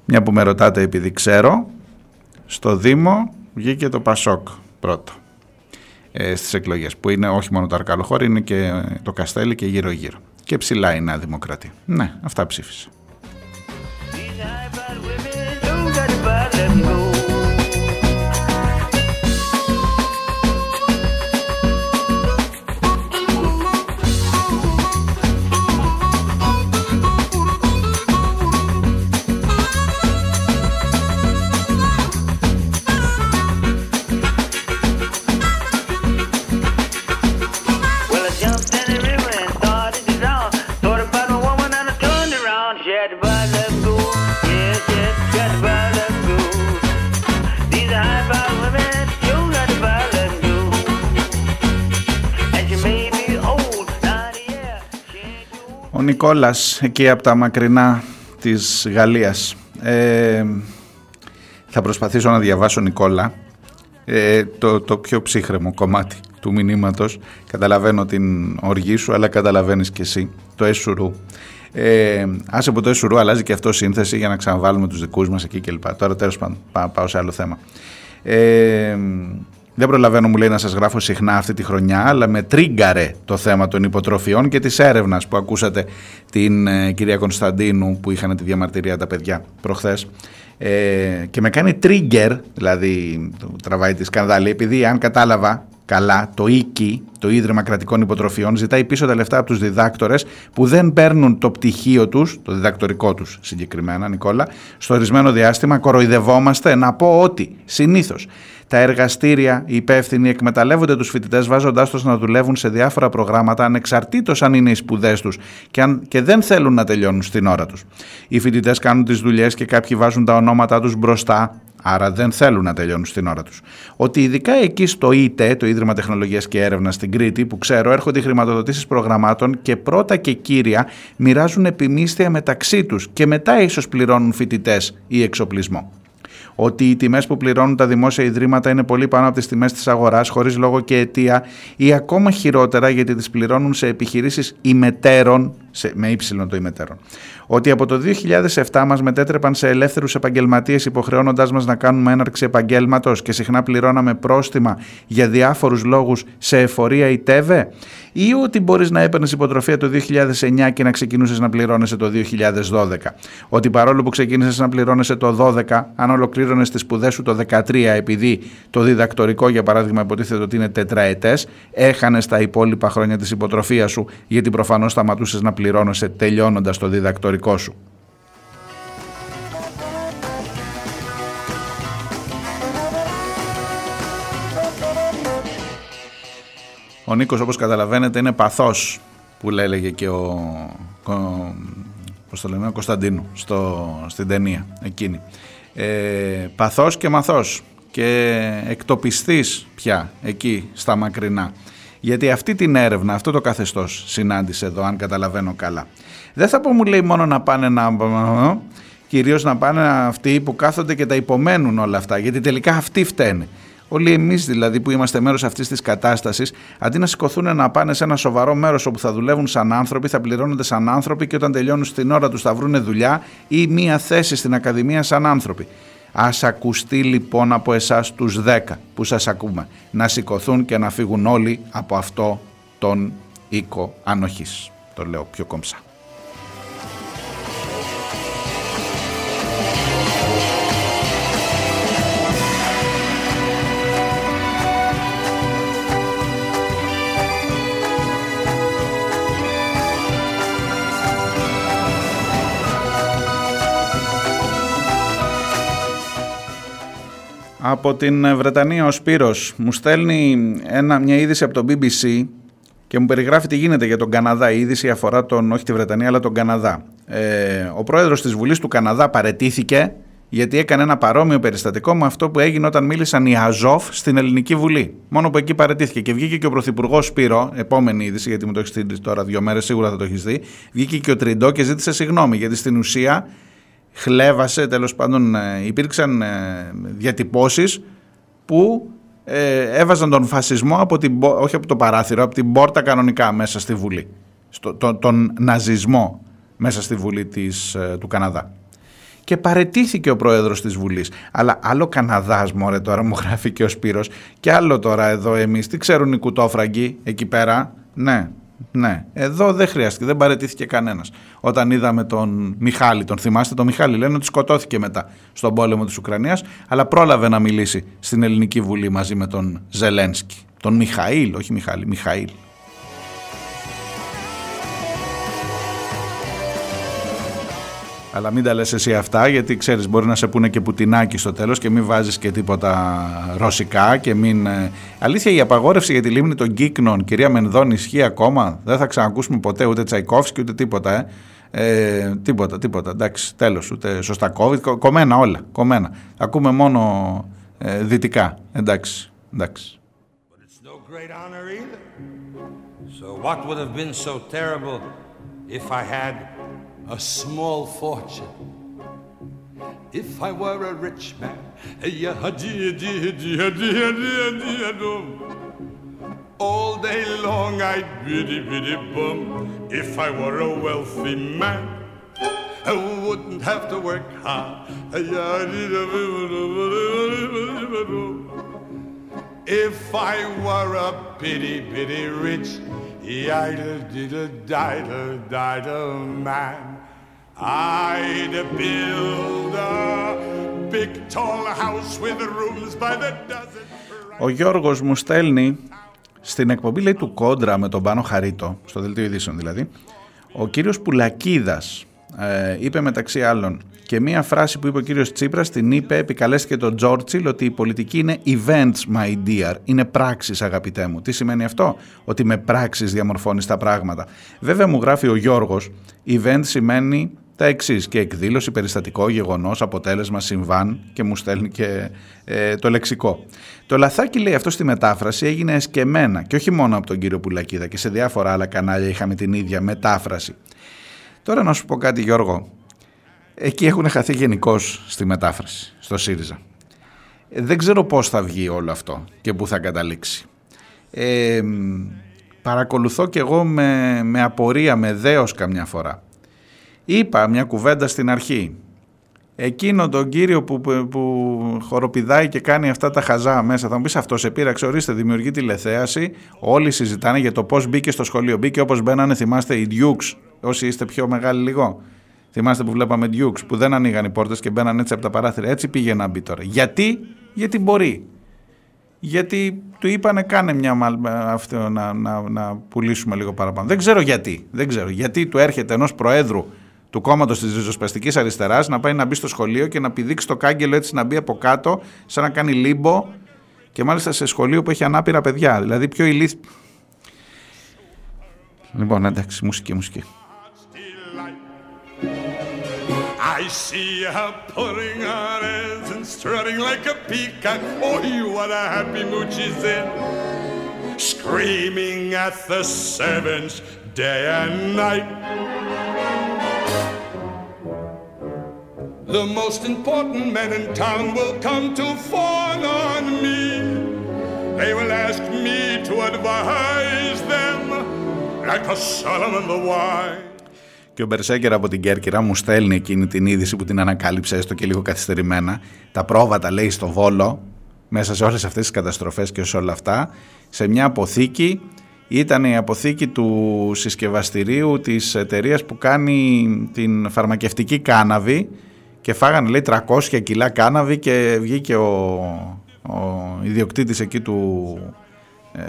Μια που με ρωτάτε επειδή ξέρω, στο Δήμο βγήκε το Πασόκ πρώτο ε, στις εκλογές που είναι όχι μόνο το Αρκαλοχώρη είναι και το Καστέλι και γύρω γύρω και ψηλά η Νέα Δημοκρατία. Ναι, αυτά ψήφισε. Νικόλας εκεί από τα μακρινά της Γαλλίας. Ε, θα προσπαθήσω να διαβάσω Νικόλα ε, το, το πιο ψύχρεμο κομμάτι του μηνύματος. Καταλαβαίνω την οργή σου αλλά καταλαβαίνεις και εσύ το έσουρου. Ε, άσε από το έσουρου αλλάζει και αυτό σύνθεση για να ξαναβάλουμε τους δικούς μας εκεί κλπ. Τώρα τέλος πάντων πάω σε άλλο θέμα. Ε, δεν προλαβαίνω, μου λέει, να σας γράφω συχνά αυτή τη χρονιά, αλλά με τρίγκαρε το θέμα των υποτροφιών και της έρευνας που ακούσατε την ε, κυρία Κωνσταντίνου που είχαν τη διαμαρτυρία τα παιδιά προχθές. Ε, και με κάνει trigger, δηλαδή το τραβάει τη σκανδάλη, επειδή αν κατάλαβα καλά, το ΙΚΙ, το Ίδρυμα Κρατικών Υποτροφιών, ζητάει πίσω τα λεφτά από τους διδάκτορες που δεν παίρνουν το πτυχίο τους, το διδακτορικό τους συγκεκριμένα, Νικόλα, στο ορισμένο διάστημα. Κοροϊδευόμαστε να πω ότι συνήθως τα εργαστήρια, οι υπεύθυνοι εκμεταλλεύονται τους φοιτητές βάζοντάς τους να δουλεύουν σε διάφορα προγράμματα ανεξαρτήτως αν είναι οι σπουδές τους και, και δεν θέλουν να τελειώνουν στην ώρα τους. Οι φοιτητές κάνουν τις δουλειές και κάποιοι βάζουν τα ονόματά τους μπροστά Άρα δεν θέλουν να τελειώνουν στην ώρα τους. Ότι ειδικά εκεί στο ΙΤΕ, το Ίδρυμα Τεχνολογίας και Έρευνας στην Κρήτη, που ξέρω έρχονται οι χρηματοδοτήσεις προγραμμάτων και πρώτα και κύρια μοιράζουν επιμίσθια μεταξύ τους και μετά ίσως πληρώνουν φοιτητές ή εξοπλισμό ότι οι τιμές που πληρώνουν τα δημόσια ιδρύματα είναι πολύ πάνω από τις τιμές της αγοράς, χωρίς λόγο και αιτία, ή ακόμα χειρότερα γιατί τις πληρώνουν σε επιχειρήσεις ημετέρων, σε, με ύψιλον το ημετέρων. Ότι από το 2007 μας μετέτρεπαν σε ελεύθερους επαγγελματίες, υποχρεώνοντάς μας να κάνουμε έναρξη επαγγέλματος και συχνά πληρώναμε πρόστιμα για διάφορους λόγους σε εφορία ή τέβε, ή ότι μπορείς να έπαιρνες υποτροφία το 2009 και να ξεκινούσες να πληρώνεσαι το 2012. Ότι παρόλο που ξεκίνησες να πληρώνεσαι το 2012, αν ολοκλήρωνες τι σπουδέ σου το 2013, επειδή το διδακτορικό για παράδειγμα υποτίθεται ότι είναι τετραετές, έχανες τα υπόλοιπα χρόνια της υποτροφίας σου, γιατί προφανώς σταματούσες να πληρώνεσαι τελειώνοντας το διδακτορικό σου. Ο Νίκος όπως καταλαβαίνετε είναι παθός που έλεγε και ο, ο, πώς το λέμε, ο Κωνσταντίνου στο, στην ταινία εκείνη. Ε, παθός και μαθός και εκτοπιστής πια εκεί στα μακρινά. Γιατί αυτή την έρευνα, αυτό το καθεστώς συνάντησε εδώ αν καταλαβαίνω καλά. Δεν θα πω μου λέει μόνο να πάνε να... Κυρίως να πάνε αυτοί που κάθονται και τα υπομένουν όλα αυτά γιατί τελικά αυτοί φταίνουν. Όλοι εμείς δηλαδή που είμαστε μέρος αυτής της κατάστασης, αντί να σηκωθούν να πάνε σε ένα σοβαρό μέρος όπου θα δουλεύουν σαν άνθρωποι, θα πληρώνονται σαν άνθρωποι και όταν τελειώνουν στην ώρα τους θα βρουν δουλειά ή μία θέση στην Ακαδημία σαν άνθρωποι. Α ακουστεί λοιπόν από εσάς τους 10 που σας ακούμε να σηκωθούν και να φύγουν όλοι από αυτό τον οίκο ανοχής. Το λέω πιο κομψά. Από την Βρετανία ο Σπύρος μου στέλνει ένα, μια είδηση από το BBC και μου περιγράφει τι γίνεται για τον Καναδά. Η είδηση αφορά τον, όχι τη Βρετανία αλλά τον Καναδά. Ε, ο πρόεδρος της Βουλής του Καναδά παρετήθηκε γιατί έκανε ένα παρόμοιο περιστατικό με αυτό που έγινε όταν μίλησαν οι Αζόφ στην Ελληνική Βουλή. Μόνο που εκεί παρετήθηκε. Και βγήκε και ο Πρωθυπουργός Σπύρο, επόμενη είδηση, γιατί μου το έχεις στείλει τώρα δύο μέρες, σίγουρα θα το έχεις δει. Βγήκε και ο Τριντό και ζήτησε συγγνώμη, γιατί στην ουσία χλέβασε, τέλος πάντων ε, υπήρξαν ε, διατυπώσεις που ε, έβαζαν τον φασισμό από την, όχι από το παράθυρο, από την πόρτα κανονικά μέσα στη Βουλή. Στο, τον ναζισμό μέσα στη Βουλή της, του Καναδά. Και παρετήθηκε ο πρόεδρος της Βουλής. Αλλά άλλο Καναδάς μωρέ τώρα μου γράφει και ο Σπύρος και άλλο τώρα εδώ εμείς. Τι ξέρουν οι κουτόφραγκοι εκεί πέρα; Ναι, ναι, εδώ δεν χρειάστηκε, δεν παρετήθηκε κανένας. Όταν είδαμε τον Μιχάλη, τον θυμάστε, τον Μιχάλη λένε ότι σκοτώθηκε μετά στον πόλεμο της Ουκρανίας, αλλά πρόλαβε να μιλήσει στην Ελληνική Βουλή μαζί με τον Ζελένσκι. Τον Μιχαήλ, όχι Μιχάλη, Μιχαήλ. Αλλά μην τα λες εσύ αυτά γιατί ξέρεις μπορεί να σε πούνε και πουτινάκι στο τέλος και μην βάζεις και τίποτα ρωσικά και μην... Ε, αλήθεια η απαγόρευση για τη λίμνη των Κύκνων, κυρία Μενδών, ισχύει ακόμα; Δεν θα ξανακούσουμε ποτέ ούτε Τσαϊκόφσκι ούτε τίποτα, ε. Ε, τίποτα, τίποτα. Εντάξει, τέλος, ούτε Σωστακόβιτ, κομμένα όλα, κομμένα. Ακούμε μόνο ε, δυτικά. Εντάξει, εντάξει. So what would have been so terrible if I had a small fortune. If I were a rich man, all day long I'd biddy biddy bum. If I were a wealthy man, I wouldn't have to work hard. If I were a bitty bitty rich, idle diddle diddle diddle man. I'd build a big tall house with rooms by the dozen. Ο Γιώργος μου στέλνει Στην εκπομπή λέει του Κόντρα με τον Πάνο Χαρίτο, στο δελτίο ειδήσεων δηλαδή, ο κύριος Πουλακίδας ε, είπε μεταξύ άλλων και μία φράση που είπε ο κύριος Τσίπρας την είπε, επικαλέστηκε τον Τζόρτσιλ ότι η πολιτική είναι events my dear, είναι πράξεις αγαπητέ μου. Τι σημαίνει αυτό; Ότι με πράξεις διαμορφώνεις τα πράγματα. Βέβαια μου γράφει ο Γιώργος, event σημαίνει τα εξής και εκδήλωση, περιστατικό, γεγονός, αποτέλεσμα, συμβάν και μου στέλνει και ε, το λεξικό. Το λαθάκι λέει αυτό στη μετάφραση έγινε εσκεμένα και όχι μόνο από τον κύριο Πουλακίδα και σε διάφορα άλλα κανάλια είχαμε την ίδια μετάφραση. Τώρα να σου πω κάτι Γιώργο, εκεί έχουν χαθεί γενικώς στη μετάφραση, στο ΣΥΡΙΖΑ. Δεν ξέρω πώς θα βγει όλο αυτό και πού θα καταλήξει. Ε, παρακολουθώ κι εγώ με, με απορία, με δέος καμιά φορά Είπα μια κουβέντα στην αρχή. Εκείνο τον κύριο που, που, που χοροπηδάει και κάνει αυτά τα χαζά μέσα, θα μου πεις αυτό σε πείραξε, ορίστε, δημιουργεί τηλεθέαση. Όλοι συζητάνε για το πώς μπήκε στο σχολείο. Μπήκε όπως μπαίνανε, θυμάστε, οι Dukes, όσοι είστε πιο μεγάλοι λίγο. Θυμάστε που βλέπαμε Dukes, που δεν ανοίγαν οι πόρτες και μπαίναν έτσι από τα παράθυρα. Έτσι πήγε να μπει τώρα. Γιατί, γιατί μπορεί. Γιατί του είπανε κάνε μια αυτό να, να, να πουλήσουμε λίγο παραπάνω. Δεν ξέρω γιατί. Δεν ξέρω. Γιατί του έρχεται ενός προέδρου του κόμματος της ριζοσπαστικής αριστεράς να πάει να μπει στο σχολείο και να πηδήξει το κάγκελο έτσι να μπει από κάτω, σαν να κάνει λίμπο και μάλιστα σε σχολείο που έχει ανάπηρα παιδιά. Δηλαδή πιο ηλίθι. Λοιπόν, εντάξει, μουσική, μουσική. I see her putting her hands and strutting like a peacock. Oh, what a happy mood she's in. Screaming at the servants day and night. The most important men in town will come to fawn on me. They will ask me to advise them like a Solomon the wise. Και ο Μπερσέκερ από την Κέρκυρα μου στέλνει εκείνη την είδηση που την ανακάλυψε έστω και λίγο καθυστερημένα. Τα πρόβατα λέει στο Βόλο, μέσα σε όλες αυτές τις καταστροφές και σε όλα αυτά, σε μια αποθήκη, ήταν η αποθήκη του συσκευαστηρίου της εταιρείας που κάνει την φαρμακευτική κάναβη και φάγανε λέει 300 κιλά κάναβη και βγήκε ο, ο ιδιοκτήτης εκεί του, ε,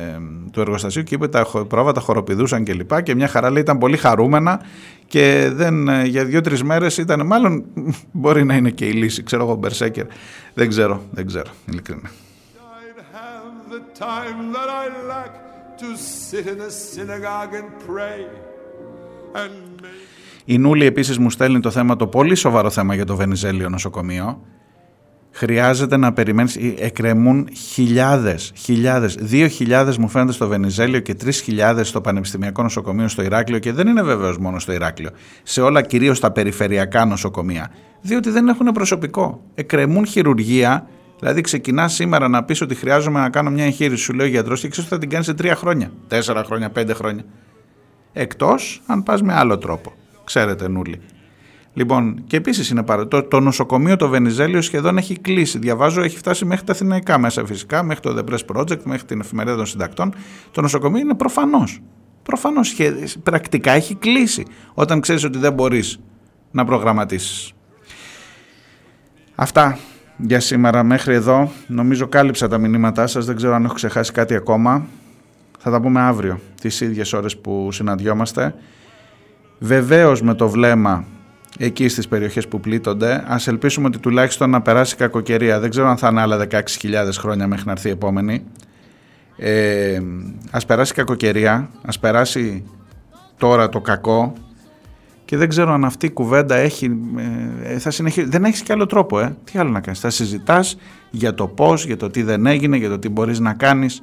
του εργοστασίου και είπε τα πρόβατα χοροπηδούσαν και λοιπά. Και μια χαρά λέει ήταν πολύ χαρούμενα και δεν, ε, για δύο-τρεις μέρες ήταν μάλλον μπορεί να είναι και η λύση ξέρω εγώ Μπερσέκερ δεν ξέρω, δεν ξέρω ειλικρινά η Νούλη επίσης μου στέλνει το θέμα, το πολύ σοβαρό θέμα για το Βενιζέλιο νοσοκομείο. Χρειάζεται να περιμένεις, εκκρεμούν χιλιάδες, χιλιάδες, δύο χιλιάδες μου φαίνεται στο Βενιζέλιο και τρεις χιλιάδες στο Πανεπιστημιακό Νοσοκομείο στο Ηράκλειο και δεν είναι βεβαίως μόνο στο Ηράκλειο, σε όλα κυρίως τα περιφερειακά νοσοκομεία, διότι δεν έχουν προσωπικό. Εκκρεμούν χειρουργία, δηλαδή ξεκινά σήμερα να πεις ότι χρειάζομαι να κάνω μια εγχείρηση, σου λέει ο γιατρός και ξέρεις ότι θα την κάνεις σε τρία χρόνια, τέσσερα χρόνια, πέντε χρόνια. Εκτός αν πας με άλλο τρόπο. Ξέρετε, Νούλη. Λοιπόν, και επίσης είναι πάρα. Το, το νοσοκομείο το Βενιζέλιο σχεδόν έχει κλείσει. Διαβάζω, έχει φτάσει μέχρι τα αθηναϊκά μέσα φυσικά, μέχρι το The Press Project, μέχρι την εφημερίδα των συντακτών. Το νοσοκομείο είναι προφανώς. Προφανώς πρακτικά έχει κλείσει. Όταν ξέρεις ότι δεν μπορείς να προγραμματίσεις. Αυτά για σήμερα μέχρι εδώ. Νομίζω κάλυψα τα μηνύματά σας. Δεν ξέρω αν έχω ξεχάσει κάτι ακόμα. Θα τα πούμε αύριο, τις ίδιες ώρες που συναντιόμαστε. Βεβαίως με το βλέμμα εκεί στις περιοχές που πλήττονται, ας ελπίσουμε ότι τουλάχιστον να περάσει κακοκαιρία. Δεν ξέρω αν θα είναι άλλα 16.000 χρόνια μέχρι να έρθει η επόμενη. Ε, ας περάσει κακοκαιρία, ας περάσει τώρα το κακό και δεν ξέρω αν αυτή η κουβέντα έχει, ε, θα συνεχίσει. Δεν έχεις και άλλο τρόπο, ε. Τι άλλο να κάνεις. Θα συζητάς για το πώς, για το τι δεν έγινε, για το τι μπορείς να κάνεις.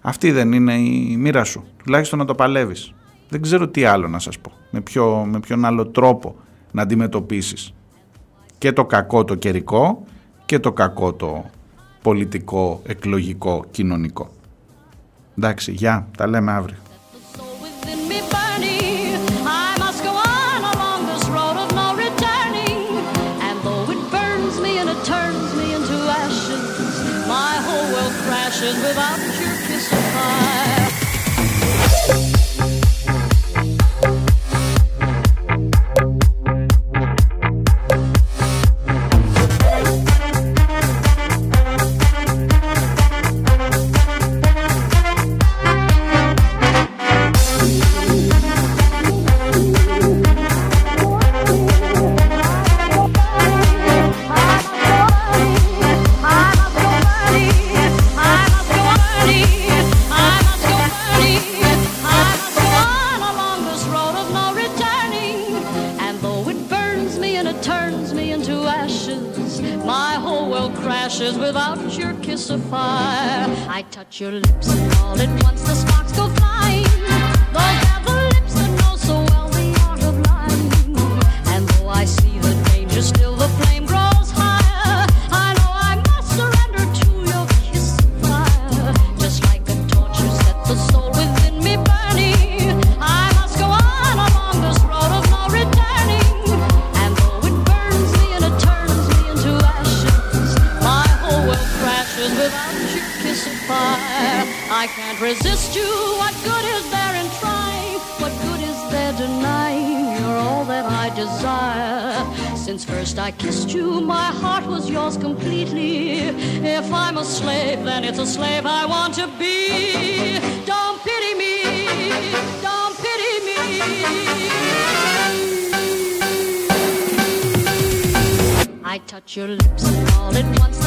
Αυτή δεν είναι η μοίρα σου. Τουλάχιστον να το παλεύεις. Δεν ξέρω τι άλλο να σας πω. Με, ποιο, με ποιον άλλο τρόπο να αντιμετωπίσεις και το κακό το καιρικό και το κακό το πολιτικό, εκλογικό, κοινωνικό. Εντάξει, γεια, τα λέμε αύριο. Of fire. I touch your lips and all at once the sparks go flying. The lips that know so well the art of lying. And though I see the danger, still Since first I kissed you, my heart was yours completely. If I'm a slave, then it's a slave I want to be. Don't pity me. Don't pity me. I touch your lips and all at once